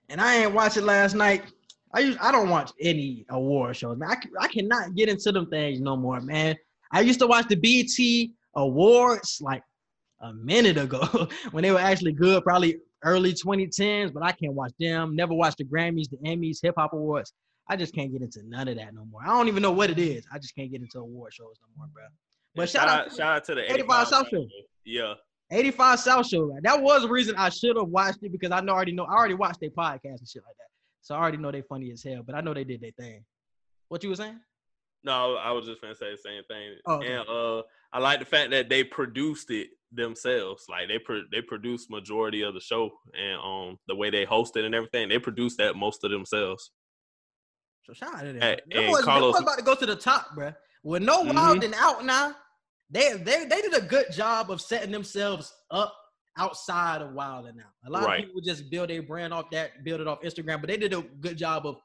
And I ain't watch it last night. I use, I don't watch any award shows, man. I, I cannot get into them things no more, man. I used to watch the BT Awards like a minute ago when they were actually good, probably early 2010s, but I can't watch them. Never watched the Grammys, the Emmys, Hip Hop Awards. I just can't get into none of that no more. I don't even know what it is. I just can't get into award shows no more, bro. But shout out to shout out to the 85 South Show. Yeah. 85 South Show. That was the reason I should have watched it because I know already know I already watched their podcast and shit like that. So I already know they funny as hell, but I know they did their thing. What you were saying? No, I was just gonna say the same thing. Oh, okay. And uh, I like the fact that they produced it themselves. Like they pro- they produced majority of the show and um the way they hosted and everything. They produced that most of themselves. So shout out to them. Hey, Them and boys, them Carlos- boys about to go to the top, bro. With no Mhm. wild and out now, they they they did a good job of setting themselves up outside of Wild and Out. A lot Right. of people just build their brand off that, build it off Instagram, but they did a good job of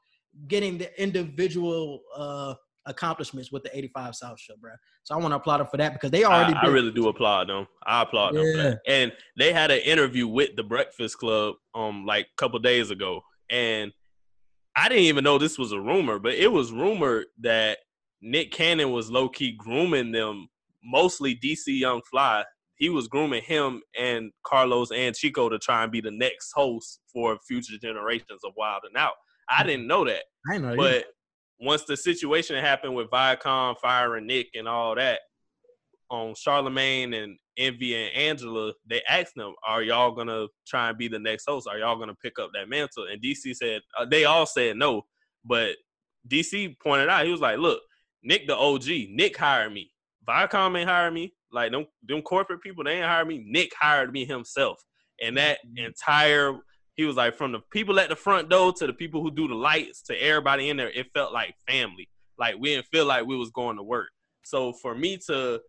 getting the individual uh accomplishments with the 85 South show, bro. So I want to applaud them for that because they already I, I really do applaud them. I applaud them. Yeah. that. And they had an interview with the Breakfast Club um like a couple days ago, and I didn't even know this was a rumor, but it was rumored that Nick Cannon was low key grooming them, mostly DC Young Fly. He was grooming him and Carlos and Chico to try and be the next host for future generations of Wild and Out. I didn't know that. I know But once the situation happened with Viacom firing Nick and all that, on Charlemagne and Envy and Angela, they asked them, "Are y'all gonna try and be the next host? Are y'all gonna pick up that mantle?" And DC said, uh, they all said no, but DC pointed out, he was like, "Look, Nick the OG, Nick hired me. Viacom ain't hired me. Like them, them corporate people, they ain't hired me. Nick hired me himself, and that mm-hmm. entire." He was like, from the people at the front door to the people who do the lights to everybody in there, it felt like family. Like we didn't feel like we was going to work. So for me to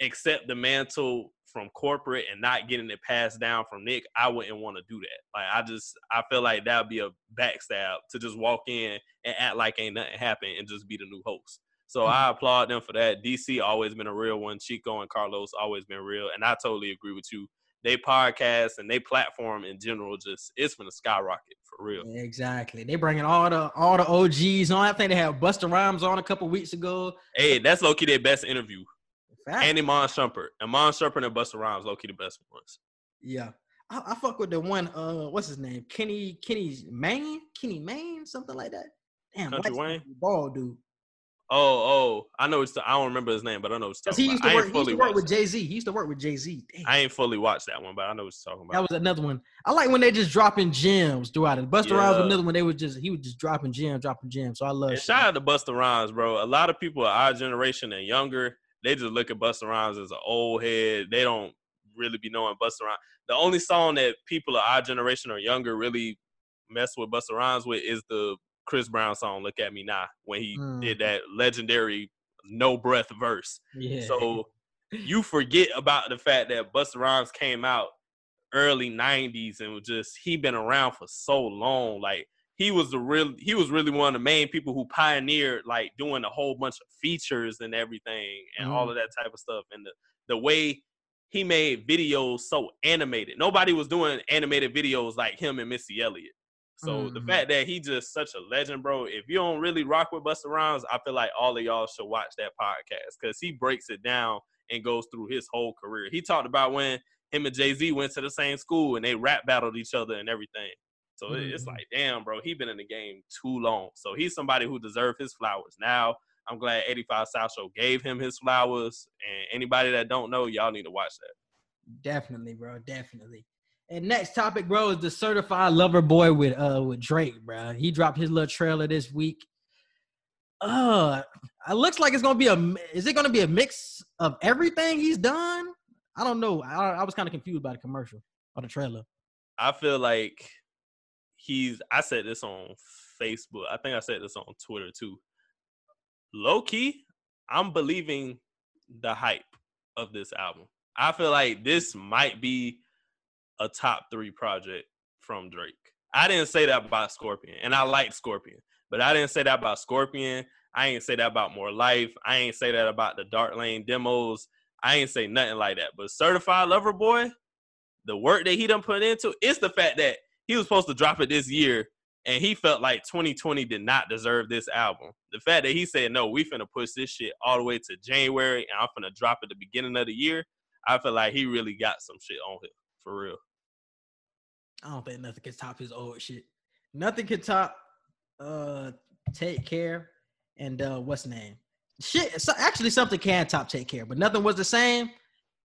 accept the mantle from corporate and not getting it passed down from Nick, I wouldn't want to do that. Like I just I feel like that would be a backstab to just walk in and act like ain't nothing happened and just be the new host. So I applaud them for that. DC always been a real one. Chico and Carlos always been real, and I totally agree with you. They podcast and they platform in general just it's gonna skyrocket for real. Exactly. They bringing all the all the OGs on. I think they had Busta Rhymes on a couple weeks ago. Hey, that's low key their best interview. Fact. And Iman Shumpert. And Mon Shumpert and Busta Rhymes low key the best ones. Yeah. I, I fuck with the one. Uh, what's his name? Kenny Kenny's Maine, Kenny Maine, something like that. Damn, Country Wayne? bald dude. Oh, oh, I know it's. I don't remember his name, but I know it's. Cause he used to work. He used to work with Jay Z. He used to work with Jay Z. I ain't fully watched that one, but I know what you're talking about. That was another one. I like when they just dropping gems throughout it. Busta Rhymes was another one. They was just he was just dropping gems, dropping gems. So I love. Shout out to Busta Rhymes, bro. A lot of people of our generation and younger, they just look at Busta Rhymes as an old head. They don't really be knowing Busta Rhymes. The only song that people of our generation or younger really mess with Busta Rhymes with is the Chris Brown song "Look at Me Now" when he Mm. did that legendary no breath verse. Yeah. So you forget about the fact that Busta Rhymes came out early '90s and was just he been around for so long. Like he was the real he was really one of the main people who pioneered like doing a whole bunch of features and everything and all of that type of stuff. And the the way he made videos so animated. Nobody was doing animated videos like him and Missy Elliott. So the Mhm. fact that he just such a legend, bro. If you don't really rock with Busta Rhymes, I feel like all of y'all should watch that podcast because he breaks it down and goes through his whole career. He talked about when him and Jay Z went to the same school and they rap battled each other and everything. So it- it's Mhm. like, damn, bro, he been in the game too long. So he's somebody who deserves his flowers. Now I'm glad 85 South Show gave him his flowers. And anybody that don't know, y'all need to watch that. Definitely, bro. Definitely. And next topic, bro, is the certified lover boy with uh with Drake, bro. He dropped his little trailer this week. Uh, it looks like it's gonna be a. Is it gonna be a mix of everything he's done? I don't know. I, I was kind of confused by the commercial or the trailer. I feel like he's. I said this on Facebook. I think I said this on Twitter too. Low key, I'm believing the hype of this album. I feel like this might be a top three project from Drake. I didn't say that about Scorpion, and I like Scorpion, but I didn't say that about Scorpion. I ain't say that about More Life. I ain't say that about the Dark Lane demos. I ain't say nothing like that. But Certified Lover Boy, the work that he done put into, it's the fact that he was supposed to drop it this year, and he felt like 2020 did not deserve this album. The fact that he said, no, we finna push this shit all the way to January, and I'm finna drop it the beginning of the year, I feel like he really got some shit on him, for real. I don't think nothing can top his old shit. Nothing can top uh take care and uh what's name? Shit, so actually something can top take care, but nothing was the same.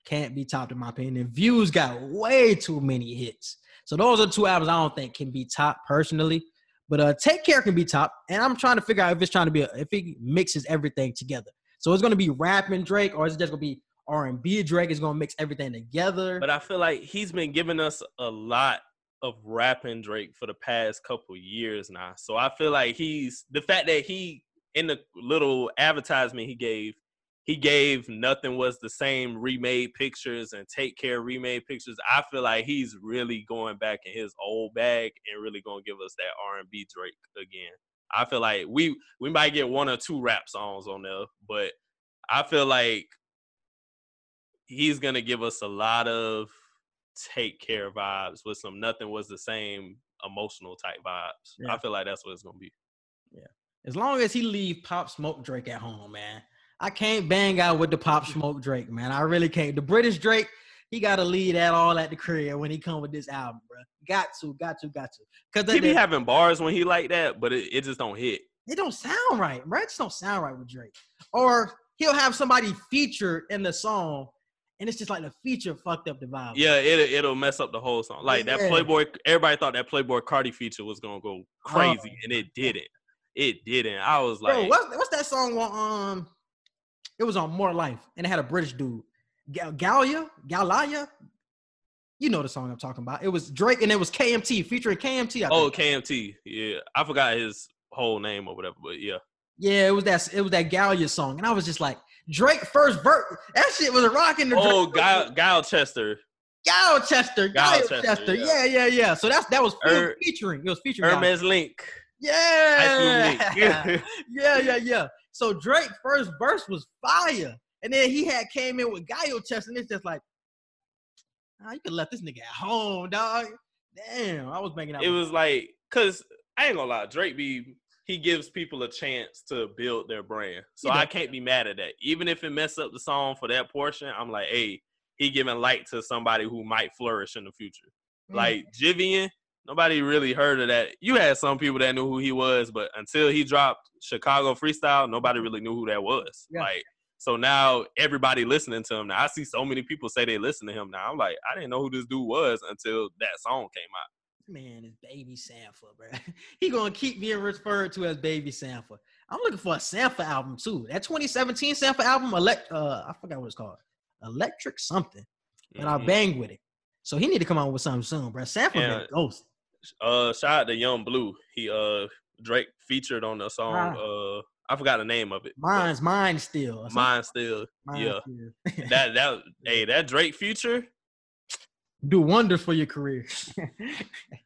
Can't be topped in my opinion. Views got way too many hits. So those are two albums I don't think can be top personally. But uh take care can be top. And I'm trying to figure out if it's trying to be a, if it mixes everything together. So it's gonna be rapping Drake, or is it just gonna be R&B Drake is gonna mix everything together? But I feel like he's been giving us a lot of rapping Drake for the past couple years now. So I feel like he's the fact that he in the little advertisement he gave, he gave nothing was the same remade pictures and take care remade pictures. I feel like he's really going back in his old bag and really gonna give us that R and B Drake again. I feel like we we might get one or two rap songs on there, but I feel like he's gonna give us a lot of take care vibes with some nothing was the same emotional type vibes. Yeah. I feel like that's what it's gonna be. Yeah. As long as he leave Pop Smoke Drake at home, man. I can't bang out with the Pop Smoke Drake, man. I really can't. The British Drake, he got to leave that all at the crib when he come with this album, bro. Got to, got to, got to. Because He be having bars when he like that, but it, it just don't hit. it don't sound right, bro. It just don't sound right with Drake. Or he'll have somebody featured in the song, and it's just like the feature fucked up the vibe. Yeah, it it'll mess up the whole song. Like that Playboy, everybody thought that Playboi Carti feature was gonna go crazy, and it didn't. It didn't. I was like, Bro, what's, what's that song on? Um, it was on More Life, and it had a British dude, Gal- Galia, Galaya. You know the song I'm talking about. It was Drake, and it was KMT featuring KMT. I oh. KMT. Yeah, I forgot his whole name or whatever, but yeah. yeah, it was that. It was that Galia song, and I was just like, Drake first verse. That shit was a rocking. The Oh, Guile, Guile Chester. Gal Chester, Guile Chester, Chester. yeah. Yeah, yeah, yeah. So that's that was, Er- featuring. It was featuring. Hermes Link. Yeah. Link. yeah, yeah, yeah. So Drake first verse was fire, and then he had came in with Gaio chest, and it's just like, ah, you could let this nigga at home, dog. Damn, I was making out. it was like because I ain't gonna lie, Drake be he gives people a chance to build their brand. So I can't be mad at that. Even if it mess up the song for that portion, I'm like, hey, he giving light to somebody who might flourish in the future. Mm. Like Giveon, nobody really heard of that. You had some people that knew who he was, but until he dropped Chicago Freestyle, nobody really knew who that was. Yeah. Like so now everybody listening to him now. I see so many people say they listen to him now. I'm like, I didn't know who this dude was until that song came out. Man, it's Baby Sanford, bro. he gonna keep being referred to as Baby Sanford. I'm looking for a Sanford album too. That 2017 Sanford album, elect, uh, I forgot what it's called, Electric something. and I Mhm. banged with it. So he need to come out with something soon, bro. Sanford Yeah. been ghost. Uh, shout out to Yung Bleu. He uh Drake featured on the song. Uh, I forgot the name of it. Mine's mine still. Mine still. Mine yeah. still. That that hey that Drake feature. do wonders for your career.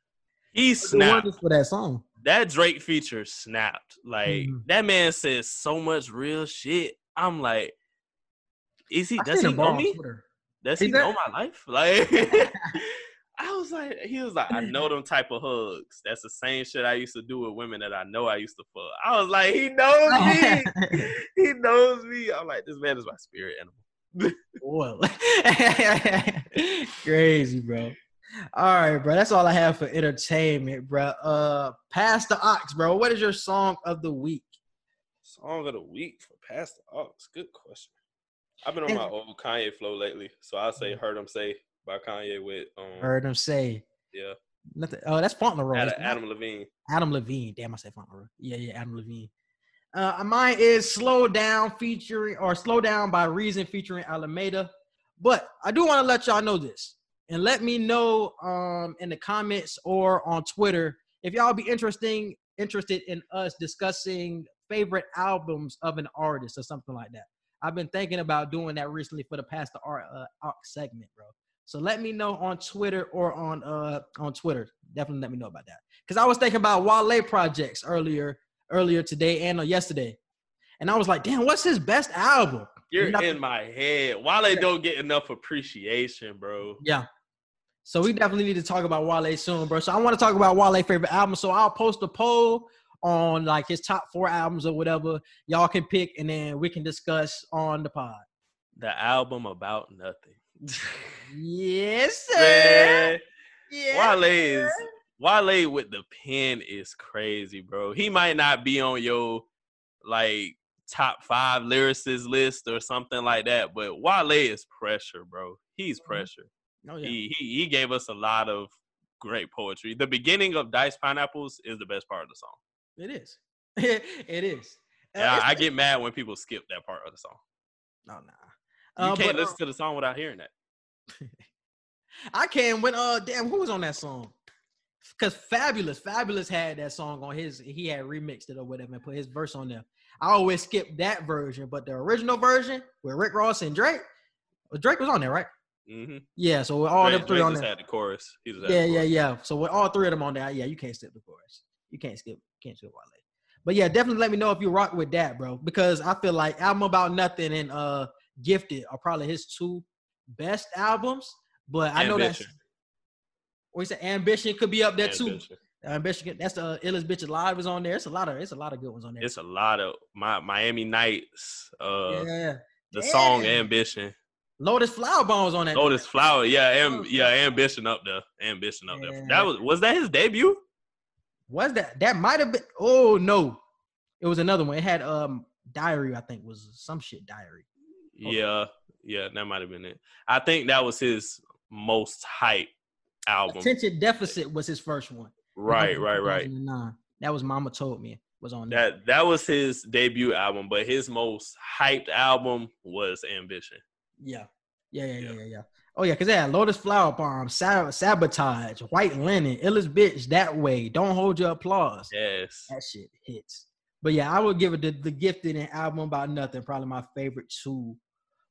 He snapped. for that song. That Drake feature snapped. Like Mhm. that man says so much real shit. I'm like, is he? I Does he know me? Twitter. Does He know my life? Like, I was like, he was like, I know them type of hugs. That's the same shit I used to do with women that I know I used to fuck. I was like, he knows me. he knows me. I'm like, this man is my spirit animal. Boy. Crazy, bro. All right, bro. That's all I have for entertainment, bro. Uh, pass the ox, bro. What is your song of the week? Song of the week for Pastor Ox. Good question. I've been on my old Kanye flow lately, so I say "Heard 'Em Say" by Kanye with um Heard him say yeah nothing. Oh, that's Fauntleroy. Adam? Adam Levine. Adam Levine. Damn, I said Fauntleroy. Yeah, yeah, Adam Levine. Uh, mine is "Slow Down" featuring or "Slow Down" by Reason featuring Alameda. But I do want to let y'all know this, and let me know um in the comments or on Twitter if y'all be interesting interested in us discussing favorite albums of an artist or something like that. I've been thinking about doing that recently for the past the art uh, arc segment, bro. So let me know on Twitter or on uh on Twitter. Definitely let me know about that. Cause I was thinking about Wale projects earlier earlier today and uh, yesterday, and I was like, damn, what's his best album? You're in my head. Wale don't get enough appreciation, bro? Yeah. So we definitely need to talk about Wale soon, bro. So I want to talk about Wale favorite album. So I'll post a poll on like his top four albums or whatever. Y'all can pick, and then we can discuss on the pod. The album about nothing. Yes, sir. Yeah. Wale is Wale with the pen is crazy, bro. He might not be on your like top five lyricists list or something like that, but Wale is pressure, bro. He's Mhm. pressure. Oh yeah. He, he he gave us a lot of great poetry. The beginning of Dice Pineapples is the best part of the song. It is. it is. Uh, I, I get mad when people skip that part of the song. oh nah. You Uh, can't but, listen to the song without hearing that. uh, I can when uh damn who was on that song? Cause Fabolous, Fabolous had that song on his. He had remixed it or whatever and put his verse on there. I always skip that version, but the original version with Rick Ross and Drake, Drake was on there, right? Mm-hmm. Yeah. So with all Drake, them three Drake on just there. had the chorus. He just Yeah, yeah, yeah. So with all three of them on there, yeah, you can't skip the chorus. You can't skip, can't skip Wale. But yeah, definitely let me know if you rock with that, bro. Because I feel like album about nothing and uh gifted are probably his two best albums. But I know that's what he said. Ambition could be up there too. Ambition. Ambition, that's the uh, illest bitch alive is on there. It's a lot of, it's a lot of good ones on there. It's a lot of my Miami Nights. Uh, yeah, the song Ambition. Lotus Flower Bomb on that. Lotus Flower. Yeah, am, yeah, Ambition up there. Ambition up there. That was was that his debut? Was that that might have been? Oh no, it was another one. It had um diary. I think was some shit diary. Okay. Yeah, yeah, that might have been it. I think that was his most hype album. Attention deficit was his first one. Right, right, right. 2009. That was Mama Told Me was on there. That that was his debut album, but his most hyped album was Ambition. Yeah. Yeah, yeah, yeah, Yeah. yeah. Oh yeah, cause they had Lotus Flower Bomb, Sab- Sabotage, White Linen, Illest Bitch, That Way, Don't Hold Your Applause. Yes. That shit hits. But yeah, I would give it the, the Gifted and Album About Nothing, probably my favorite two.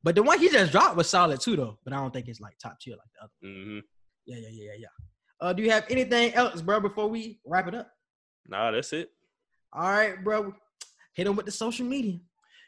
But the one he just dropped was solid too, though. But I don't think it's like top tier like the other. hmm Yeah, yeah, yeah, yeah, yeah. Uh, do you have anything else, bro, before we wrap it up? Nah, that's it. All right, bro. Hit him with the social media.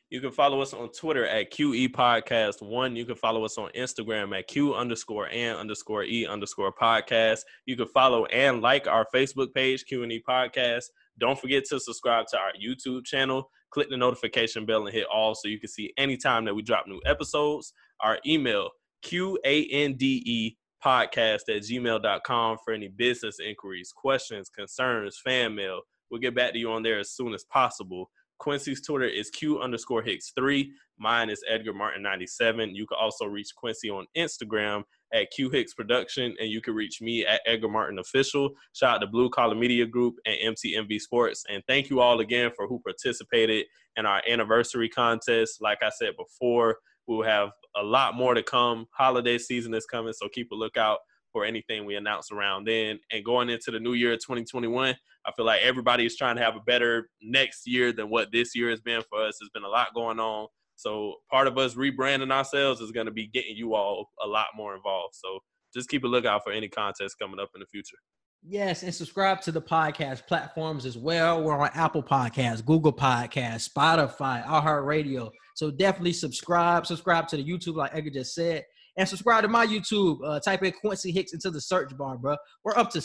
You can follow us on Twitter at QE Podcast One. You can follow us on Instagram at Q underscore and underscore E underscore podcast. You can follow and like our Facebook page, Q and E Podcast. Don't forget to subscribe to our YouTube channel. Click the notification bell and hit all so you can see anytime that we drop new episodes. Our email, Q A N D E podcast at gmail.com for any business inquiries, questions, concerns, fan mail. We'll get back to you on there as soon as possible. Quincy's Twitter is Q underscore Hicks three. Mine is Edgar Martin ninety seven. You can also reach Quincy on Instagram at Q Hicks Production, and you can reach me at Edgar Martin Official. Shout out to Blue Collar Media Group and MTMV Sports, and thank you all again for who participated in our anniversary contest. Like I said before, we'll have a lot more to come. Holiday season is coming, so keep a lookout for anything we announce around then. And going into the new year 2021, I feel like everybody is trying to have a better next year than what this year has been for us. There's been a lot going on. So part of us rebranding ourselves is going to be getting you all a lot more involved. So just keep a lookout for any contests coming up in the future. Yes, and subscribe to the podcast platforms as well. We're on Apple Podcasts, Google Podcasts, Spotify, iHeartRadio. So definitely subscribe. Subscribe to the YouTube, like Edgar just said, and subscribe to my YouTube. Uh, type in Quincy Hicks into the search bar, bro. We're up to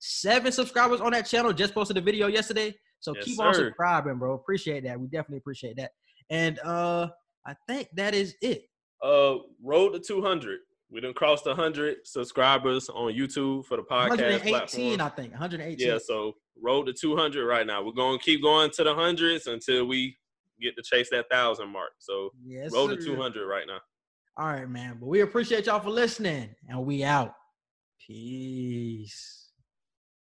67 subscribers on that channel. Just posted a video yesterday. So Yes, keep on subscribing, bro. Appreciate that. We definitely appreciate that. And uh I think that is it. Uh, road to 200. We done crossed 100 subscribers on YouTube for the podcast 118, platform. I think. 118. Yeah, so road to 200 right now. We're going to keep going to the hundreds until we get to chase that thousand mark. So Yes, road to 200 right now. All right, man. But we appreciate y'all for listening, and we out. Peace.